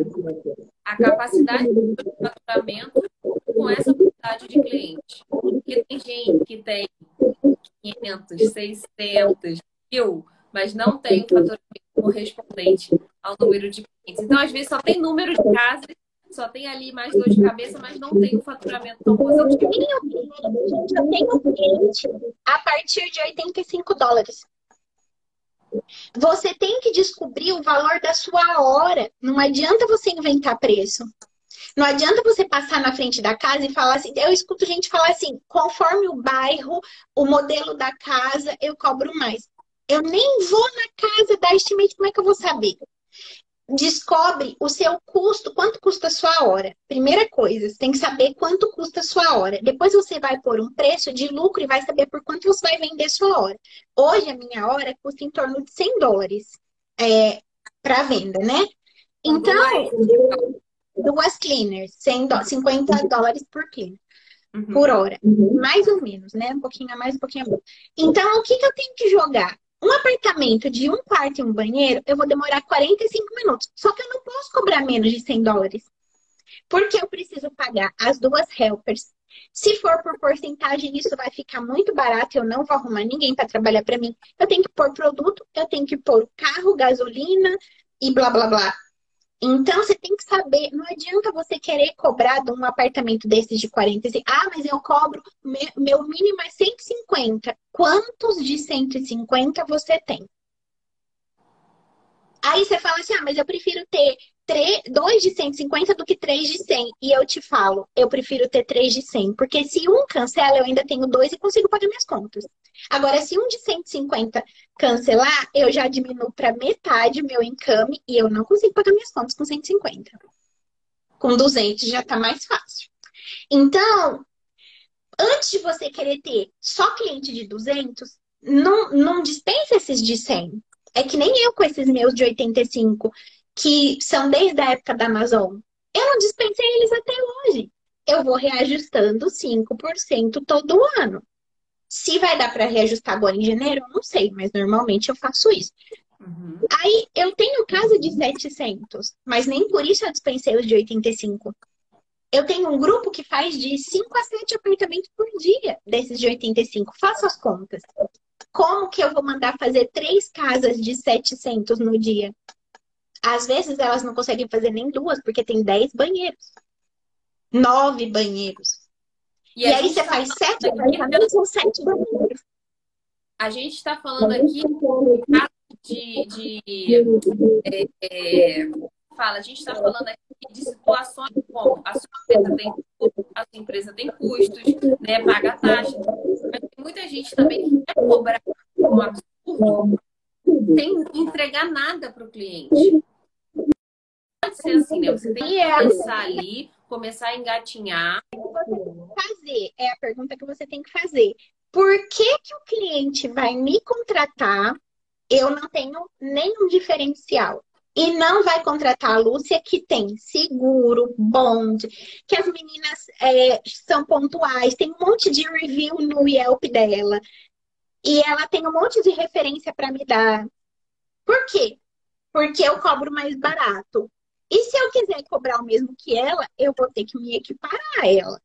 a capacidade de faturamento com essa quantidade de clientes. Porque tem gente que tem 500, 600, mil, mas não tem o faturamento correspondente ao número de clientes. Então, às vezes, só tem número de casas, só tem ali mais dor de cabeça, mas não tem o faturamento tão positivo. Eu tenho cliente a partir de 85 dólares. Você tem que descobrir o valor da sua hora. Não adianta você inventar preço. Não adianta você passar na frente da casa e falar assim. Eu escuto gente falar assim: conforme o bairro, o modelo da casa, eu cobro mais. Eu nem vou na casa da estimate, como é que eu vou saber? Descobre o seu custo, quanto custa a sua hora. Primeira coisa, você tem que saber quanto custa a sua hora. Depois você vai pôr um preço de lucro e vai saber por quanto você vai vender sua hora. Hoje a minha hora custa em torno de 100 dólares é, para venda, né? Então, duas cleaners, 100 do, 50 dólares por cleaner. Uhum. Por hora, uhum. mais ou menos, né? Um pouquinho a mais, um pouquinho a menos. Então, o que, que eu tenho que jogar? Um apartamento de um quarto e um banheiro, eu vou demorar 45 minutos. Só que eu não posso cobrar menos de 100 dólares. Porque eu preciso pagar as duas helpers. Se for por porcentagem, isso vai ficar muito barato. Eu não vou arrumar ninguém para trabalhar para mim. Eu tenho que pôr produto, eu tenho que pôr carro, gasolina e blá blá blá. Então, você tem que saber, não adianta você querer cobrar de um apartamento desses de 45. Ah, mas eu cobro, meu mínimo é 150. Quantos de 150 você tem? Aí você fala assim, ah, mas eu prefiro ter dois de 150 do que três de 100. E eu te falo, eu prefiro ter três de 100. Porque se um cancela, eu ainda tenho dois e consigo pagar minhas contas. Agora, se um de 150 cancelar, eu já diminuo para metade meu encame e eu não consigo pagar minhas contas com 150. Com 200 já tá mais fácil. Então, antes de você querer ter só cliente de 200, não, não dispensa esses de 100. É que nem eu com esses meus de 85, que são desde a época da Amazon. Eu não dispensei eles até hoje. Eu vou reajustando 5% todo ano. Se vai dar para reajustar agora em janeiro, eu não sei, mas normalmente eu faço isso. Uhum. Aí eu tenho casa de 700, mas nem por isso eu dispensei os de 85. Eu tenho um grupo que faz de 5 a 7 apartamentos por dia desses de 85. Faça as contas. Como que eu vou mandar fazer três casas de 700 no dia? Às vezes elas não conseguem fazer nem duas, porque tem 10 banheiros. Nove banheiros. E, e aí você tá faz sete apartamentos ou sete banheiros. A gente está falando aqui de, de é, é, fala, a gente está falando aqui de situações como a sua empresa tem, a sua empresa tem custos, né, paga taxa, mas tem muita gente também que quer cobrar um absurdo sem entregar nada para o cliente. Pode ser assim, né? Você tem que é começar ali, começar a engatinhar. Fazer, é a pergunta que você tem que fazer. Por que, que o cliente vai me contratar? Eu não tenho nenhum diferencial. E não vai contratar a Lúcia, que tem seguro, bond, que as meninas é, são pontuais, tem um monte de review no Yelp dela. E ela tem um monte de referência para me dar. Por quê? Porque eu cobro mais barato. E se eu quiser cobrar o mesmo que ela, eu vou ter que me equiparar a ela.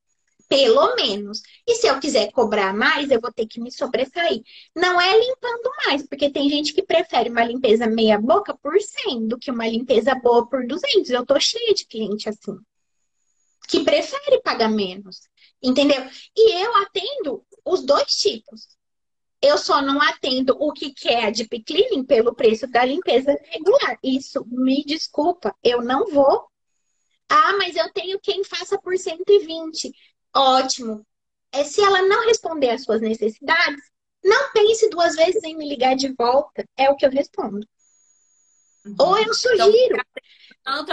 Pelo menos. E se eu quiser cobrar mais, eu vou ter que me sobressair. Não é limpando mais, porque tem gente que prefere uma limpeza meia boca por 100 do que uma limpeza boa por 200. Eu tô cheia de cliente assim. Que prefere pagar menos. Entendeu? E eu atendo os dois tipos. Eu só não atendo o que quer a deep cleaning pelo preço da limpeza regular. Isso, me desculpa, eu não vou. Ah, mas eu tenho quem faça por 120. Ótimo. É, se ela não responder às suas necessidades, não pense duas vezes em me ligar de volta. É o que eu respondo. Uhum. Ou eu sugiro. Então,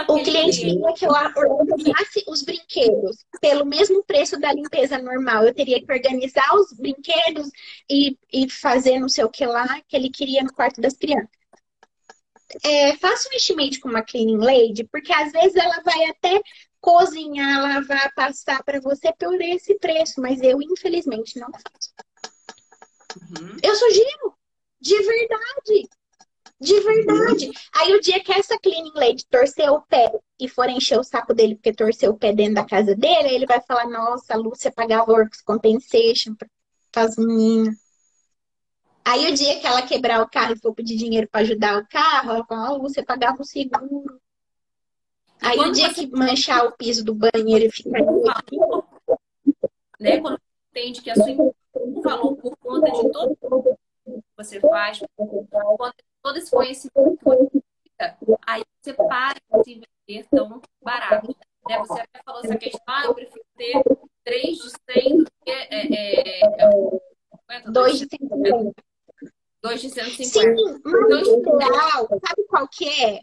o cliente queria que eu organizasse os brinquedos pelo mesmo preço da limpeza normal. Eu teria que organizar os brinquedos e, e fazer não sei o que lá que ele queria no quarto das crianças. É, faça um estimate com uma cleaning lady, porque às vezes ela vai até cozinhar, ela vai passar para você por esse preço, mas eu, infelizmente, não faço. Uhum. Eu sugiro, de verdade. De verdade. Aí o dia que essa cleaning lady torcer o pé e for encher o saco dele porque torceu o pé dentro da casa dele, ele vai falar, nossa, a Lúcia pagava works compensation para as meninas. Aí o dia que ela quebrar o carro e for pedir dinheiro para ajudar o carro, ela fala, oh, Lúcia pagava o seguro. Aí o dia você... que manchar o piso do banheiro e ficar. Né? Quando você entende que a sua falou por conta de todo que você faz, por conta de todo esse conhecimento, aí você para de se vender tão barato. Né? Você até falou essa questão, ah, eu prefiro ter 3 de 100 do que. É, é, é, 2 de 150. 2 de 150. Sim, mas então, legal. Sabe qual que é?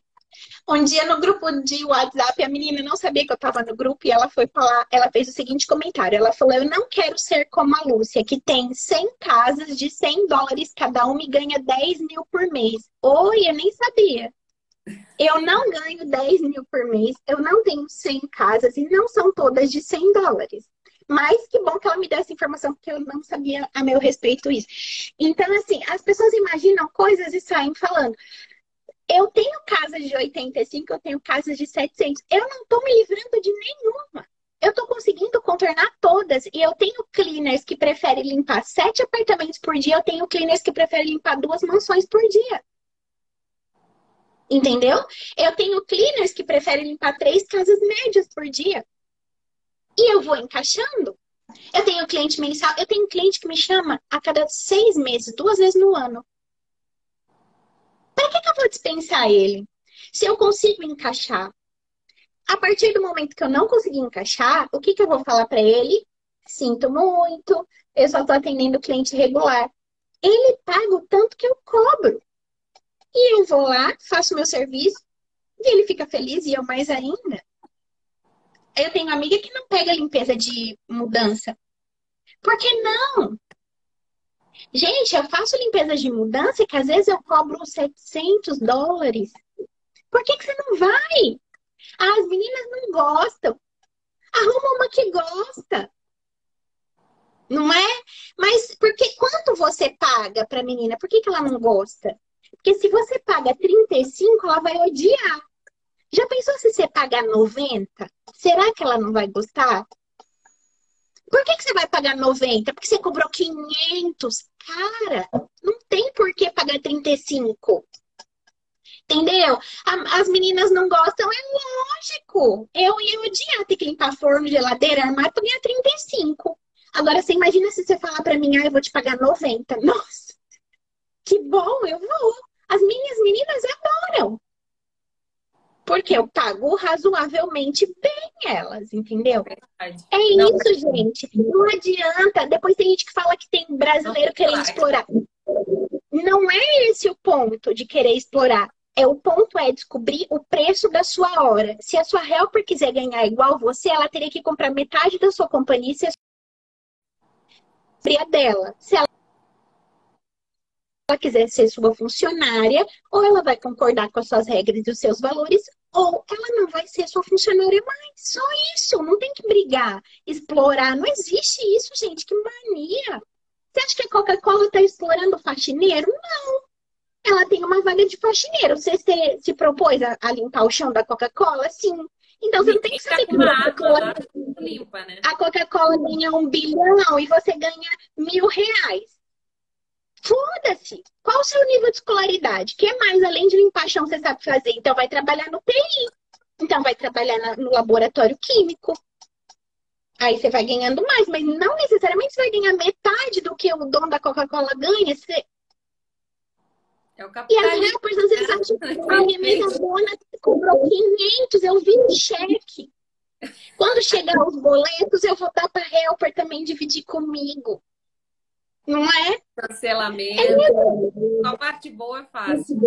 Um dia no grupo de WhatsApp, a menina não sabia que eu estava no grupo e ela foi falar, ela fez o seguinte comentário. Ela falou: Eu não quero ser como a Lúcia, que tem 100 casas de 100 dólares cada uma e ganha 10 mil por mês. Oi, eu nem sabia. Eu não ganho 10 mil por mês, eu não tenho 100 casas e não são todas de 100 dólares. Mas que bom que ela me deu essa informação, porque eu não sabia a meu respeito isso. Então, assim, as pessoas imaginam coisas e saem falando. Eu tenho casas de 85, eu tenho casas de 700. Eu não estou me livrando de nenhuma. Eu estou conseguindo contornar todas. E eu tenho cleaners que preferem limpar sete apartamentos por dia. Eu tenho cleaners que preferem limpar duas mansões por dia. Entendeu? Eu tenho cleaners que preferem limpar três casas médias por dia. E eu vou encaixando. Eu tenho cliente mensal, eu tenho cliente que me chama a cada seis meses, duas vezes no ano. Para que, que eu vou dispensar ele? Se eu consigo encaixar. A partir do momento que eu não conseguir encaixar, o que, que eu vou falar para ele? Sinto muito, eu só estou atendendo cliente regular. Ele paga o tanto que eu cobro. E eu vou lá, faço meu serviço, e ele fica feliz e eu mais ainda. Eu tenho amiga que não pega limpeza de mudança. Por que não? Gente, eu faço limpeza de mudança que às vezes eu cobro 700 dólares. Por que, que você não vai? As meninas não gostam. Arruma uma que gosta. Não é? Mas porque quanto você paga para menina? Por que, que ela não gosta? Porque se você paga 35, ela vai odiar. Já pensou se você pagar 90? Será que ela não vai gostar? Por que, que você vai pagar 90? Porque você cobrou 500. Cara, não tem por que pagar 35. Entendeu? As meninas não gostam, é lógico. Eu ia odiar ter que limpar forno, geladeira, armário pra ganhar 35. Agora, você imagina se você falar pra mim, ah, eu vou te pagar 90. Nossa, que bom, eu vou. As minhas meninas adoram. Porque eu pago razoavelmente bem elas, entendeu? Verdade. É não, isso, gente. Não adianta. Depois tem gente que fala que tem brasileiro querendo explorar. Não é esse o ponto de querer explorar. É o ponto é descobrir o preço da sua hora. Se a sua helper quiser ganhar igual você, ela teria que comprar metade da sua companhia se a dela. Se ela ela quiser ser sua funcionária, ou ela vai concordar com as suas regras e os seus valores, ou ela não vai ser sua funcionária mais. Só isso, não tem que brigar, explorar. Não existe isso, gente. Que mania! Você acha que a Coca-Cola está explorando o faxineiro? Não. Ela tem uma vaga de faxineiro. Você se, se propôs a, a, limpar o chão da Coca-Cola? Sim. Então você não tem que saber que a Coca-Cola né? A Coca-Cola ganha um bilhão e você ganha mil reais. Foda-se! Qual o seu nível de escolaridade? O que mais, além de limpar chão, você sabe fazer? Então, vai trabalhar no TI. Então, vai trabalhar no laboratório químico. Aí você vai ganhando mais, mas não necessariamente você vai ganhar metade do que o dono da Coca-Cola ganha. Você... É o e as helpers às vezes acham que a minha mesa dona cobrou 500, eu vi um cheque. Quando chegar os boletos, eu vou dar para helper também dividir comigo. Não é? Cancelamento. É. A parte boa é fácil.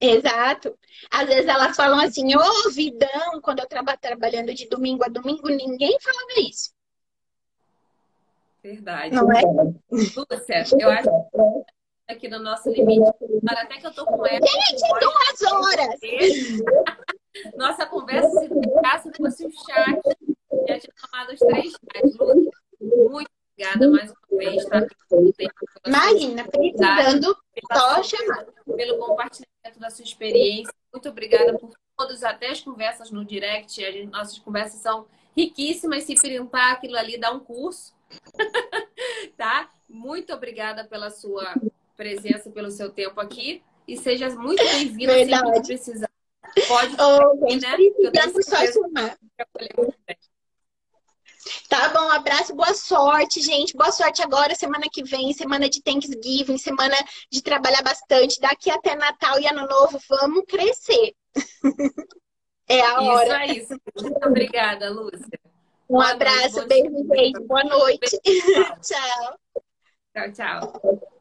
Exato. Às vezes elas falam assim, ô oh, vidão, quando eu estava trabalhando de domingo a domingo, ninguém falava isso. Verdade. Não é? Lúcia, eu acho que aqui no nosso limite. Até que eu tô com ela. Gente, duas horas! Nossa conversa, se ficasse, fosse um chat. Já tinha tomado os três chats. Lúcia, muito obrigada mais uma vez, tá? Imagina, precisando, só chamar. Pelo compartilhamento da sua experiência. Muito obrigada por todos, até as conversas no direct. Gente, nossas conversas são riquíssimas. Se printar aquilo ali, dá um curso. tá? Muito obrigada pela sua presença, pelo seu tempo aqui. E seja muito bem-vinda sempre que precisar. Pode oh, gente, né? Precisamos só chamar. Tá bom, abraço, boa sorte, gente. Boa sorte agora, semana que vem, semana de Thanksgiving, semana de trabalhar bastante. Daqui até Natal e Ano Novo, vamos crescer. é a hora. Isso aí. Muito obrigada, Lúcia. Um boa abraço, noite, beijo, beijo. Boa noite. tchau. Tchau, tchau.